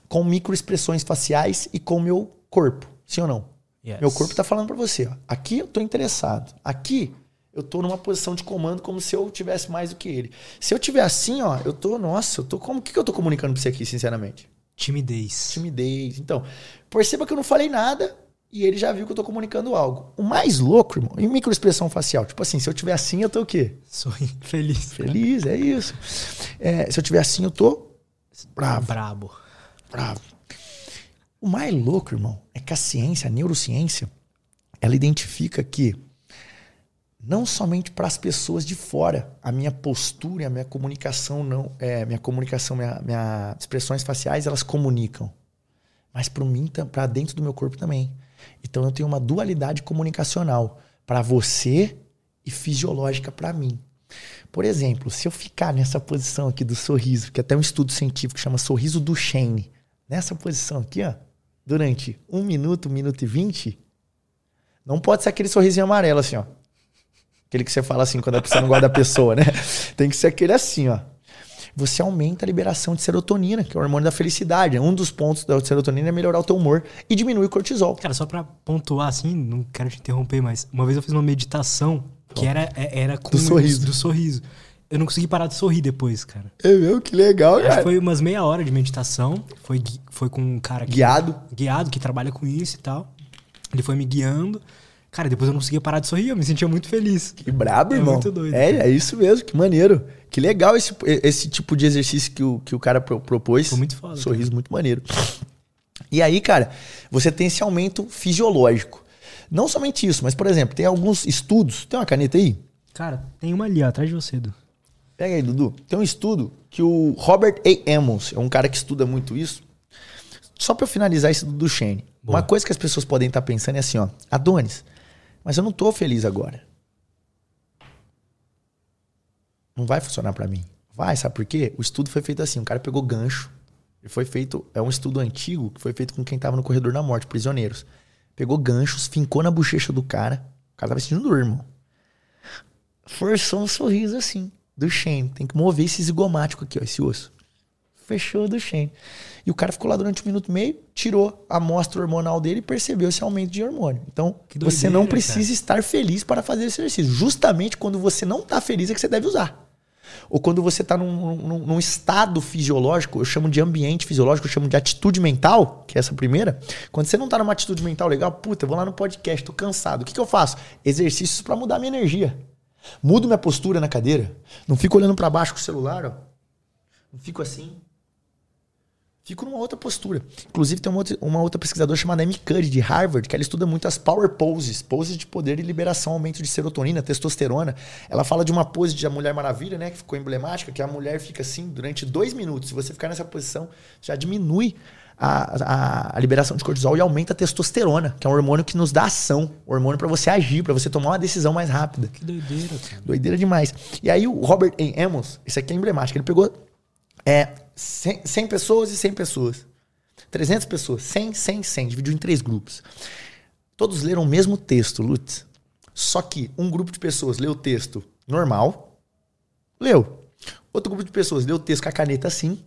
com microexpressões faciais e com o meu corpo. Sim ou não?
Yes.
Meu corpo tá falando pra você, ó. Aqui eu tô interessado. Aqui eu tô numa posição de comando como se eu tivesse mais do que ele. Se eu tiver assim, ó, eu tô, nossa, eu tô como o que, que eu tô comunicando pra você aqui, sinceramente?
Timidez.
Timidez. Então, perceba que eu não falei nada e ele já viu que eu tô comunicando algo. O mais louco, irmão, e microexpressão facial. Tipo assim, se eu tiver assim, eu tô o quê?
Sorri. Feliz.
Feliz, é isso. É, se eu tiver assim, eu tô bravo.
Brabo.
Bravo. O mais louco, irmão, é que a ciência, a neurociência, ela identifica que não somente para as pessoas de fora, a minha postura, a minha comunicação não, é, minha comunicação, minha, minha expressões faciais, elas comunicam, mas para mim, para dentro do meu corpo também. Então eu tenho uma dualidade comunicacional para você e fisiológica para mim. Por exemplo, se eu ficar nessa posição aqui do sorriso, que até um estudo científico chama sorriso do Shane, nessa posição aqui, ó, durante um minuto, um minuto e vinte, não pode ser aquele sorrisinho amarelo assim, ó. Aquele que você fala assim quando a pessoa não gosta da pessoa, né? Tem que ser aquele assim, ó. Você aumenta a liberação de serotonina, que é o hormônio da felicidade. Um dos pontos da serotonina é melhorar o teu humor e diminuir o cortisol.
Cara, só pra pontuar assim, não quero te interromper, mas uma vez eu fiz uma meditação que era, é- era com
Do
o-
sorriso.
do sorriso. eu não consegui parar de sorrir depois, cara.
É meu, que legal,
Acho que
cara.
foi umas meia hora de meditação. Foi, foi com um cara que,
Guiado.
guiado que trabalha com isso e tal. Ele foi me guiando. Cara, depois eu não conseguia parar de sorrir, eu me sentia muito feliz.
Que brabo,
É
irmão.
muito doido,
É,
cara.
é isso mesmo, que maneiro. Que legal esse, esse tipo de exercício que o, que o cara pro- propôs.
Foi muito foda,
Sorriso muito maneiro. E aí, cara, você tem esse aumento fisiológico. Não somente isso, mas, por exemplo, tem alguns estudos. Tem uma caneta aí?
Cara, tem uma ali, ó, atrás de você, Edu.
Pega aí, Dudu. Tem um estudo que o Robert A. Emmons, é um cara que estuda muito isso. Só pra eu finalizar esse do Shane.
Boa.
Uma coisa que as pessoas podem estar pensando é assim, ó. Adonis, mas eu não tô feliz agora. Não vai funcionar pra mim. Vai, sabe por quê? O estudo foi feito assim, o cara pegou gancho. Foi feito, é um estudo antigo que foi feito com quem tava no corredor da morte, prisioneiros. Pegou ganchos, fincou na bochecha do cara. O cara tava sentindo dor, irmão. Forçou um sorriso assim, do Shane. Tem que mover esse zigomático aqui, ó, esse osso. Fechou do Shane. E o cara ficou lá durante um minuto e meio, tirou a amostra hormonal dele e percebeu esse aumento de hormônio. Então,
Que
você
doideira,
não precisa
cara.
estar feliz para fazer esse exercício. Justamente quando você não está feliz é que você deve usar. Ou quando você está num, num- num estado fisiológico, eu chamo de ambiente fisiológico, eu chamo de atitude mental, que é essa primeira. Quando você não está numa atitude mental legal, puta, eu vou lá no podcast, tô cansado. O que, que eu faço? Exercícios para mudar minha energia. Mudo minha postura na cadeira. Não fico olhando para baixo com o celular, ó. Não fico assim. Fico numa outra postura. Inclusive, tem uma outra, uma outra pesquisadora chamada Amy Cuddy, de Harvard, que ela estuda muito as power poses, poses de poder e liberação, aumento de serotonina, testosterona. Ela fala de uma pose de a Mulher Maravilha, né, que ficou emblemática, que a mulher fica assim durante dois minutos. Se você ficar nessa posição, já diminui a, a- a liberação de cortisol e aumenta a testosterona, que é um hormônio que nos dá ação, um hormônio para você agir, para você tomar uma decisão mais rápida.
Que doideira, cara.
Doideira demais. E aí o Robert A. Emmons, esse aqui é emblemático, ele pegou é, 100, 100 pessoas e 100 pessoas. 300 pessoas, 100, 100, 100, dividiu em três grupos. Todos leram o mesmo texto, Lutz. Só que um grupo de pessoas leu o texto normal, leu. Outro grupo de pessoas leu o texto com a caneta assim.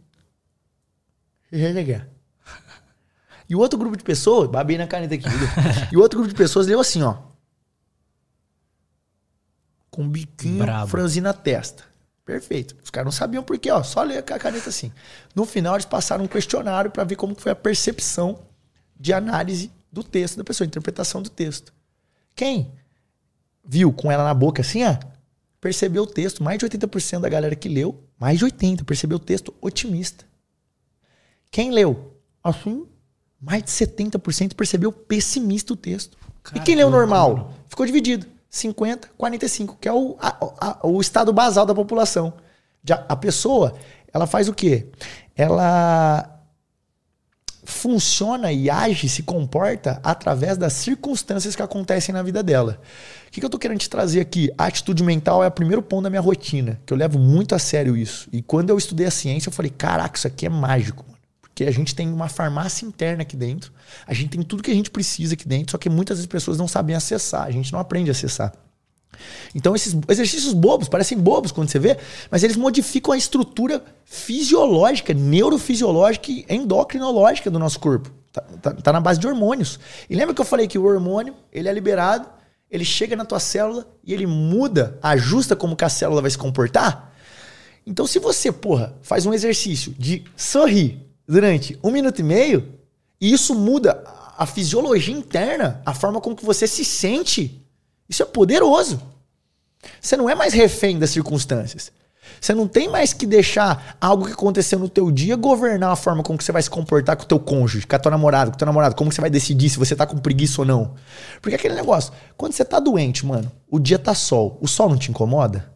E o outro grupo de pessoas, babei na caneta aqui, viu? e o outro grupo de pessoas leu assim, ó. Com um biquinho,
Brabo.
franzindo a testa. Perfeito. Os caras não sabiam por quê, ó. Só ler a caneta assim. No final, eles passaram um questionário para ver como foi a percepção de análise do texto da pessoa, interpretação do texto. Quem viu com ela na boca assim, ó, percebeu o texto. Mais de 80% da galera que leu, mais de 80% percebeu o texto otimista. Quem leu assim, mais de 70% percebeu pessimista o texto.
Cara,
e quem leu normal? Ficou dividido. 50, 45, que é o, a- a- o estado basal da população. A pessoa, ela faz o quê? Ela funciona e age, se comporta através das circunstâncias que acontecem na vida dela. O que, eu tô querendo te trazer aqui? A atitude mental é o primeiro ponto da minha rotina, que eu levo muito a sério isso. E quando eu estudei a ciência, eu falei, caraca, isso aqui é mágico. Porque a gente tem uma farmácia interna aqui dentro, a gente tem tudo que a gente precisa aqui dentro, só que muitas vezes as pessoas não sabem acessar, a gente não aprende a acessar. Então, esses exercícios bobos, parecem bobos quando você vê, mas eles modificam a estrutura fisiológica, neurofisiológica e endocrinológica do nosso corpo. Tá, tá- tá na base de hormônios. E lembra que eu falei que o hormônio, ele é liberado, ele chega na tua célula e ele muda, ajusta como que a célula vai se comportar? Então, se você, porra, faz um exercício de sorrir durante um minuto e meio, e isso muda a fisiologia interna, a forma como que você se sente, isso é poderoso. Você não é mais refém das circunstâncias. Você não tem mais que deixar algo que aconteceu no teu dia governar a forma como que você vai se comportar com o teu cônjuge, com a tua namorada, com o teu namorado, como que você vai decidir se você tá com preguiça ou não. Porque aquele negócio, quando você tá doente, mano, o dia tá sol, o sol não te incomoda?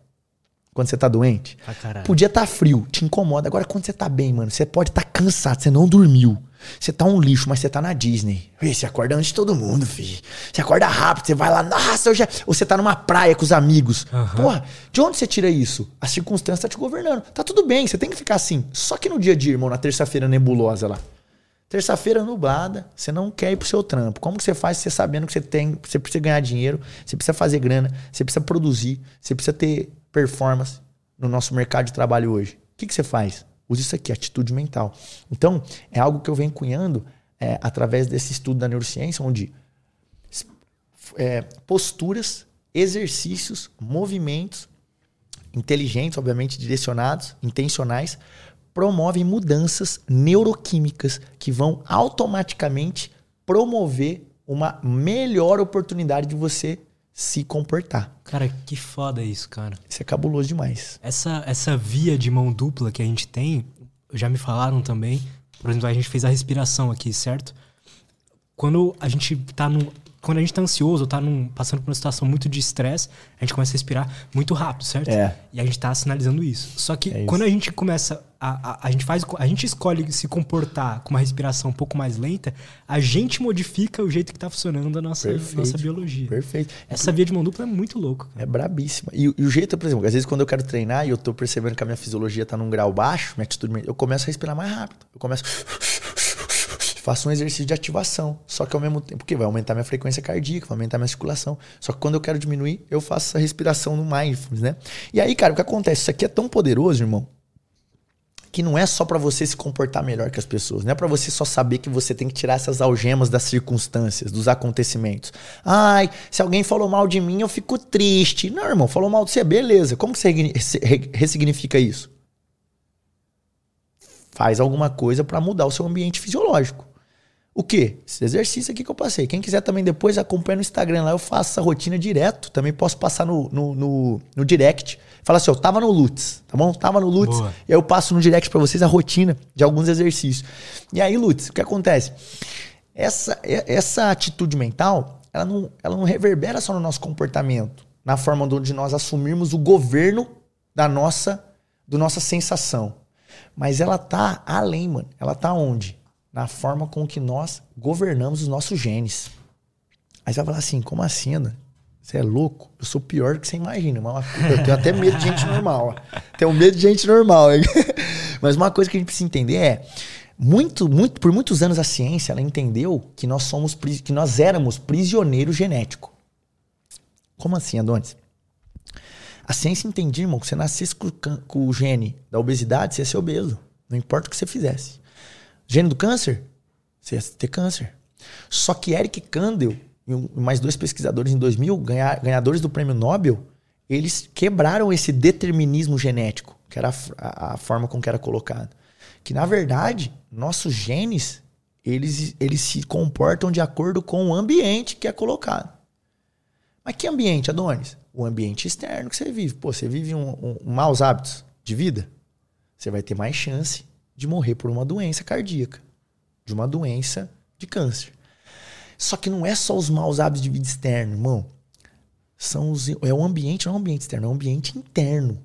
Quando você tá doente?
Caralho.
Podia estar frio, te incomoda. Agora, quando você tá bem, mano, você pode estar cansado, você não dormiu. Você tá um lixo, mas você tá na Disney. Ih, Você acorda antes de todo mundo, filho. Você acorda rápido, você vai lá, nossa, eu já. Ou você tá numa praia com os amigos. Porra, de onde você tira isso? A circunstância tá te governando. Tá tudo bem, você tem que ficar assim. Só que no dia a dia, irmão, na terça-feira nebulosa lá. Terça-feira nublada, você não quer ir pro seu trampo. Como que você faz você sabendo que você tem, você precisa ganhar dinheiro, você precisa fazer grana, você precisa produzir, você precisa ter performance no nosso mercado de trabalho hoje? O que, que você faz? Usa isso aqui, atitude mental. Então, é algo que eu venho cunhando é, através desse estudo da neurociência, onde é, posturas, exercícios, movimentos inteligentes, obviamente direcionados, intencionais, promovem mudanças neuroquímicas que vão automaticamente promover uma melhor oportunidade de você se comportar.
Cara, que foda isso, cara.
Isso é cabuloso demais.
Essa, essa via de mão dupla que a gente tem, já me falaram também. Por exemplo, a gente fez a respiração aqui, certo? Quando a gente tá num. Quando a gente tá ansioso, tá num, passando por uma situação muito de estresse, a gente começa a respirar muito rápido, certo?
É.
E a gente tá sinalizando isso. Só que
É isso.
quando a gente começa. A, a, a gente faz. A gente escolhe se comportar com uma respiração um pouco mais lenta, a gente modifica o jeito que tá funcionando a nossa,
Perfeito.
nossa biologia.
Perfeito.
Essa via de mão dupla é muito louco. cara.
É brabíssima. E, e o jeito, por exemplo, às vezes quando eu quero treinar e eu tô percebendo que a minha fisiologia tá num grau baixo, minha atitude, eu começo a respirar mais rápido. Eu começo. Faço um exercício de ativação. Só que ao mesmo tempo, porque vai aumentar minha frequência cardíaca, vai aumentar minha circulação. Só que quando eu quero diminuir, eu faço essa respiração no mindfulness, né? E aí, cara, o que acontece? Isso aqui é tão poderoso, irmão, que não é só pra você se comportar melhor que as pessoas, não é pra você só saber que você tem que tirar essas algemas das circunstâncias, dos acontecimentos. Ai, se alguém falou mal de mim, eu fico triste. Não, irmão, falou mal de você, beleza. Como que você ressignifica isso? Faz alguma coisa pra mudar o seu ambiente fisiológico. O quê? Esse exercício aqui que eu passei. Quem quiser também depois acompanha no Instagram lá, eu faço essa rotina direto. Também posso passar no, no, no, no direct. Fala assim, eu tava no Lutz, tá bom? Tava no Lutz.
Boa.
E aí eu passo no direct pra vocês a rotina de alguns exercícios. E aí, Lutz, o que acontece? Essa, essa atitude mental, ela não, ela não reverbera só no nosso comportamento, na forma de nós assumirmos o governo da nossa, do nossa sensação. Mas ela tá além, mano. Ela tá onde? Na forma com que nós governamos os nossos genes. Aí você vai falar assim, como assim, Ana? Você é louco? Eu sou pior do que você imagina. Mas eu tenho até medo de gente normal. Tenho medo de gente normal. Mas uma coisa que a gente precisa entender é muito, muito, por muitos anos a ciência ela entendeu que nós somos que nós éramos prisioneiro genético. Como assim, Adonis? A ciência entendia, irmão, que você nascesse com, com o gene da obesidade, você ia ser obeso. Não importa o que você fizesse. Gene do câncer, você ia ter câncer. Só que Eric Kandel e mais dois pesquisadores em 2000, ganha- ganhadores do prêmio Nobel, eles quebraram esse determinismo genético, que era a- a forma com que era colocado. Que, na verdade, nossos genes, eles, eles se comportam de acordo com o ambiente que é colocado. Mas que ambiente, Adonis? O ambiente externo que você vive. Pô, você vive um, um- um maus hábitos de vida, você vai ter mais chance de morrer por uma doença cardíaca, de uma doença de câncer. Só que não é só os maus hábitos de vida externo, irmão. São os, é o ambiente, não é o ambiente externo, é o ambiente interno.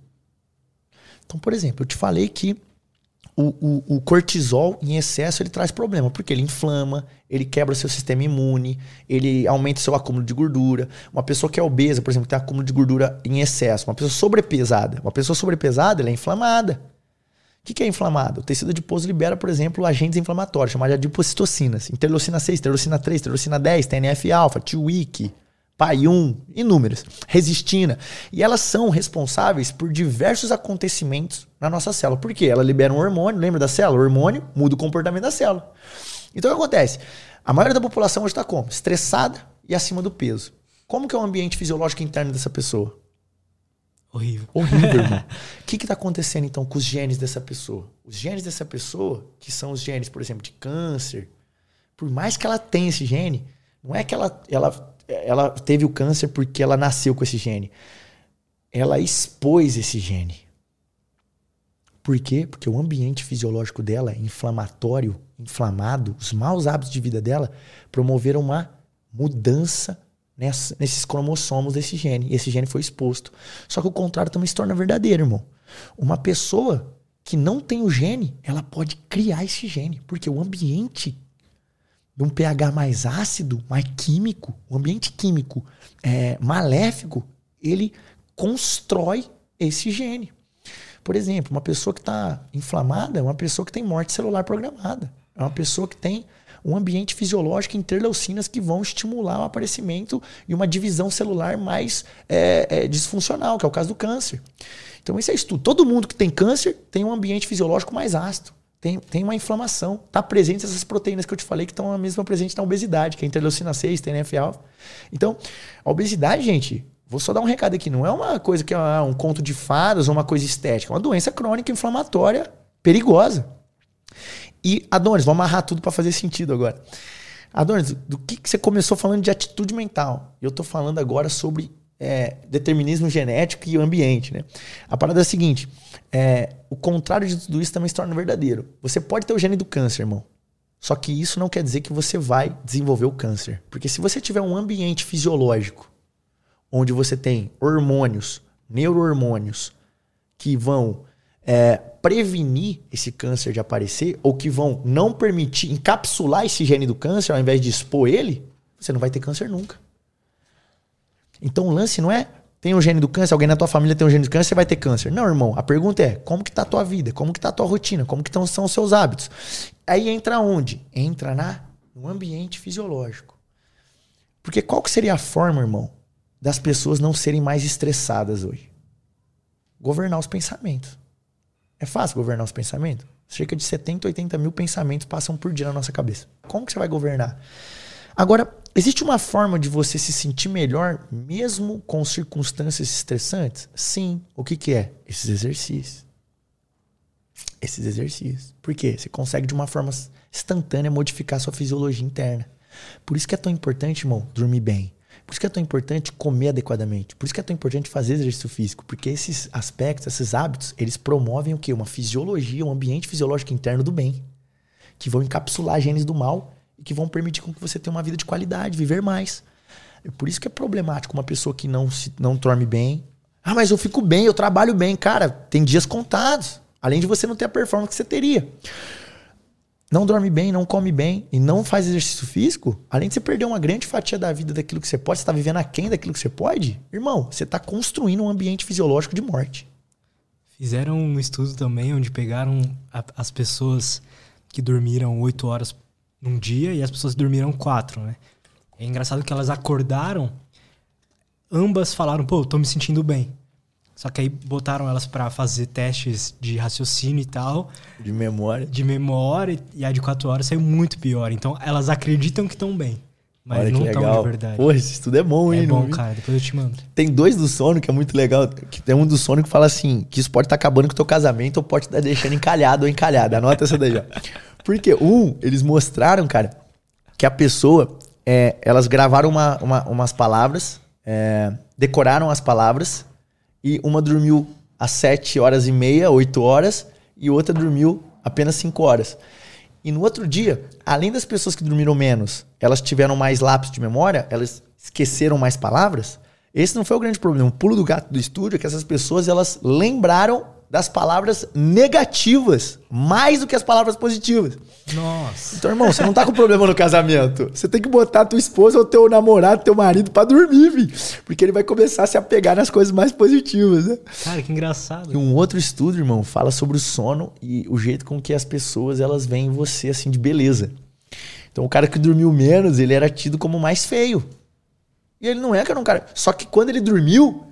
Então, por exemplo, eu te falei que o, o- o cortisol em excesso ele traz problema, porque ele inflama, ele quebra seu sistema imune, ele aumenta seu acúmulo de gordura. Uma pessoa que é obesa, por exemplo, tem acúmulo de gordura em excesso. Uma pessoa sobrepesada. Uma pessoa sobrepesada ela é inflamada. O que, que é inflamado? O tecido adiposo libera, por exemplo, agentes inflamatórios, chamados de adipocitocinas. Interleucina 6, interleucina 3, interleucina 10, TNF-alfa, TWIC, PAI-1, inúmeras. Resistina. E elas são responsáveis por diversos acontecimentos na nossa célula. Por quê? Ela libera um hormônio, lembra da célula? O hormônio muda o comportamento da célula. Então o que acontece? A maioria da população hoje está como? Estressada e acima do peso. Como que é o ambiente fisiológico interno dessa pessoa?
Horrível.
Horrível, irmão. O que está acontecendo então com os genes dessa pessoa? Os genes dessa pessoa, que são os genes, por exemplo, de câncer, por mais que ela tenha esse gene, não é que ela, ela, ela teve o câncer porque ela nasceu com esse gene. Ela expôs esse gene. Por quê? Porque o ambiente fisiológico dela inflamatório, inflamado, os maus hábitos de vida dela promoveram uma mudança nessa- nesses cromossomos desse gene. E esse gene foi exposto. Só que o contrário também se torna verdadeiro, irmão. Uma pessoa que não tem o gene, ela pode criar esse gene. Porque o ambiente de um pH mais ácido, mais químico, o ambiente químico é, maléfico, ele constrói esse gene. Por exemplo, uma pessoa que está inflamada é uma pessoa que tem morte celular programada. É uma pessoa que tem um ambiente fisiológico, interleucinas que vão estimular o aparecimento e uma divisão celular mais é, é, disfuncional, que é o caso do câncer. Então, esse é estudo. Todo mundo que tem câncer tem um ambiente fisiológico mais ácido. Tem, tem uma inflamação. Está presente essas proteínas que eu te falei que estão a mesma presente na obesidade, que é interleucina 6, TNF-alfa. Então, a obesidade, gente, Vou só dar um recado aqui. Não é uma coisa que é um conto de fadas ou uma coisa estética. É uma doença crônica inflamatória perigosa. E, Adonis, vamos amarrar tudo para fazer sentido agora. Adonis, do que, que você começou falando de atitude mental? Eu tô falando agora sobre é, determinismo genético e ambiente, né? A parada é a seguinte: é, o contrário de tudo isso também se torna verdadeiro. Você pode ter o gene do câncer, irmão. Só que isso não quer dizer que você vai desenvolver o câncer. Porque se você tiver um ambiente fisiológico onde você tem hormônios, neurohormônios, que vão é, prevenir esse câncer de aparecer, ou que vão não permitir encapsular esse gene do câncer ao invés de expor ele, você não vai ter câncer nunca. Então o lance não é tem o gene do câncer, alguém na tua família tem o gene do câncer, você vai ter câncer. Não, irmão, a pergunta é, como que tá a tua vida? Como que tá a tua rotina? Como que tão, são os seus hábitos? Aí entra onde? Entra na, no ambiente fisiológico. Porque qual que seria a forma, irmão, das pessoas não serem mais estressadas hoje? Governar os pensamentos. É fácil governar os pensamentos? Cerca de 70, 80 mil pensamentos passam por dia na nossa cabeça. Como que você vai governar? Agora, existe uma forma de você se sentir melhor mesmo com circunstâncias estressantes? Sim. O que, que é? Esses exercícios. Esses exercícios. Por quê? Você consegue de uma forma instantânea modificar sua fisiologia interna. Por isso que é tão importante, irmão, dormir bem. Por isso que é tão importante comer adequadamente. Por isso que é tão importante fazer exercício físico. Porque esses aspectos, esses hábitos, eles promovem o quê? Uma fisiologia, um ambiente fisiológico interno do bem. Que vão encapsular genes do mal e que vão permitir com que você tenha uma vida de qualidade, viver mais. É por isso que é problemático uma pessoa que não se não dorme bem. Ah, mas eu fico bem, eu trabalho bem. Cara, tem dias contados. Além de você não ter a performance que você teria. Não dorme bem, não come bem e não faz exercício físico, além de você perder uma grande fatia da vida daquilo que você pode, você está vivendo aquém daquilo que você pode, irmão, você está construindo um ambiente fisiológico de morte.
Fizeram um estudo também onde pegaram a, as pessoas que dormiram oito horas num dia e as pessoas dormiram quatro, né? É engraçado que elas acordaram, ambas falaram, pô, tô me sentindo bem. Só que aí botaram elas para fazer testes de raciocínio e tal.
De memória.
De memória, e a de quatro horas saiu muito pior. Então elas acreditam que estão bem. Mas Olha não estão de verdade.
Pô, esse estudo é bom, hein?
É bom, cara. Depois eu te mando.
Tem dois do sono que é muito legal. Que tem um do sono que fala assim: que isso pode estar tá acabando com o teu casamento ou pode estar tá deixando encalhado ou encalhada. Anota essa daí, ó. Porque, um, eles mostraram, cara, que a pessoa, é, elas gravaram uma, uma, umas palavras, é, decoraram as palavras, e uma dormiu às 7 horas e meia, 8 horas, e outra dormiu apenas 5 horas. E no outro dia, além das pessoas que dormiram menos, elas tiveram mais lápis de memória, elas esqueceram mais palavras. Esse não foi o grande problema. O pulo do gato do estúdio é que essas pessoas elas lembraram das palavras negativas mais do que as palavras positivas.
Nossa.
Então, irmão, você não tá com problema no casamento. Você tem que botar tua esposa ou teu namorado, teu marido para dormir, filho. Porque ele vai começar a se apegar nas coisas mais positivas, né?
Cara, que engraçado.
E um outro estudo, irmão, fala sobre o sono e o jeito com que as pessoas elas veem você assim de beleza. Então, o cara que dormiu menos, ele era tido como mais feio. E ele não é que era um cara. Só que quando ele dormiu,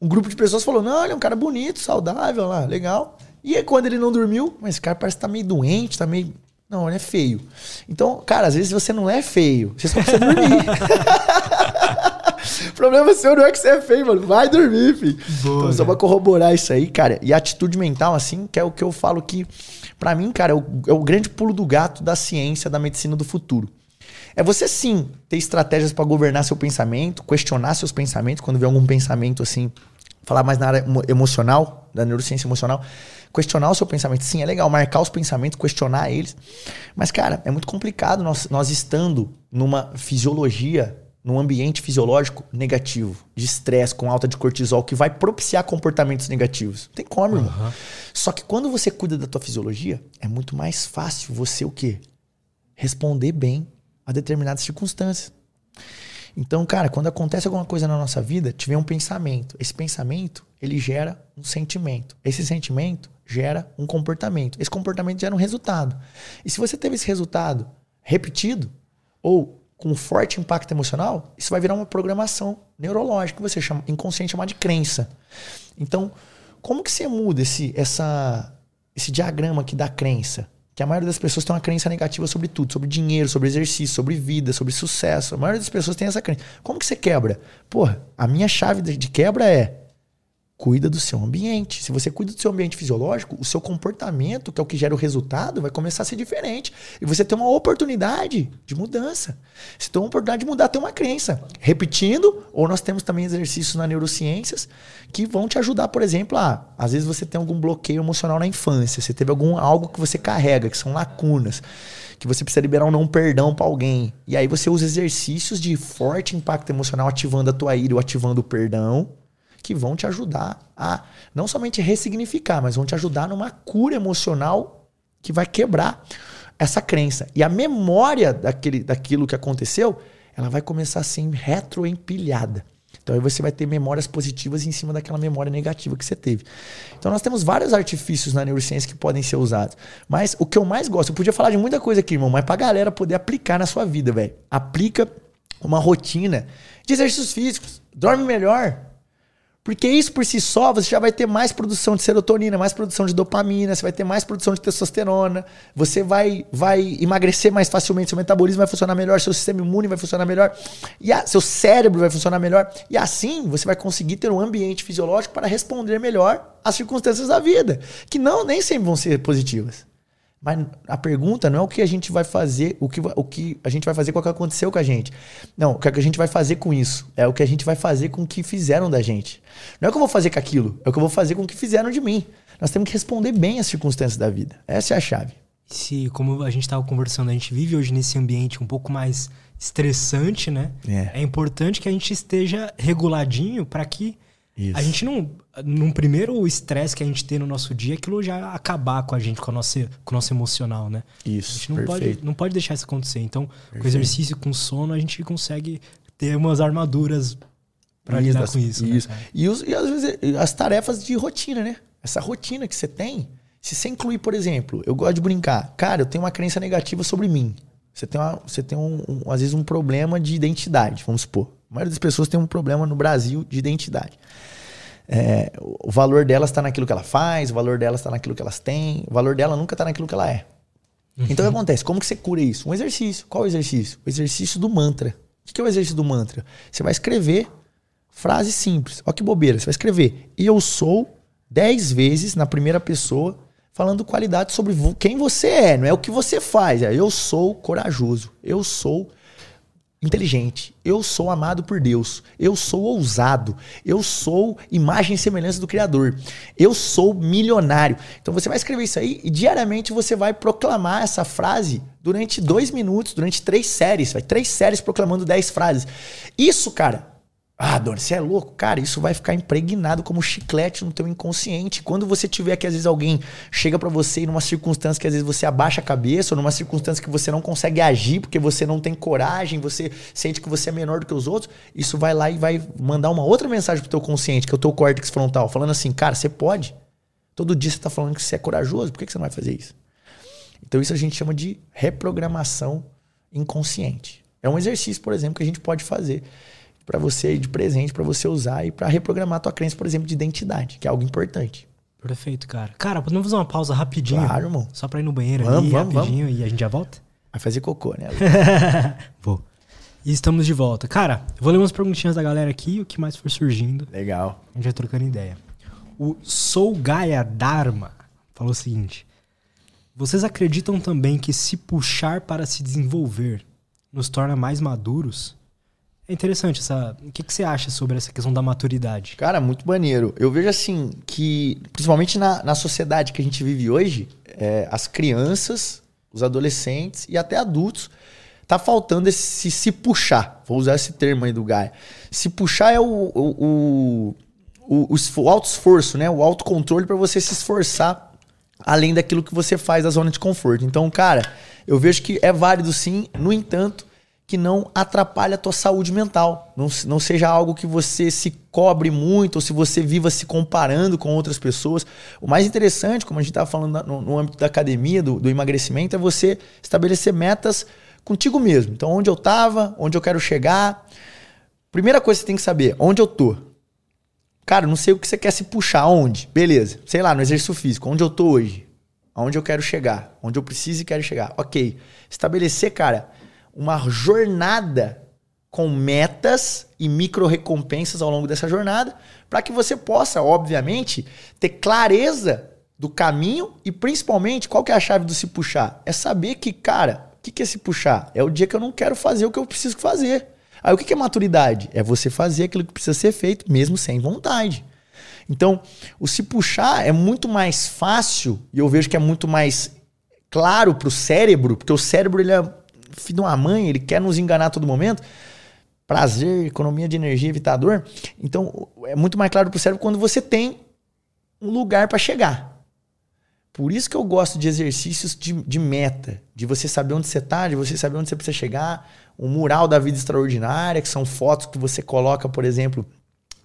um grupo de pessoas falou: não, ele é um cara bonito, saudável lá, legal. E aí, quando ele não dormiu, mas esse cara parece que tá meio doente, tá meio. Não, ele é feio. Então, cara, às vezes você não é feio, você só precisa dormir. o problema seu não é que você é feio, mano. Vai dormir, filho. Boa, então, só pra corroborar isso aí, cara. E atitude mental, assim, que é o que eu falo que, para mim, cara, é o, é o grande pulo do gato da ciência, da medicina do futuro. É você sim ter estratégias para governar seu pensamento, questionar seus pensamentos, quando vê algum pensamento assim, falar mais na área emocional, da neurociência emocional, questionar o seu pensamento. Sim, é legal marcar os pensamentos, questionar eles. Mas, cara, é muito complicado nós, nós estando numa fisiologia, num ambiente fisiológico negativo, de estresse, com alta de cortisol, que vai propiciar comportamentos negativos. Não tem como, irmão. Uhum. Só que quando você cuida da tua fisiologia, é muito mais fácil você o quê? Responder bem a determinadas circunstâncias. Então, cara, quando acontece alguma coisa na nossa vida, tiver um pensamento. Esse pensamento, ele gera um sentimento. Esse sentimento gera um comportamento. Esse comportamento gera um resultado. E se você teve esse resultado repetido ou com forte impacto emocional, isso vai virar uma programação neurológica que você chama inconsciente chamar de crença. Então, como que você muda esse essa esse diagrama aqui da crença? Que a maioria das pessoas tem uma crença negativa sobre tudo, sobre dinheiro, sobre exercício, sobre vida, sobre sucesso. A maioria das pessoas tem essa crença. Como que você quebra? Porra, a minha chave de quebra é cuida do seu ambiente. Se você cuida do seu ambiente fisiológico, o seu comportamento, que é o que gera o resultado, vai começar a ser diferente. E você tem uma oportunidade de mudança. Você tem uma oportunidade de mudar ter uma crença. Repetindo, ou nós temos também exercícios na neurociências que vão te ajudar, por exemplo, a às vezes você tem algum bloqueio emocional na infância, você teve algum algo que você carrega, que são lacunas que você precisa liberar um não perdão para alguém. E aí você usa exercícios de forte impacto emocional ativando a tua ira ou ativando o perdão que vão te ajudar a não somente ressignificar, mas vão te ajudar numa cura emocional que vai quebrar essa crença. E a memória daquele, daquilo que aconteceu, ela vai começar a ser retroempilhada. Então aí você vai ter memórias positivas em cima daquela memória negativa que você teve. Então nós temos vários artifícios na neurociência que podem ser usados. Mas o que eu mais gosto, eu podia falar de muita coisa aqui, irmão, mas pra galera poder aplicar na sua vida, velho. Aplica uma rotina de exercícios físicos. Dorme melhor, porque isso por si só, você já vai ter mais produção de serotonina, mais produção de dopamina, você vai ter mais produção de testosterona, você vai, vai emagrecer mais facilmente, seu metabolismo vai funcionar melhor, seu sistema imune vai funcionar melhor, e a, seu cérebro vai funcionar melhor. E assim você vai conseguir ter um ambiente fisiológico para responder melhor às circunstâncias da vida, que não nem sempre vão ser positivas. Mas a pergunta não é o que a gente vai fazer, o que, o que a gente vai fazer com o que aconteceu com a gente. Não, o que a gente vai fazer com isso. É o que a gente vai fazer com o que fizeram da gente. Não é o que eu vou fazer com aquilo, é o que eu vou fazer com o que fizeram de mim. Nós temos que responder bem às circunstâncias da vida. Essa é a chave.
Se, como a gente estava conversando, a gente vive hoje nesse ambiente um pouco mais estressante, né? É, é importante que a gente esteja reguladinho para que isso. A gente não. Num primeiro estresse que a gente tem no nosso dia, aquilo já acabar com a gente, com, a nossa, com o nosso emocional, né?
Isso.
A gente não, pode, não pode deixar isso acontecer. Então, perfeito. com exercício, com sono, a gente consegue ter umas armaduras para lidar com isso.
Né, isso. Né, e, os, e às vezes as tarefas de rotina, né? Essa rotina que você tem. Se você incluir, por exemplo, eu gosto de brincar. Cara, eu tenho uma crença negativa sobre mim. Você tem, uma, você tem um, um, às vezes um problema de identidade, vamos supor. A maioria das pessoas tem um problema no Brasil de identidade. É, o valor delas está naquilo que ela faz, o valor delas está naquilo que elas têm, o valor dela nunca está naquilo que ela é. Uhum. Então o que acontece? Como que você cura isso? Um exercício. Qual é o exercício? O exercício do mantra. O que é o exercício do mantra? Você vai escrever frases simples. Olha que bobeira. Você vai escrever eu sou dez vezes na primeira pessoa falando qualidade sobre quem você é, não é o que você faz. É eu sou corajoso, eu sou inteligente. Eu sou amado por Deus. Eu sou ousado. Eu sou imagem e semelhança do Criador. Eu sou milionário. Então você vai escrever isso aí e diariamente você vai proclamar essa frase durante dois minutos, durante três séries. Vai três séries proclamando dez frases. Isso, cara, ah, Dona, você é louco? Cara, isso vai ficar impregnado como chiclete no teu inconsciente. Quando você tiver que às vezes alguém chega para você numa circunstância que às vezes você abaixa a cabeça, ou numa circunstância que você não consegue agir porque você não tem coragem, você sente que você é menor do que os outros, isso vai lá e vai mandar uma outra mensagem pro teu consciente, que é o teu córtex frontal, falando assim, cara, você pode. Todo dia você tá falando que você é corajoso, por que você não vai fazer isso? Então isso a gente chama de reprogramação inconsciente. É um exercício, por exemplo, que a gente pode fazer para você de presente, para você usar e para reprogramar a tua crença, por exemplo, de identidade, que é algo importante.
Perfeito, cara. Cara, podemos fazer uma pausa rapidinho?
Claro, irmão.
Só pra ir no banheiro
vamos,
ali,
vamos,
rapidinho,
vamos.
e a gente já volta?
Vai fazer cocô, né?
Vou. E estamos de volta. Cara, eu vou ler umas perguntinhas da galera aqui, o que mais for surgindo.
Legal.
A gente vai trocando ideia. O Sou Gaia Dharma falou o seguinte: Vocês acreditam também que se puxar para se desenvolver nos torna mais maduros? É interessante essa. O que, que você acha sobre essa questão da maturidade?
Cara, muito maneiro. Eu vejo assim que, principalmente na, na sociedade que a gente vive hoje, é, as crianças, os adolescentes e até adultos, tá faltando esse se puxar. Vou usar esse termo aí do Gaia. Se puxar é o, o, o, o, o auto esforço, né? O autocontrole para você se esforçar além daquilo que você faz da zona de conforto. Então, cara, eu vejo que é válido sim, no entanto que não atrapalhe a tua saúde mental. Não, não seja algo que você se cobre muito ou se você viva se comparando com outras pessoas. O mais interessante, como a gente estava falando no, no, âmbito da academia, do, do emagrecimento, é você estabelecer metas contigo mesmo. Então, onde eu estava, onde eu quero chegar. Primeira coisa que você tem que saber, onde eu tô. Cara, não sei o que você quer se puxar, onde? Beleza. Sei lá, no exercício físico, onde eu tô hoje? aonde eu quero chegar, onde eu preciso e quero chegar. Ok. Estabelecer, cara, uma jornada com metas e micro recompensas ao longo dessa jornada, para que você possa, obviamente, ter clareza do caminho e principalmente qual que é a chave do se puxar? É saber que, cara, o que, que é se puxar? É o dia que eu não quero fazer o que eu preciso fazer. Aí o que, que é maturidade? É você fazer aquilo que precisa ser feito, mesmo sem vontade. Então, o se puxar é muito mais fácil e eu vejo que é muito mais claro para o cérebro, porque o cérebro ele é filho de uma mãe, ele quer nos enganar a todo momento. Prazer, economia de energia, evitador. Então, é muito mais claro para o cérebro quando você tem um lugar para chegar. Por isso que eu gosto de exercícios de, de meta, de você saber onde você está, de você saber onde você precisa chegar. O mural da vida extraordinária, que são fotos que você coloca, por exemplo,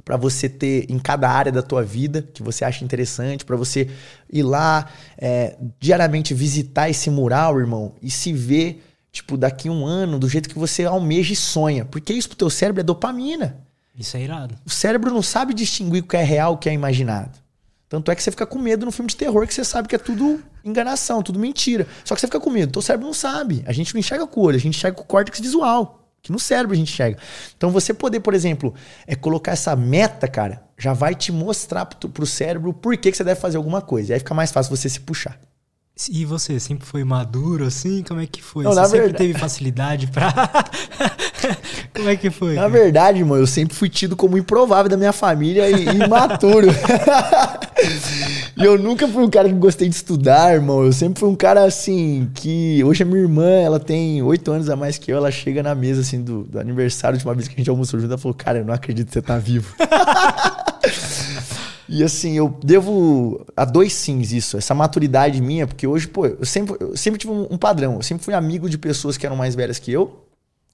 para você ter em cada área da tua vida que você acha interessante, para você ir lá é, diariamente visitar esse mural, irmão, e se ver, tipo, daqui um ano, do jeito que você almeja e sonha. Porque isso pro teu cérebro é dopamina.
Isso é irado.
O cérebro não sabe distinguir o que é real e o que é imaginado. Tanto é que você fica com medo no filme de terror, que você sabe que é tudo enganação, tudo mentira. Só que você fica com medo. Então o cérebro não sabe. A gente não enxerga com o olho, a gente enxerga com o córtex visual. Que no cérebro a gente enxerga. Então você poder, por exemplo, é colocar essa meta, cara, já vai te mostrar pro, pro cérebro por que, que você deve fazer alguma coisa. E aí fica mais fácil você se puxar.
E você sempre foi maduro assim? Como é que foi?
Não,
você sempre
verdade-
teve facilidade pra. Como é que foi?
Na verdade, irmão, eu sempre fui tido como improvável da minha família e e imaturo. e eu nunca fui um cara que gostei de estudar, irmão. Eu sempre fui um cara assim que. Hoje a minha irmã, ela tem oito anos a mais que eu, ela chega na mesa assim do, do aniversário, de uma vez que a gente almoçou junto, ela falou: Cara, eu não acredito que você tá vivo. E assim, eu devo a dois sims isso, essa maturidade minha, porque hoje, pô, eu sempre, eu sempre tive um, padrão. Eu sempre fui amigo de pessoas que eram mais velhas que eu.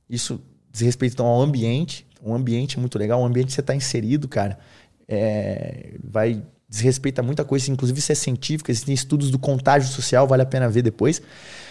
Isso diz respeito então, ao ambiente. Um ambiente muito legal, um ambiente que você está inserido, cara. É, vai desrespeita muita coisa, inclusive isso é científico, existem estudos do contágio social, vale a pena ver depois.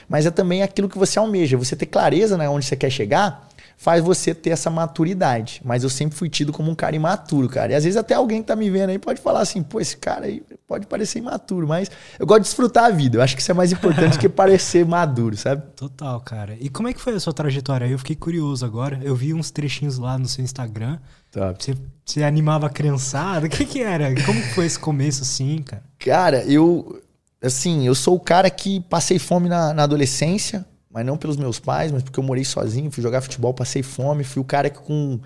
Mas é também aquilo que você almeja, você ter clareza né, onde você quer chegar, faz você ter essa maturidade. Mas eu sempre fui tido como um cara imaturo, cara. E às vezes até alguém que tá me vendo aí pode falar assim, pô, esse cara aí pode parecer imaturo, mas eu gosto de desfrutar a vida. Eu acho que isso é mais importante do que parecer maduro, sabe?
Total, cara. E como é que foi a sua trajetória? Eu fiquei curioso agora. Eu vi uns trechinhos lá no seu Instagram.
Top.
Você, você animava a criançada? O que que era? Como foi esse começo assim, cara?
Cara, eu. Assim, eu sou o cara que passei fome na, na adolescência, mas não pelos meus pais, mas porque eu morei sozinho, fui jogar futebol, passei fome. Fui o cara que com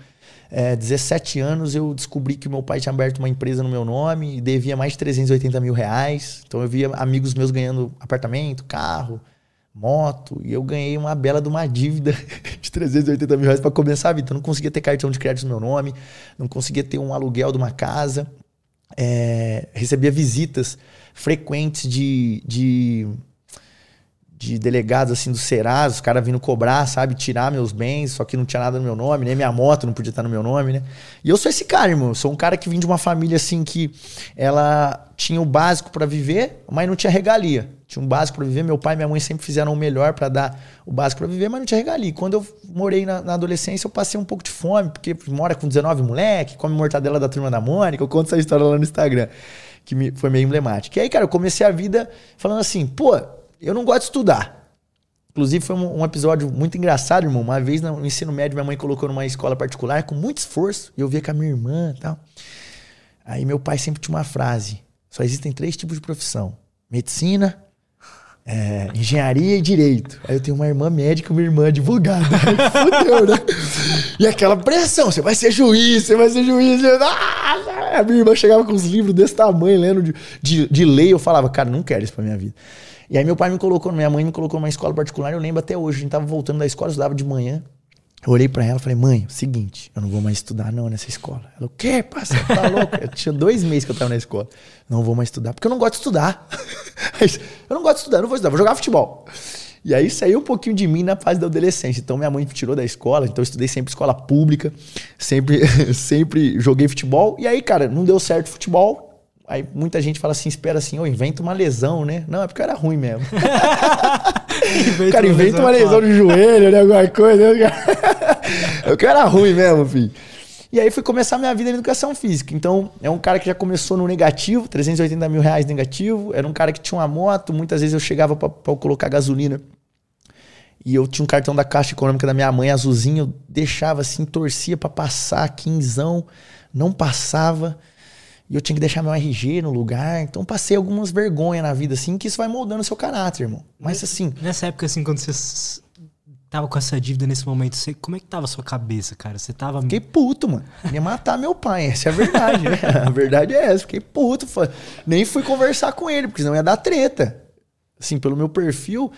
é, 17 anos eu descobri que meu pai tinha aberto uma empresa no meu nome e devia mais de 380 mil reais. Então eu via amigos meus ganhando apartamento, carro, moto, e eu ganhei uma bela de uma dívida de 380 mil reais para começar a vida. Eu não conseguia ter cartão de crédito no meu nome, não conseguia ter um aluguel de uma casa. É, recebia visitas frequentes de, de, de delegados assim do Serasa, os caras vindo cobrar, sabe, tirar meus bens, só que não tinha nada no meu nome, nem minha moto não podia estar no meu nome, né? E eu sou esse cara, irmão. Eu sou um cara que vim de uma família assim que ela tinha o básico para viver, mas não tinha regalia. Tinha um básico para viver. Meu pai e minha mãe sempre fizeram o melhor para dar o básico para viver, mas não tinha regalia. Quando eu morei na, na, adolescência, eu passei um pouco de fome, porque mora com 19 moleque, come mortadela da turma da Mônica. Eu conto essa história lá no Instagram, que me, foi meio emblemática. E aí, cara, eu comecei a vida falando assim, pô, eu não gosto de estudar. Inclusive, foi um, episódio muito engraçado, irmão. Uma vez no ensino médio, minha mãe colocou numa escola particular com muito esforço. E eu via com a minha irmã e tal. Aí meu pai sempre tinha uma frase: só existem três tipos de profissão: medicina, é, engenharia e direito. Aí eu tenho uma irmã médica e uma irmã advogada. Fudeu, né? E aquela pressão: você vai ser juiz, você vai ser juiz. Ah! A minha irmã chegava com uns livros desse tamanho, lendo de, de, de lei. Eu falava, cara, não quero isso pra minha vida. E aí meu pai me colocou, minha mãe me colocou numa escola particular, eu lembro até hoje, a gente tava voltando da escola, eu estudava de manhã. Eu olhei para ela e falei, mãe, seguinte, eu não vou mais estudar não nessa escola. Ela, o quê, parceiro? Tá louco? Eu tinha dois meses que eu tava na escola. Não vou mais estudar, porque eu não gosto de estudar. eu não gosto de estudar, não vou estudar, vou jogar futebol. E aí saiu um pouquinho de mim na fase da adolescência. Então minha mãe me tirou da escola, então eu estudei sempre escola pública, sempre, sempre joguei futebol. E aí, cara, não deu certo futebol, Aí muita gente fala assim, espera assim, ou inventa uma lesão, né? Não, é porque era ruim mesmo. o cara inventa uma lesão no joelho, né? Alguma coisa. Né? Eu era ruim mesmo, filho. E aí fui começar minha vida em educação física. Então, é um cara que já começou no negativo, 380 mil reais negativo. Era um cara que tinha uma moto. Muitas vezes eu chegava para colocar gasolina. E eu tinha um cartão da Caixa Econômica da minha mãe, azulzinho. Eu deixava assim, torcia para passar, quinzão. Não passava. E eu tinha que deixar meu RG no lugar. Então, passei algumas vergonhas na vida, assim, que isso vai moldando o seu caráter, irmão. Mas, assim...
Nessa época, assim, quando você tava com essa dívida nesse momento, você, como é que tava a sua cabeça, cara? Você tava.
Fiquei puto, mano. Ia matar meu pai. Essa é a verdade, né? A verdade é essa. Fiquei puto. Nem fui conversar com ele, porque senão ia dar treta. Assim, pelo meu perfil.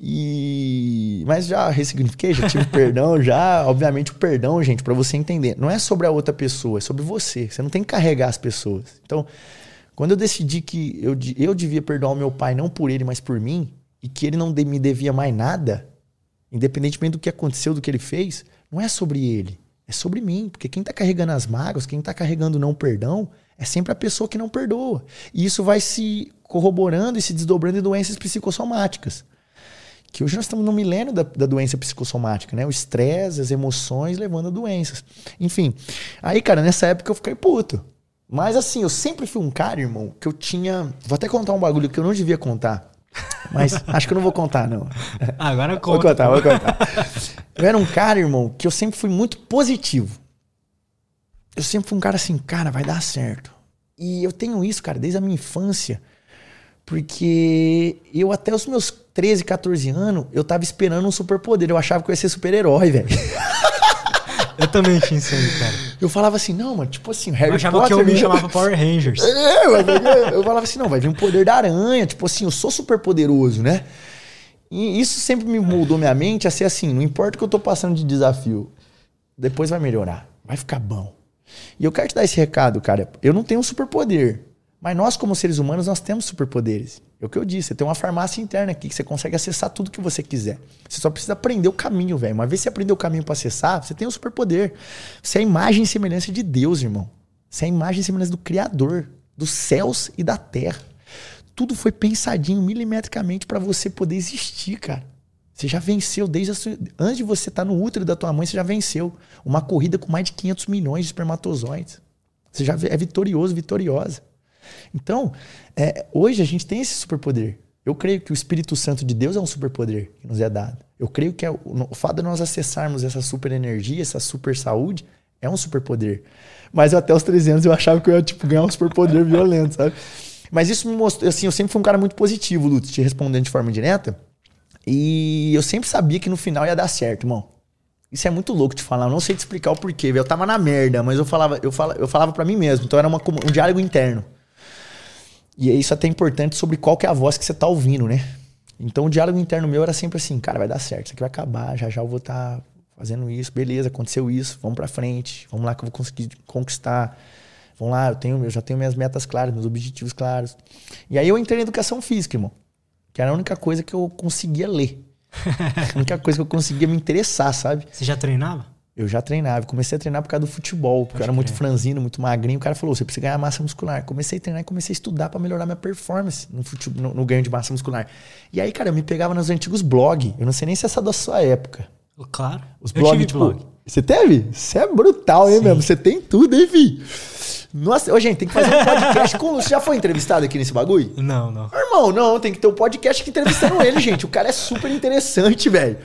E. Mas já ressignifiquei, já tive perdão, já. Obviamente, o perdão, gente, para você entender, não é sobre a outra pessoa, é sobre você. Você não tem que carregar as pessoas. Então, quando eu decidi que eu, eu devia perdoar o meu pai, não por ele, mas por mim, e que ele não me devia mais nada, independentemente do que aconteceu, do que ele fez, não é sobre ele, é sobre mim. Porque quem está carregando as mágoas, quem está carregando não perdão, é sempre a pessoa que não perdoa. E isso vai se corroborando e se desdobrando em doenças psicossomáticas. Que hoje nós estamos no milênio da, da doença psicossomática, né? O estresse, as emoções levando a doenças. Enfim. Aí, cara, nessa época eu fiquei puto. Mas assim, eu sempre fui um cara, irmão, que eu tinha. Vou até contar um bagulho que eu não devia contar. Mas acho que eu não vou contar, não.
Agora conta.
Vou contar, vou contar. Eu era um cara, irmão, que eu sempre fui muito positivo. Eu sempre fui um cara assim, cara, vai dar certo. E eu tenho isso, cara, desde a minha infância. Porque eu até os meus 13, 14 anos, eu tava esperando um superpoder. Eu achava que eu ia ser super-herói, velho.
Eu também tinha isso aí, cara.
Eu falava assim, não, mano, tipo assim, Harry
eu achava Potter... que eu me chamava Power Rangers.
É, eu falava assim, não, vai vir um poder da aranha. Tipo assim, eu sou super poderoso, né? E isso sempre me moldou minha mente a ser assim, não importa o que eu tô passando de desafio, depois vai melhorar, vai ficar bom. E eu quero te dar esse recado, cara. Eu não tenho um superpoder, mas nós como seres humanos nós temos superpoderes. É o que eu disse, você tem uma farmácia interna aqui que você consegue acessar tudo que você quiser. Você só precisa aprender o caminho, velho. Uma vez que você aprender o caminho para acessar, você tem um superpoder. Você é a imagem e semelhança de Deus, irmão. Você é a imagem e semelhança do Criador, dos céus e da terra. Tudo foi pensadinho milimetricamente para você poder existir, cara. Você já venceu desde sua... antes de você estar tá no útero da tua mãe, você já venceu uma corrida com mais de 500 milhões de espermatozoides. Você já é vitorioso, vitoriosa. Então, é, hoje a gente tem esse superpoder. Eu creio que o Espírito Santo de Deus é um superpoder que nos é dado. Eu creio que é o, o fato de nós acessarmos essa super energia, essa super saúde, é um superpoder. Mas eu, até os 13 anos eu achava que eu ia tipo, ganhar um superpoder violento, sabe? Mas isso me mostrou, assim, eu sempre fui um cara muito positivo, Lutz, te respondendo de forma direta. E eu sempre sabia que no final ia dar certo, irmão. Isso é muito louco de falar, eu não sei te explicar o porquê. Eu tava na merda, mas eu falava, eu falava, eu falava para mim mesmo. Então era uma, um diálogo interno. E isso é até importante sobre qual que é a voz que você tá ouvindo, né? Então o diálogo interno meu era sempre assim, cara, vai dar certo, isso aqui vai acabar, já já eu vou estar tá fazendo isso, beleza, aconteceu isso, vamos para frente, vamos lá que eu vou conseguir conquistar. Vamos lá, eu, tenho, eu já tenho minhas metas claras, meus objetivos claros. E aí eu entrei em educação física, irmão. Que era a única coisa que eu conseguia ler. a única coisa que eu conseguia me interessar, sabe?
Você já treinava?
Eu já treinava. Comecei a treinar por causa do futebol, porque Pode eu era muito franzino, muito magrinho. O cara falou: você precisa ganhar massa muscular. Comecei a treinar e comecei a estudar para melhorar minha performance no, futebol, no, no, ganho de massa muscular. E aí, cara, eu me pegava nos antigos blogs. Eu não sei nem se essa é da sua época.
Claro.
Os blogs, tipo. Blog. Você teve? Você é brutal, hein, Sim. mesmo? Você tem tudo, hein, filho? Nossa, ô, gente, tem que fazer um podcast com. Você já foi entrevistado aqui nesse bagulho?
Não, não.
Irmão, não, tem que ter um podcast aqui entrevistando ele, gente. O cara é super interessante, velho.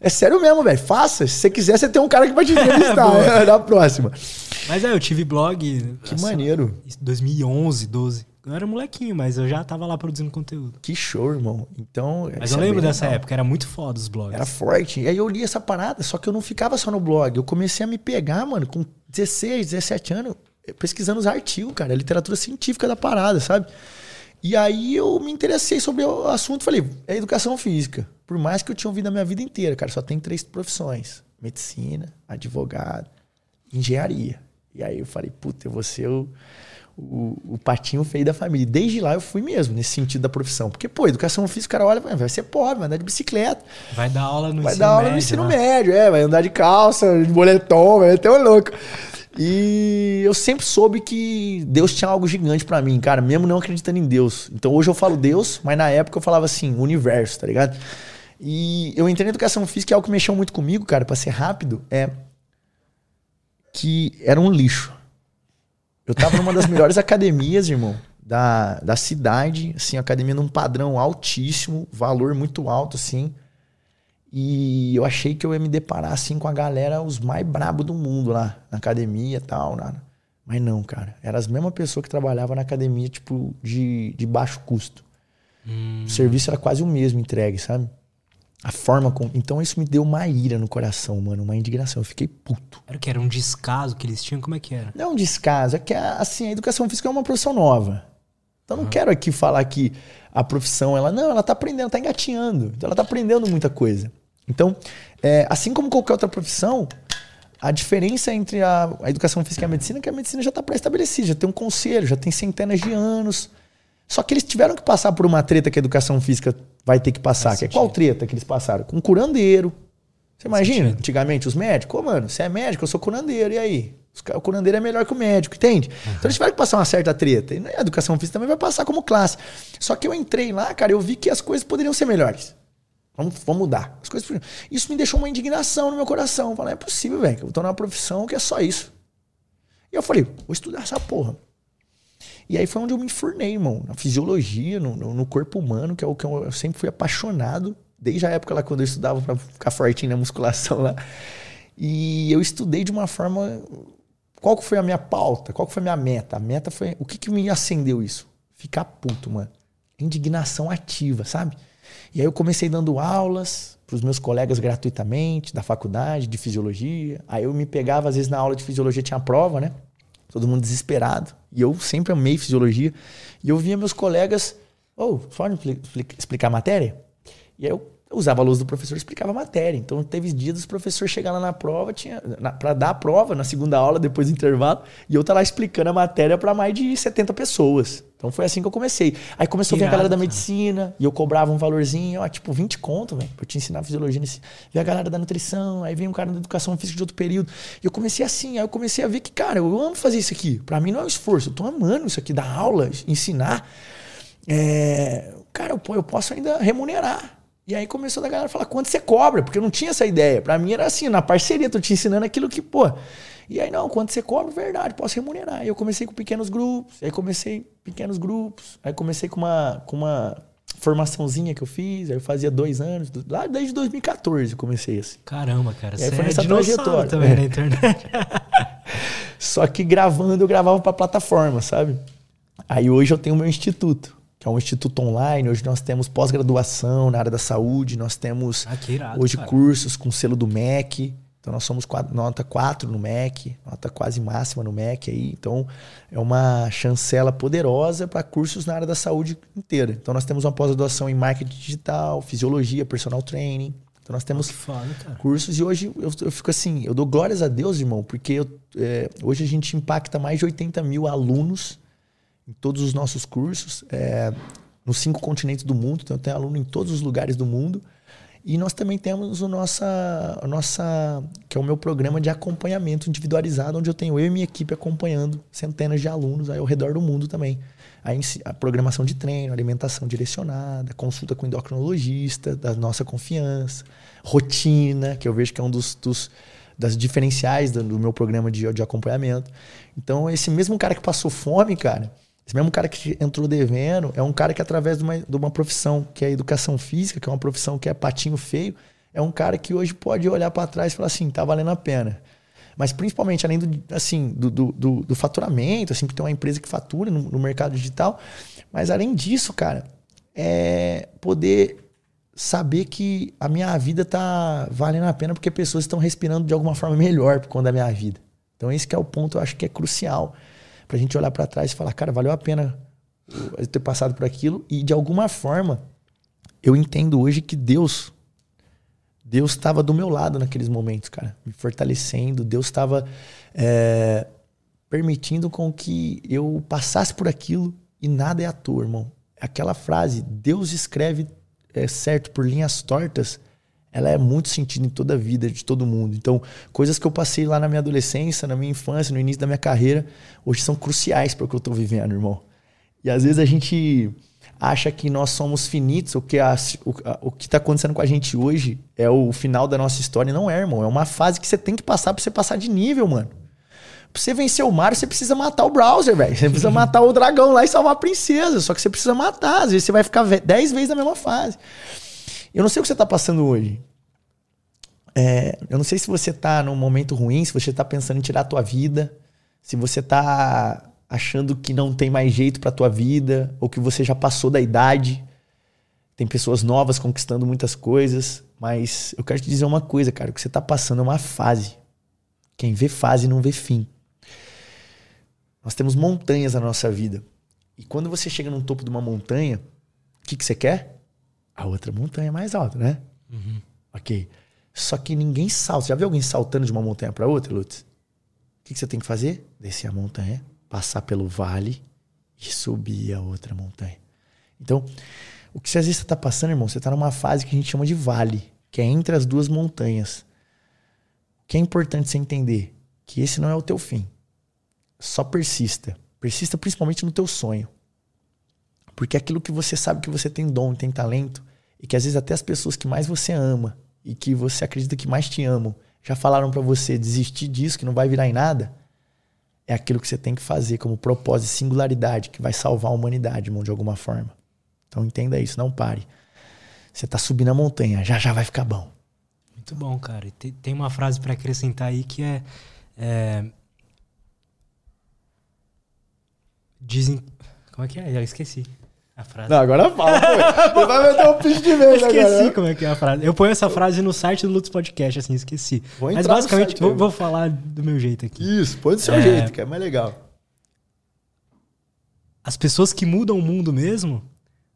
É sério mesmo, velho. Faça. Se você quiser, você tem um cara que vai te entrevistar é, na próxima.
Mas é, eu tive blog.
Que assim, maneiro.
2011, 12. Eu era molequinho, mas eu já tava lá produzindo conteúdo.
Que show, irmão. Então.
Mas eu é lembro dessa legal. época, era muito foda os blogs.
Era forte. E aí eu li essa parada, só que eu não ficava só no blog. Eu comecei a me pegar, mano, com 16, 17 anos, pesquisando os artigos, cara, a literatura científica da parada, sabe? E aí eu me interessei sobre o assunto, falei, é educação física. Por mais que eu tinha ouvido a minha vida inteira, cara, só tem três profissões: medicina, advogado, engenharia. E aí eu falei, puta, eu vou ser o, o, o, patinho feio da família. E desde lá eu fui mesmo, nesse sentido da profissão. Porque, pô, educação física, cara, olha, vai ser pobre, vai andar de bicicleta.
Vai dar aula no
vai
ensino médio. Vai
dar aula
no
ensino né? médio, é, vai andar de calça, de boletom, vai ter um louco. E eu sempre soube que Deus tinha algo gigante para mim, cara, mesmo não acreditando em Deus. Então hoje eu falo Deus, mas na época eu falava assim, universo, tá ligado? E eu entrei na educação física, é algo que mexeu muito comigo, cara, pra ser rápido. É. que era um lixo. Eu tava numa das melhores academias, irmão, da, da cidade, assim, academia num padrão altíssimo, valor muito alto, assim. E eu achei que eu ia me deparar, assim, com a galera, os mais brabos do mundo lá, na academia e tal, nada. Mas não, cara. Era as mesmas pessoas que trabalhavam na academia, tipo, de, de baixo custo. Hum. O serviço era quase o mesmo entregue, sabe? A forma como. Então isso me deu uma ira no coração, mano, uma indignação. Eu fiquei puto.
Era que era um descaso que eles tinham? Como é que era?
Não é um descaso, é que assim, a educação física é uma profissão nova. Então não quero aqui falar que a profissão, ela não, ela tá aprendendo, tá engatinhando. Então ela tá aprendendo muita coisa. Então, é, assim como qualquer outra profissão, a diferença entre a, a educação física e a medicina é que a medicina já está pré-estabelecida, já tem um conselho, já tem centenas de anos. Só que eles tiveram que passar por uma treta que a educação física vai ter que passar. que é qual treta que eles passaram? Com um curandeiro. Você imagina? Antigamente, os médicos, ô, mano, você é médico, eu sou curandeiro, e aí? O curandeiro é melhor que o médico, entende? Uhum. Então eles tiveram que passar uma certa treta. E a educação física também vai passar como classe. Só que eu entrei lá, cara, eu vi que as coisas poderiam ser melhores. Vamos, vamos mudar. As coisas, isso me deixou uma indignação no meu coração. Eu falei, é possível, velho, que eu tô numa profissão que é só isso. E eu falei, vou estudar essa porra. E aí foi onde eu me enfurnei, irmão. Na fisiologia, no, no, no corpo humano, que é o que eu, eu, sempre fui apaixonado. Desde a época lá quando eu estudava para ficar fortinho na musculação lá. E eu estudei de uma forma. Qual que foi a minha pauta? Qual que foi a minha meta? A meta foi. O que, que me acendeu isso? Ficar puto, mano. Indignação ativa, sabe? E aí eu comecei dando aulas para os meus colegas gratuitamente, da faculdade, de fisiologia. Aí eu me pegava, às vezes na aula de fisiologia tinha prova, né? todo mundo desesperado. E eu sempre amei fisiologia. E eu via meus colegas, oh, pode explicar a matéria? E aí eu usava a luz do professor e explicava a matéria. Então teve dias dos professores chegar lá na prova, tinha para dar a prova na segunda aula, depois do intervalo, e eu tá lá explicando a matéria para mais de 70 pessoas. Então foi assim que eu comecei. Aí começou Irado, a vir a galera da medicina, e eu cobrava um valorzinho, ó, tipo 20 conto, velho, pra te ensinar fisiologia. Nesse... Vem a galera da nutrição, aí vem um cara da educação física de outro período. E eu comecei assim, aí eu comecei a ver que, cara, eu amo fazer isso aqui. Para mim não é um esforço, eu tô amando isso aqui, dar aula, ensinar. É... Cara, eu, eu posso ainda remunerar. E aí começou a galera falar quanto você cobra, porque eu não tinha essa ideia. Para mim era assim, na parceria, tô te ensinando aquilo que, pô. E aí, não, quanto você cobra, verdade, posso remunerar. E eu comecei com pequenos grupos, aí comecei pequenos grupos, aí comecei com uma, com uma formaçãozinha que eu fiz, aí eu fazia dois anos, lá desde 2014 eu comecei assim.
Caramba, cara,
e aí foi é nessa trajetória
também na internet.
Só que gravando, eu gravava pra plataforma, sabe? Aí hoje eu tenho o meu instituto que é um instituto online. Hoje nós temos pós-graduação na área da saúde, nós temos
ah, irado,
hoje cara. cursos com selo do MEC. Então nós somos quatro, nota 4 no MEC, nota quase máxima no MEC aí. Então é uma chancela poderosa para cursos na área da saúde inteira. Então nós temos uma pós-graduação em marketing digital, fisiologia, personal training. Então nós temos
foda,
cursos e hoje eu, eu, fico assim, eu dou glórias a Deus, irmão, porque eu, é, hoje a gente impacta mais de 80 mil alunos em todos os nossos cursos, é, nos cinco continentes do mundo, então eu tenho aluno em todos os lugares do mundo. E nós também temos o nossa, nossa, que é o meu programa de acompanhamento individualizado, onde eu tenho eu e minha equipe acompanhando centenas de alunos aí ao redor do mundo também. A, a programação de treino, alimentação direcionada, consulta com endocrinologista, da nossa confiança, rotina, que eu vejo que é um dos, dos das diferenciais do, do meu programa de, de acompanhamento. Então, esse mesmo cara que passou fome, cara, esse mesmo cara que entrou devendo é um cara que, através de uma, de uma profissão que é educação física, que é uma profissão que é patinho feio, é um cara que hoje pode olhar para trás e falar assim, tá valendo a pena. Mas principalmente, além do, assim, do, do, do, do faturamento, assim, porque tem uma empresa que fatura no, no, mercado digital, mas além disso, cara, é poder saber que a minha vida tá valendo a pena porque pessoas estão respirando de alguma forma melhor por conta da minha vida. Então esse é o ponto, eu acho que é crucial pra gente olhar para trás e falar, cara, valeu a pena eu ter passado por aquilo e de alguma forma eu entendo hoje que Deus Deus estava do meu lado naqueles momentos, cara, me fortalecendo. Deus estava é, permitindo com que eu passasse por aquilo e nada é à toa, irmão. Aquela frase, Deus escreve é, certo por linhas tortas, ela é muito sentido em toda a vida de todo mundo. Então, coisas que eu passei lá na minha adolescência, na minha infância, no início da minha carreira, hoje são cruciais para o que eu estou vivendo, irmão. E às vezes a gente acha que nós somos finitos, ou que a, o, a, o que está acontecendo com a gente hoje é o final da nossa história. Não é, irmão. É uma fase que você tem que passar para você passar de nível, mano. Pra você vencer o Mario, você precisa matar o browser, velho. Você precisa matar o dragão lá e salvar a princesa. Só que você precisa matar. Às vezes você vai ficar 10 vezes na mesma fase. Eu não sei o que você tá passando hoje. É, eu não sei se você tá num momento ruim, se você tá pensando em tirar a tua vida, se você tá achando que não tem mais jeito pra tua vida, ou que você já passou da idade. Tem pessoas novas conquistando muitas coisas, mas eu quero te dizer uma coisa, cara. O que você tá passando é uma fase. Quem vê fase não vê fim. Nós temos montanhas na nossa vida. E quando você chega no topo de uma montanha, o que, que você quer? A outra montanha mais alta, né?
Uhum.
Ok. Só que ninguém salta. Já viu alguém saltando de uma montanha para outra, Lutz? O que, que você tem que fazer? Descer a montanha, passar pelo vale e subir a outra montanha. Então, o que você às vezes está passando, irmão, você está numa fase que a gente chama de vale, que é entre as duas montanhas. O que é importante você entender? Que esse não é o teu fim. Só persista. Persista principalmente no teu sonho. Porque é aquilo que você sabe que você tem dom, tem talento, e que às vezes até as pessoas que mais você ama e que você acredita que mais te amam já falaram para você desistir disso, que não vai virar em nada, é aquilo que você tem que fazer como propósito de singularidade que vai salvar a humanidade, irmão, de alguma forma. Então entenda isso, não pare. Você tá subindo a montanha, já já vai ficar bom.
Muito bom, cara. E tem uma frase para acrescentar aí que é, é Dizem. Como é que é? Já esqueci a frase.
Não, agora fala, vai meter um pitch de vez agora. Esqueci
como é que é a frase. Eu ponho essa frase no site do Lutz Podcast, assim, esqueci. Vou Mas basicamente, vou, vou, falar do meu jeito aqui.
Isso, põe do seu é... jeito, que é mais legal.
As pessoas que mudam o mundo mesmo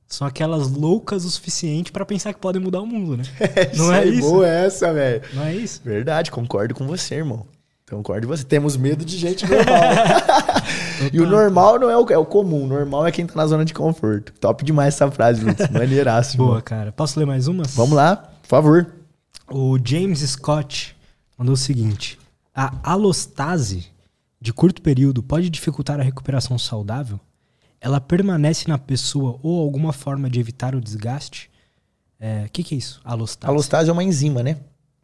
são aquelas loucas o suficiente para pensar que podem mudar o mundo, né?
É, Não é isso? Boa essa, velho.
Não é isso?
Verdade, concordo com você, irmão. Concordo com você. Temos medo de gente normal. e o normal não é o, é o comum. O normal é quem tá na zona de conforto. Top demais essa frase, Lutz. Maneiraço.
Boa, cara. Posso ler mais umas?
Vamos lá, por favor.
O James Scott mandou o seguinte: A alostase de curto período pode dificultar a recuperação saudável? Ela permanece na pessoa ou alguma forma de evitar o desgaste? O é, que, que é isso?
Alostase? Alostase é uma enzima, né?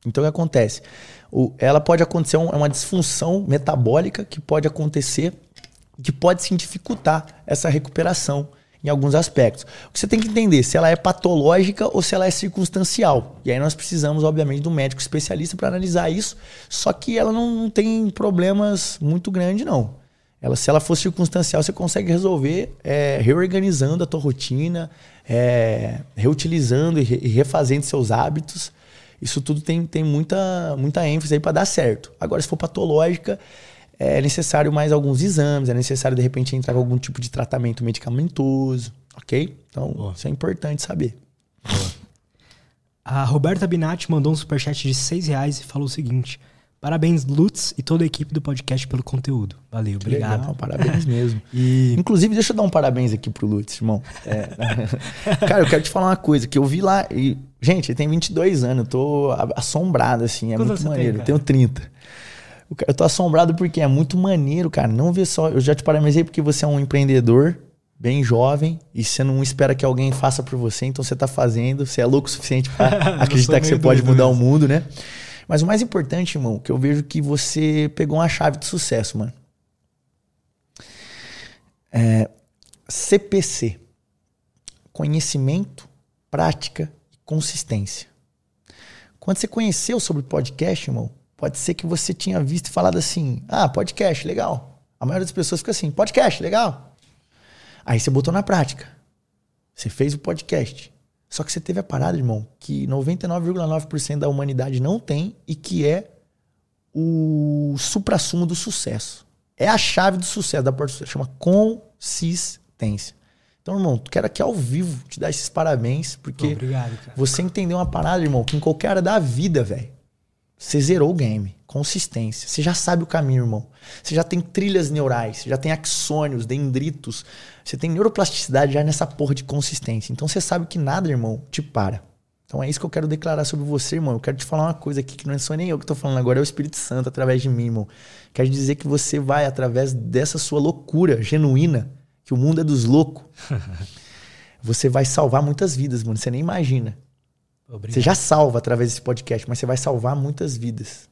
Então o que acontece? O, ela pode acontecer é uma disfunção metabólica que pode acontecer, que pode sim dificultar essa recuperação em alguns aspectos. O que você tem que entender se ela é patológica ou se ela é circunstancial. E aí nós precisamos, obviamente, do médico especialista para analisar isso. Só que ela não, não tem problemas muito grandes, não. Ela, se ela for circunstancial, você consegue resolver é, reorganizando a tua rotina, é, reutilizando e, re, e refazendo seus hábitos isso tudo tem, tem muita, muita ênfase aí para dar certo. Agora, se for patológica, é necessário mais alguns exames, é necessário, de repente, entrar com algum tipo de tratamento medicamentoso, ok? Então, Boa. isso é importante saber. Boa.
A Roberta Binatti mandou um superchat de 6 reais e falou o seguinte: Parabéns, Lutz e toda a equipe do podcast pelo conteúdo. Valeu, que obrigado. Legal,
parabéns mesmo. e... Inclusive, deixa eu dar um parabéns aqui pro Lutz, irmão. É... Cara, eu quero te falar uma coisa que eu vi lá. E... Gente, ele tem 22 anos, eu tô assombrado, assim, é Quanto muito maneiro. Tem, eu tenho 30. Eu tô assombrado porque é muito maneiro, cara. Não vê só. Eu já te parabenizei porque você é um empreendedor bem jovem e você não espera que alguém faça por você, então você tá fazendo. Você é louco o suficiente para acreditar que você pode mudar o mundo, né? Mas o mais importante, irmão, que eu vejo que você pegou uma chave de sucesso, mano. É, CPC. Conhecimento, prática e consistência. Quando você conheceu sobre podcast, irmão, pode ser que você tinha visto e falado assim: ah, podcast, legal. A maioria das pessoas fica assim: podcast, legal. Aí você botou na prática. Você fez o podcast. Só que você teve a parada, irmão, que 99,9% da humanidade não tem e que é o suprassumo do sucesso. É a chave do sucesso da porta chama consistência. Então, irmão, quero aqui ao vivo te dar esses parabéns, porque
Obrigado,
você entendeu uma parada, irmão, que em qualquer área da vida, velho, você zerou o game. Consistência. Você já sabe o caminho, irmão. Você já tem trilhas neurais, você já tem axônios, dendritos. Você tem neuroplasticidade já nessa porra de consistência. Então você sabe que nada, irmão, te para. Então é isso que eu quero declarar sobre você, irmão. Eu quero te falar uma coisa aqui que não é só nem eu que tô falando agora, é o Espírito Santo através de mim, irmão. Quero dizer que você vai, através dessa sua loucura genuína, que o mundo é dos loucos, você vai salvar muitas vidas, mano. Você nem imagina. Obrigado. Você já salva através desse podcast, mas você vai salvar muitas vidas.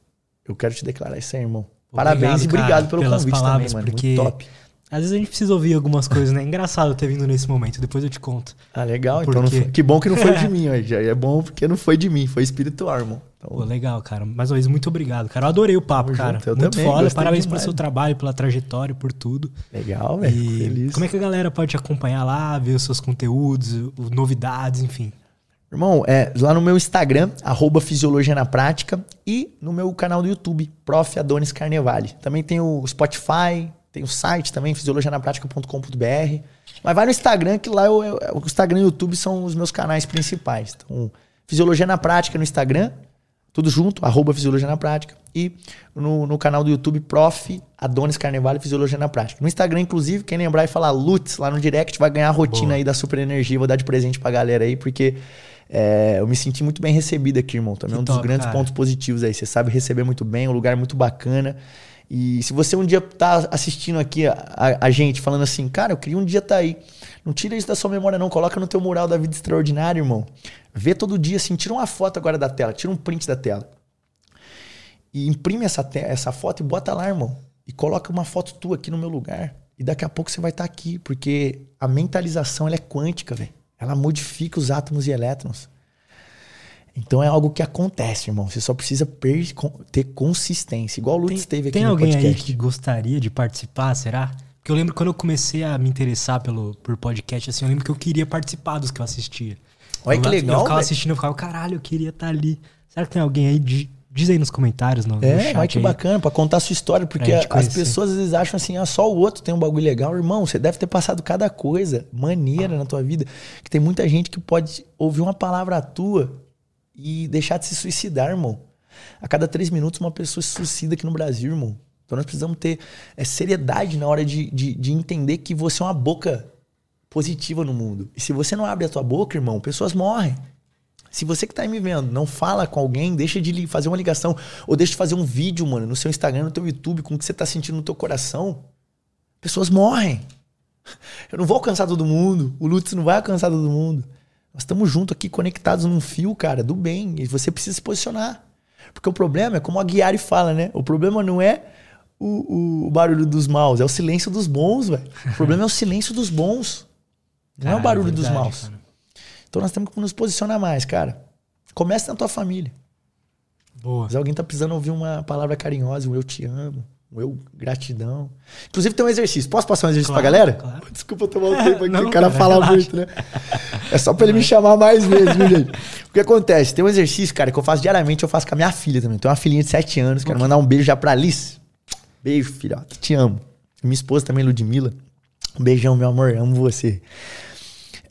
Eu quero te declarar isso aí, irmão. Parabéns
Obrigado,
e obrigado
cara,
pelo
pelas
convite
palavras,
também, mano.
porque-
Muito top.
Às vezes a gente precisa ouvir algumas coisas, né? Engraçado ter vindo nesse momento, depois eu te conto.
Ah, legal.
Por
Então foi- que bom que não foi de mim. Já é bom porque não foi de mim, foi espiritual, irmão. Então,
Pô, legal, cara. Mais uma vez, muito obrigado, cara. Eu adorei o papo,
Tamo
cara.
junto, eu
muito
também,
foda. Parabéns
demais.
pelo seu trabalho, pela trajetória, por tudo.
legal, velho.
E
Feliz.
como é que a galera pode te acompanhar lá, ver os seus conteúdos, novidades, enfim?
Irmão, é lá no meu Instagram, arroba Fisiologia na Prática, e no meu canal do YouTube, Prof. Adonis Carnevale. Também tem o Spotify, tem o site também, fisiologianapratica.com.br. Mas vai no Instagram, que lá eu, eu- o Instagram e o YouTube são os meus canais principais. Então, Fisiologia na Prática no Instagram, tudo junto, arroba Fisiologia na Prática. E no, no canal do YouTube, Prof. Adonis Carnevale Fisiologia na Prática. No Instagram, inclusive, quem lembrar e falar Lutz lá no direct, vai ganhar a rotina
Boa.
aí da Super Energia. Vou dar de presente pra galera aí, porque é, eu me senti muito bem recebido aqui, irmão. Também
Que
é um dos
top,
grandes
cara.
pontos positivos aí. Você sabe receber muito bem, um lugar muito bacana. E se você um dia tá assistindo aqui a, a- a gente falando assim, cara, eu queria um dia estar aí. Não tira isso da sua memória, não. Coloca no teu mural da vida extraordinária, irmão. Vê todo dia, assim, tira uma foto agora da tela, tira um print da tela. E imprime essa, essa foto e bota lá, irmão. E coloca uma foto tua aqui no meu lugar. E daqui a pouco você vai estar aqui, porque a mentalização ela é quântica, velho. Ela modifica os átomos e elétrons. Então é algo que acontece, irmão. Você só precisa ter consistência. Igual o Lutz teve aqui
Tem
no
alguém aí que gostaria de participar, será? Porque eu lembro quando eu comecei a me interessar pelo, por podcast, assim, eu lembro que eu queria participar dos que eu assistia.
Olha
eu,
que legal,
Eu ficava
velho.
assistindo, eu ficava, caralho, eu queria estar ali. Será que tem alguém aí? Di- Diz aí nos comentários, no, no
É,
chat
olha que
aí.
bacana, pra contar a sua história, porque
gente
as pessoas às vezes acham assim, ah, só o outro tem um bagulho legal. Irmão, você deve ter passado cada coisa maneira na tua vida, que tem muita gente que pode ouvir uma palavra tua e deixar de se suicidar, irmão. A cada três minutos uma pessoa se suicida aqui no Brasil, irmão. Então nós precisamos ter é, seriedade na hora de, de, de entender que você é uma boca positiva no mundo. E se você não abre a tua boca, irmão, pessoas morrem. Se você que tá aí me vendo não fala com alguém, deixa de fazer uma ligação. Ou deixa de fazer um vídeo, mano, no seu Instagram, no teu YouTube, com o que você tá sentindo no teu coração. Pessoas morrem. Eu não vou alcançar todo mundo. O Lutz não vai alcançar todo mundo. Nós estamos juntos aqui, conectados num fio, cara, do bem. E você precisa se posicionar. Porque o problema é como a Guiari fala, né? O problema não é o, o barulho dos maus, é o silêncio dos bons, velho. O problema é o silêncio dos bons. Não é o
Cara,
barulho dos
verdade,
maus.
cara.
Então nós temos que nos posicionar mais, cara. Comece na tua família.
Boa.
Se alguém tá precisando ouvir uma palavra carinhosa, um eu te amo, um eu gratidão. Inclusive tem um exercício. Posso passar um exercício
Claro,
pra galera?
claro.
Desculpa tomar o tempo aqui,
Não,
o cara fala muito, né? É só pra ele me chamar mais vezes, viu, gente? O que acontece? Tem um exercício, cara, que eu faço diariamente, eu faço com a minha filha também. Tenho uma filhinha de 7 anos, quero mandar um beijo já pra Alice. Beijo, filhota. Te amo. Minha esposa também, Ludmilla. Um beijão, meu amor. Amo você.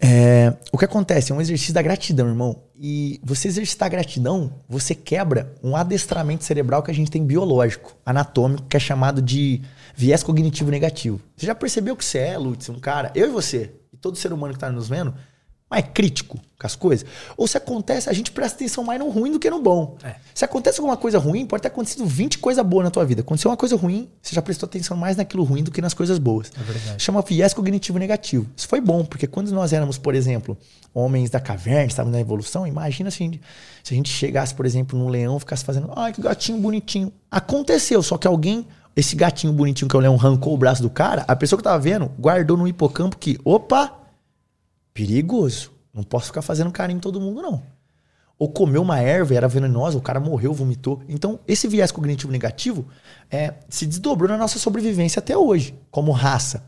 É, o que acontece? É um exercício da gratidão, irmão. E você exercitar a gratidão, você quebra um adestramento cerebral que a gente tem biológico, anatômico, que é chamado de viés cognitivo negativo. Você já percebeu que você é, Lutz, um cara, eu e você, e todo ser humano que tá nos vendo, mas é crítico com as coisas? Ou se acontece, a gente presta atenção mais no ruim do que no bom.
É.
Se acontece alguma coisa ruim, pode ter acontecido 20 coisas boas na tua vida. Aconteceu uma coisa ruim, você já prestou atenção mais naquilo ruim do que nas coisas boas.
É verdade.
Chama viés cognitivo negativo. Isso foi bom, porque quando nós éramos, por exemplo, homens da caverna, estávamos na evolução, imagina se a, gente, se a gente chegasse, por exemplo, num leão e ficasse fazendo, ai, que gatinho bonitinho. Aconteceu, só que alguém, esse gatinho bonitinho que é o leão arrancou o braço do cara, a pessoa que tava vendo guardou no hipocampo que, opa, perigoso. Não posso ficar fazendo carinho em todo mundo, não. Ou comeu uma erva e era venenosa, o cara morreu, vomitou. Então, esse viés cognitivo negativo é, se desdobrou na nossa sobrevivência até hoje, como raça.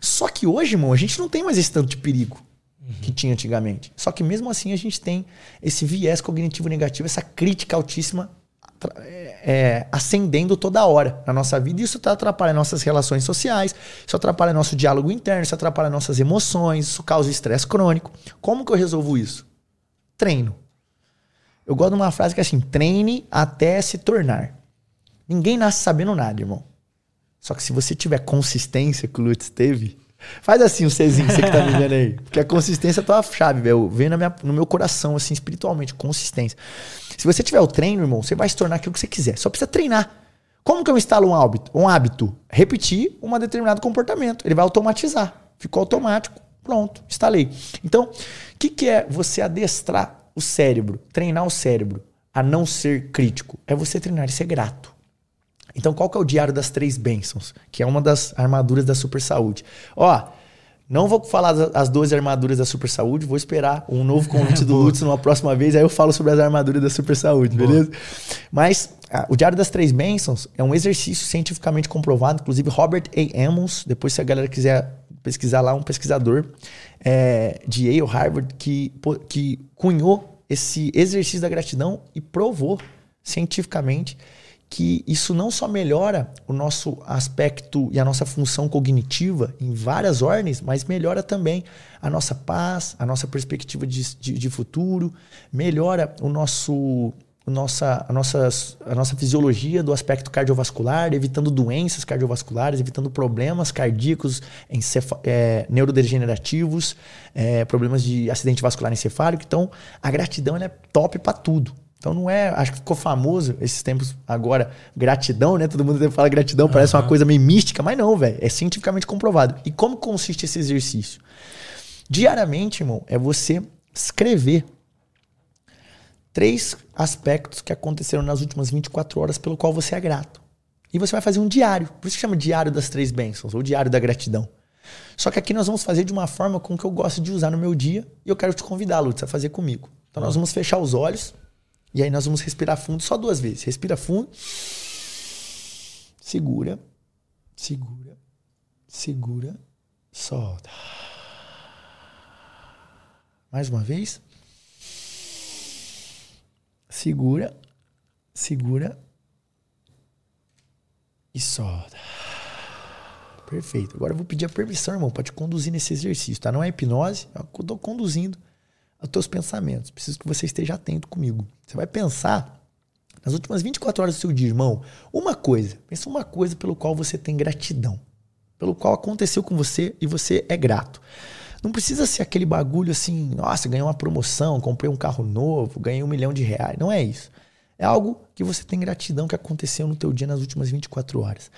Só que hoje, irmão, a gente não tem mais esse tanto de perigo que tinha antigamente. Só que mesmo assim a gente tem esse viés cognitivo negativo, essa crítica altíssima é, é, acendendo toda hora na nossa vida. E isso tá atrapalhando nossas relações sociais, isso atrapalha nosso diálogo interno, isso atrapalha nossas emoções, isso causa estresse crônico. Como que eu resolvo isso? Treino. Eu gosto de uma frase que é assim: treine até se tornar. Ninguém nasce sabendo nada, irmão. Só que se você tiver consistência que o Lutz teve, faz assim o um Czinho, você que tá me vendo aí. Porque a consistência é a tua chave, velho. Vem na minha- no meu coração, assim, espiritualmente, consistência. Se você tiver o treino, irmão, você vai se tornar aquilo que você quiser. Só precisa treinar. Como que eu instalo um hábito? Um hábito? Repetir um determinado comportamento. Ele vai automatizar. Ficou automático. Pronto, instalei. Então, o que, que é você adestrar o cérebro, treinar o cérebro a não ser crítico? É você treinar e ser grato. Então, qual que é o Diário das Três Bênçãos? Que é uma das armaduras da Super Saúde. Ó, não vou falar as 12 armaduras da Super Saúde, vou esperar um novo convite do Lutz numa próxima vez, aí eu falo sobre as armaduras da Super Saúde, beleza? Mas ah, o Diário das Três Bênçãos é um exercício cientificamente comprovado, inclusive Robert A. Emmons, depois se a galera quiser pesquisar lá, um pesquisador é, de Yale, Harvard, que, que cunhou esse exercício da gratidão e provou cientificamente que isso não só melhora o nosso aspecto e a nossa função cognitiva em várias ordens, mas melhora também a nossa paz, a nossa perspectiva de, de, de futuro, melhora o nosso, nossa, a, nossa, a nossa fisiologia do aspecto cardiovascular, evitando doenças cardiovasculares, evitando problemas cardíacos, é, neurodegenerativos, é, problemas de acidente vascular encefálico. Então, a gratidão é top para tudo. Então não é, acho que ficou famoso esses tempos agora, gratidão, né? Todo mundo fala gratidão, parece uhum. uma coisa meio mística, mas não, velho, é cientificamente comprovado. E como consiste esse exercício? Diariamente, irmão, é você escrever três aspectos que aconteceram nas últimas 24 horas pelo qual você é grato. E você vai fazer um diário. Por isso que chama diário das três bênçãos, ou diário da gratidão. Só que aqui nós vamos fazer de uma forma com que eu gosto de usar no meu dia e eu quero te convidar, Lutz, a fazer comigo. Então nós vamos fechar os olhos e aí nós vamos respirar fundo só duas vezes. Respira fundo. Segura. Segura. Segura. Solta. Mais uma vez. Segura. Segura. E solta. Perfeito. Agora eu vou pedir a permissão, irmão, para te conduzir nesse exercício, tá? Não é hipnose, eu tô conduzindo os teus pensamentos. Preciso que você esteja atento comigo. Você vai pensar nas últimas 24 horas do seu dia, irmão, uma coisa. Pensa uma coisa pelo qual você tem gratidão. Pelo qual aconteceu com você e você é grato. Não precisa ser aquele bagulho assim, nossa, ganhei uma promoção, comprei um carro novo, ganhei um milhão de reais. Não é isso. É algo que você tem gratidão que aconteceu no teu dia nas últimas 24 horas.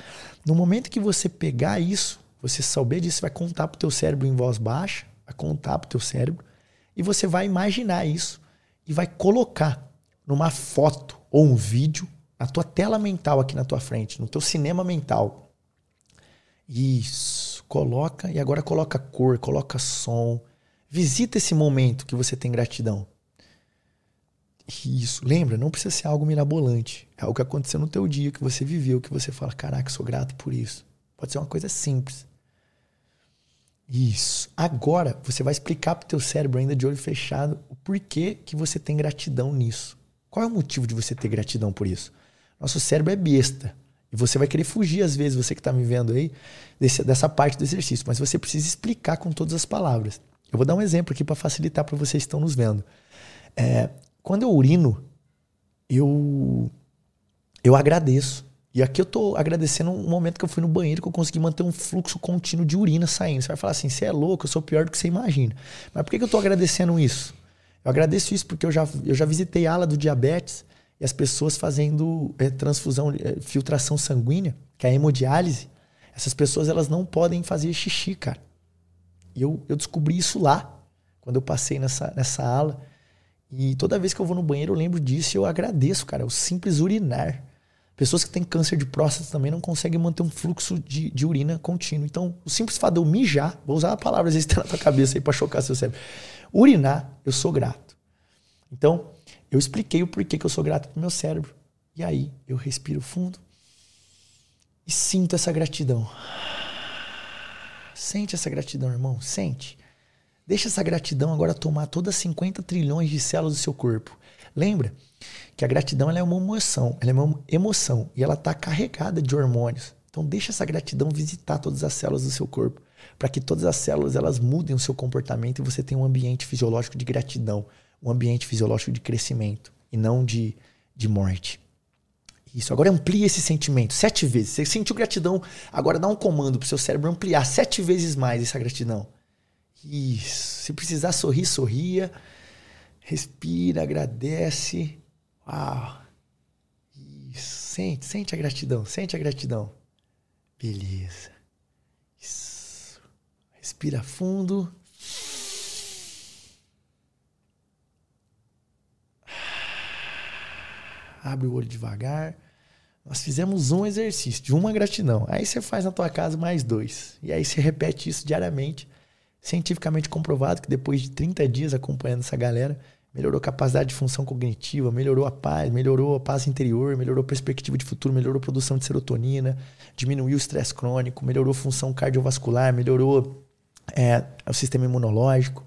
No momento que você pegar isso, você souber disso, vai contar pro teu cérebro em voz baixa, vai contar pro teu cérebro, e você vai imaginar isso e vai colocar numa foto ou um vídeo na tua tela mental aqui na tua frente, no teu cinema mental. Isso, coloca e agora coloca cor, coloca som. Visita esse momento que você tem gratidão. Isso, lembra, não precisa ser algo mirabolante. É algo que aconteceu no teu dia, que você viveu, que você fala, caraca, sou grato por isso. Pode ser uma coisa simples. Isso. Agora você vai explicar para o teu cérebro ainda de olho fechado o porquê que você tem gratidão nisso. Qual é o motivo de você ter gratidão por isso? Nosso cérebro é besta. E você vai querer fugir, às vezes, você que está me vendo aí, desse, dessa parte do exercício. Mas você precisa explicar com todas as palavras. Eu vou dar um exemplo aqui para facilitar para vocês que estão nos vendo. É, quando eu urino, eu, eu agradeço. E aqui eu tô agradecendo um momento que eu fui no banheiro que eu consegui manter um fluxo contínuo de urina saindo. Você vai falar assim, você é louco, eu sou pior do que você imagina. Mas por que, que eu tô agradecendo isso? Eu agradeço isso porque eu já, eu já visitei a ala do diabetes e as pessoas fazendo é, transfusão, é, filtração sanguínea, que é a hemodiálise. Essas pessoas elas não podem fazer xixi, cara. E eu, eu descobri isso lá, quando eu passei nessa, nessa ala. E toda vez que eu vou no banheiro eu lembro disso e eu agradeço, cara. O simples urinar. Pessoas que têm câncer de próstata também não conseguem manter um fluxo de, de urina contínuo. Então, o simples fato de eu mijar, vou usar a palavra às vezes tá na tua cabeça aí para chocar seu cérebro. Urinar, eu sou grato. Então, eu expliquei o porquê que eu sou grato pro meu cérebro. E aí, eu respiro fundo e sinto essa gratidão. Sente essa gratidão, irmão, sente. Deixa essa gratidão agora tomar todas as 50 trilhões de células do seu corpo. Lembra? que a gratidão é uma emoção, ela é uma emoção e ela está carregada de hormônios. Então deixa essa gratidão visitar todas as células do seu corpo, para que todas as células elas mudem o seu comportamento e você tenha um ambiente fisiológico de gratidão, um ambiente fisiológico de crescimento e não de, de morte. Isso. Agora amplie esse sentimento sete vezes. Você sentiu gratidão, agora dá um comando para o seu cérebro ampliar sete vezes mais essa gratidão. Isso. Se precisar sorrir, sorria. Respira, agradece. Uau! Isso. Sente, sente a gratidão, sente a gratidão. Beleza. Isso. Respira fundo. Abre o olho devagar. Nós fizemos um exercício de uma gratidão. Aí você faz na tua casa mais dois. E aí você repete isso diariamente. Cientificamente comprovado que depois de 30 dias acompanhando essa galera, melhorou a capacidade de função cognitiva, melhorou a paz, melhorou a paz interior, melhorou a perspectiva de futuro, melhorou a produção de serotonina, diminuiu o estresse crônico, melhorou a função cardiovascular, melhorou é, o sistema imunológico.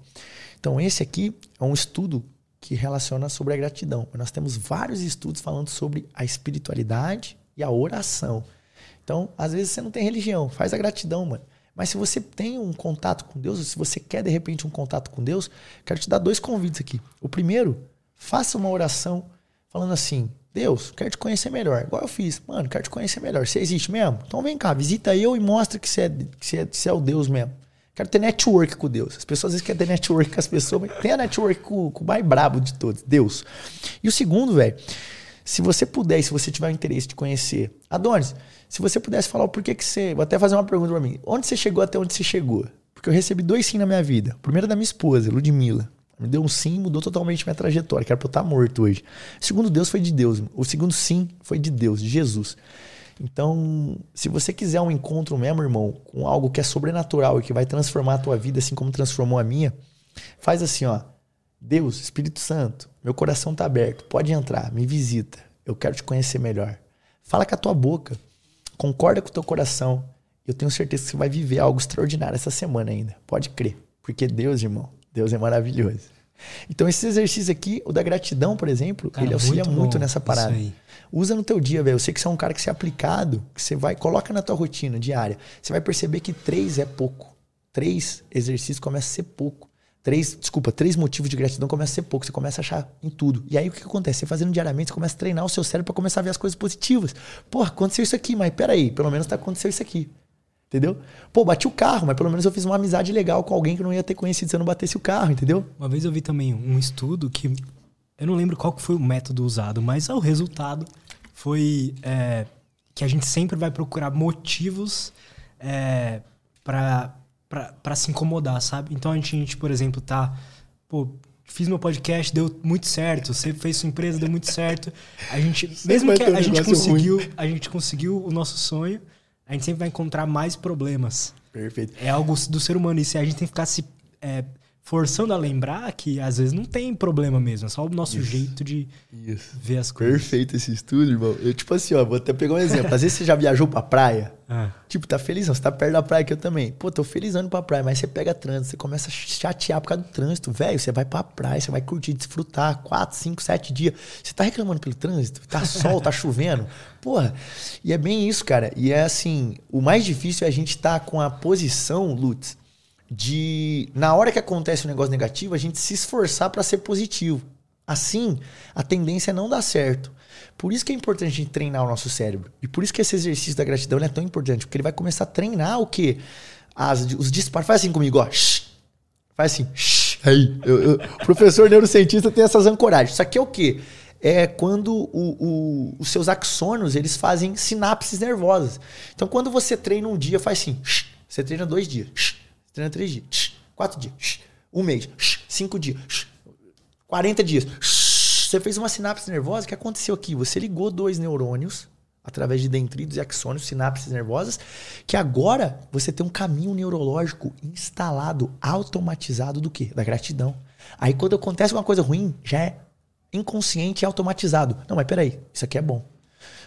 Então, esse aqui é um estudo que relaciona sobre a gratidão. Nós temos vários estudos falando sobre a espiritualidade e a oração. Então, às vezes você não tem religião, faz a gratidão, mano. Mas se você tem um contato com Deus, ou se você quer de repente um contato com Deus, quero te dar dois convites aqui. O primeiro, faça uma oração falando assim: Deus, quero te conhecer melhor. Igual eu fiz. Mano, quero te conhecer melhor. Você existe mesmo? Então vem cá, visita eu e mostra que você é, que você é, que você é o Deus mesmo. Quero ter network com Deus. As pessoas às vezes querem ter network com as pessoas, mas tem a network com, com o mais brabo de todos, Deus. E o segundo, velho, se você puder, se você tiver interesse de conhecer, Adonis, se você pudesse falar o porquê que você. Vou até fazer uma pergunta pra mim. Onde você chegou até onde você chegou? Porque eu recebi dois sim na minha vida. O primeiro é da minha esposa, Ludmilla. Me deu um sim, mudou totalmente minha trajetória, que era pra eu estar morto hoje. O segundo Deus foi de Deus. O segundo sim foi de Deus, de Jesus. Então, se você quiser um encontro mesmo, irmão, com algo que é sobrenatural e que vai transformar a tua vida assim como transformou a minha, faz assim, ó. Deus, Espírito Santo, meu coração tá aberto, pode entrar, me visita. Eu quero te conhecer melhor. Fala com a tua boca. Concorda com o teu coração. Eu tenho certeza que você vai viver algo extraordinário essa semana ainda. Pode crer. Porque Deus, irmão, Deus é maravilhoso. Então, esse exercício aqui, o da gratidão, por exemplo, Cara, ele auxilia muito, muito nessa parada. Usa no teu dia, velho. Eu sei que você é um cara que se é aplicado, que você vai, coloca na tua rotina diária. Você vai perceber que três é pouco. Três exercícios começa a ser pouco. Três, desculpa, três motivos de gratidão começa a ser pouco. Você começa a achar em tudo. E aí o que, acontece? Você fazendo diariamente, você começa a treinar o seu cérebro para começar a ver as coisas positivas. Porra, aconteceu isso aqui, mas peraí, pelo menos tá acontecendo isso aqui. Entendeu? Pô, bati o carro, mas pelo menos eu fiz uma amizade legal com alguém que não ia ter conhecido se eu não batesse o carro, entendeu?
Uma vez eu vi também um estudo que. Eu não lembro qual foi o método usado, mas o resultado foi é, que a gente sempre vai procurar motivos é, para se incomodar, sabe? Então a gente, a gente, por exemplo, tá. Pô, fiz meu podcast, deu muito certo. Você fez sua empresa, deu muito certo. A gente, mesmo que a, a gente conseguiu, ruim. a gente conseguiu o nosso sonho, a gente sempre vai encontrar mais problemas.
Perfeito.
É algo do ser humano. E se a gente tem que ficar se é, forçando a lembrar que às vezes não tem problema mesmo, é só o nosso Isso. jeito de Isso. ver as coisas.
Perfeito esse estudo, irmão. Eu, tipo assim, ó, vou até pegar um exemplo. Às vezes você já viajou pra praia, ah. tipo, tá felizão, você tá perto da praia que eu também. Pô, tô felizando pra praia, mas você pega trânsito, você começa a chatear por causa do trânsito. Velho, você vai pra praia, você vai curtir, desfrutar, quatro, cinco, sete dias. Você tá reclamando pelo trânsito? Tá sol, tá chovendo? Porra, e é bem isso, cara. E é assim, o mais difícil é a gente estar tá com a posição, Lutz, de na hora que acontece um negócio negativo, a gente se esforçar para ser positivo. Assim, a tendência é não dar certo. Por isso que é importante a gente treinar o nosso cérebro. E por isso que esse exercício da gratidão é tão importante, porque ele vai começar a treinar o quê? As, os disparos. Faz assim comigo, ó. Shh. Faz assim. Shh. Aí. Eu, eu, professor neurocientista tem essas ancoragens. Isso aqui é o quê? É quando o, o, os seus axônios eles fazem sinapses nervosas. Então, quando você treina um dia, faz assim. Você treina dois dias. Treina três dias. Quatro dias. Um mês. Cinco dias. 40 dias. Você fez uma sinapse nervosa. O que aconteceu aqui? Você ligou dois neurônios através de dendritos e axônios, sinapses nervosas, que agora você tem um caminho neurológico instalado, automatizado do quê? Da gratidão. Aí quando acontece uma coisa ruim, já é inconsciente e automatizado. Não, mas peraí, isso aqui é bom.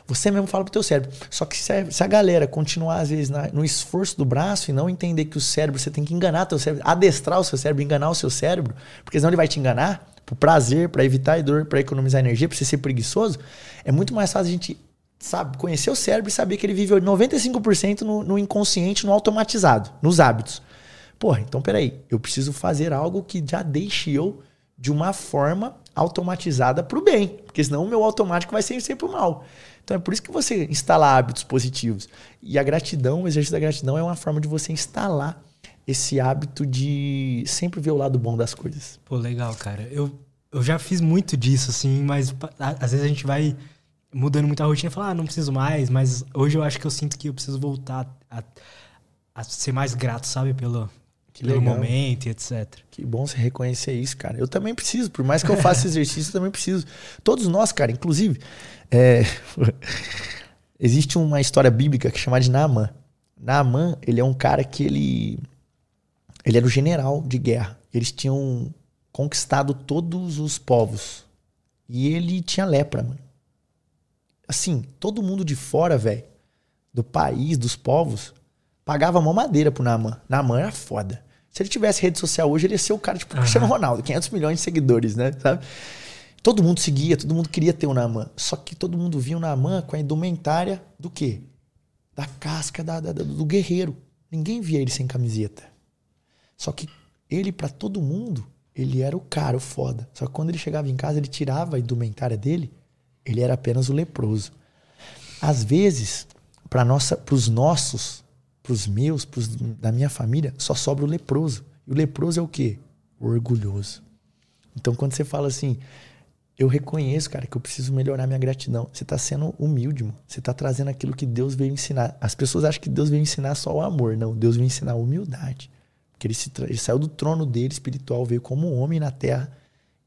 Você mesmo fala pro teu cérebro. Só que se a, se a galera continuar, às vezes, na, no esforço do braço e não entender que o cérebro, você tem que enganar teu cérebro, adestrar o seu cérebro, enganar o seu cérebro, porque senão ele vai te enganar, por prazer, para evitar dor, para economizar energia, para você ser preguiçoso, é muito mais fácil a gente sabe, conhecer o cérebro e saber que ele vive 95% no, no inconsciente, no automatizado, nos hábitos. Porra, então peraí, eu preciso fazer algo que já deixe eu de uma forma automatizada para o bem, porque senão o meu automático vai ser sempre o mal. Então é por isso que você instala hábitos positivos. E a gratidão, o exercício da gratidão é uma forma de você instalar esse hábito de sempre ver o lado bom das coisas.
Pô, legal, cara. Eu, eu já fiz muito disso, assim, mas às vezes a gente vai mudando muito a rotina e fala, ah, não preciso mais, mas hoje eu acho que eu sinto que eu preciso voltar a, a ser mais grato, sabe, pelo, que pelo legal. momento e etc.
Que bom você reconhecer isso, cara. Eu também preciso, por mais que eu faça exercício, eu também preciso. Todos nós, cara, inclusive. É... Existe uma história bíblica que chama de Naamã. Naamã, ele é um cara que ele ele era o general de guerra. Eles tinham conquistado todos os povos. E ele tinha lepra, mano. Assim, todo mundo de fora, velho, do país, dos povos, pagava mão madeira pro Naamã. Naamã era foda. Se ele tivesse rede social hoje, ele ia ser o cara tipo uhum. Cristiano Ronaldo, 500 milhões de seguidores, né? Sabe? Todo mundo seguia, todo mundo queria ter o Naamã. Só que todo mundo via o Naamã com a indumentária do quê? Da casca da, da, do guerreiro. Ninguém via ele sem camiseta. Só que ele, para todo mundo, ele era o cara, o foda. Só que quando ele chegava em casa, ele tirava a indumentária dele, ele era apenas o leproso. Às vezes, para os nossos, para os meus, pros, da minha família, só sobra o leproso. E o leproso é o quê? O orgulhoso. Então, quando você fala assim, eu reconheço, cara, que eu preciso melhorar minha gratidão. Você está sendo humilde, mano. Você está trazendo aquilo que Deus veio ensinar. As pessoas acham que Deus veio ensinar só o amor. Não, Deus veio ensinar a humildade. Porque ele, ele saiu do trono dele espiritual, veio como homem na terra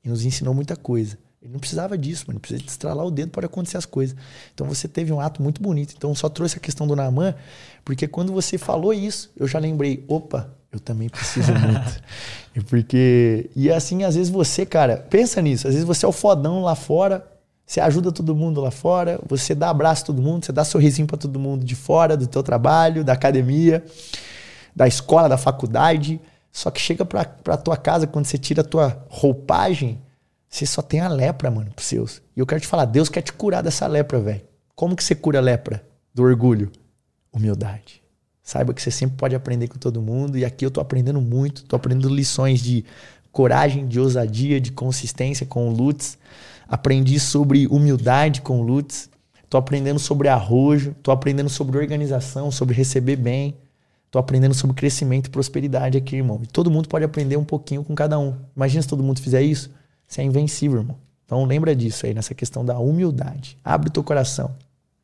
e nos ensinou muita coisa. Ele não precisava disso, mano. Ele precisa estralar o dedo para acontecer as coisas. Então você teve um ato muito bonito. Então só trouxe a questão do Naaman, porque quando você falou isso, eu já lembrei, opa, eu também preciso muito. e porque. E assim, às vezes você, cara, pensa nisso. Às vezes você é o fodão lá fora, você ajuda todo mundo lá fora, você dá abraço a todo mundo, você dá sorrisinho para todo mundo de fora, do teu trabalho, da academia da escola, da faculdade. Só que chega pra, pra tua casa, quando você tira a tua roupagem, você só tem a lepra, mano, pros seus. E eu quero te falar, Deus quer te curar dessa lepra, velho. Como que você cura a lepra? Do orgulho? Humildade. Saiba que você sempre pode aprender com todo mundo. E aqui eu tô aprendendo muito. Tô aprendendo lições de coragem, de ousadia, de consistência com o Lutz. Aprendi sobre humildade com o Lutz. Tô aprendendo sobre arrojo. Tô aprendendo sobre organização, sobre receber bem. Tô aprendendo sobre crescimento e prosperidade aqui, irmão. E todo mundo pode aprender um pouquinho com cada um. Imagina se todo mundo fizer isso. Você é invencível, irmão. Então lembra disso aí, nessa questão da humildade. Abre o teu coração.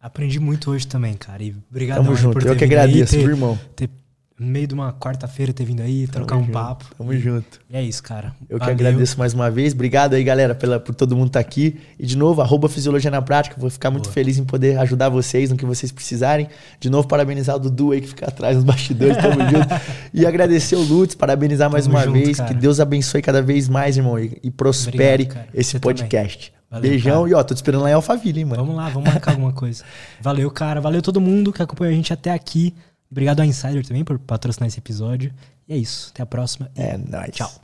Aprendi muito hoje também, cara. E obrigado
Tamo junto. Eu que agradeço, ter, irmão.
Ter no meio de uma quarta-feira ter vindo aí, Tamo trocar um
junto.
papo.
Tamo junto.
E é isso, cara.
Eu Valeu. que agradeço mais uma vez. Obrigado aí, galera, pela, por todo mundo estar tá aqui. E de novo, arroba Fisiologia na Prática. Vou ficar muito Boa. feliz em poder ajudar vocês no que vocês precisarem. De novo, parabenizar o Dudu aí que fica atrás nos bastidores. Tamo junto. E agradecer o Lutz, parabenizar mais Tamo uma junto, vez. Cara. Que Deus abençoe cada vez mais, irmão. E, e prospere Obrigado, esse Você podcast. Valeu, Beijão cara. e ó, tô te esperando lá em Alphaville, hein, mano.
Vamos lá, vamos marcar alguma coisa. Valeu, cara. Valeu todo mundo que acompanhou a gente até aqui. Obrigado ao Insider também por patrocinar esse episódio. E é isso. Até a próxima.
É nóis.
Tchau.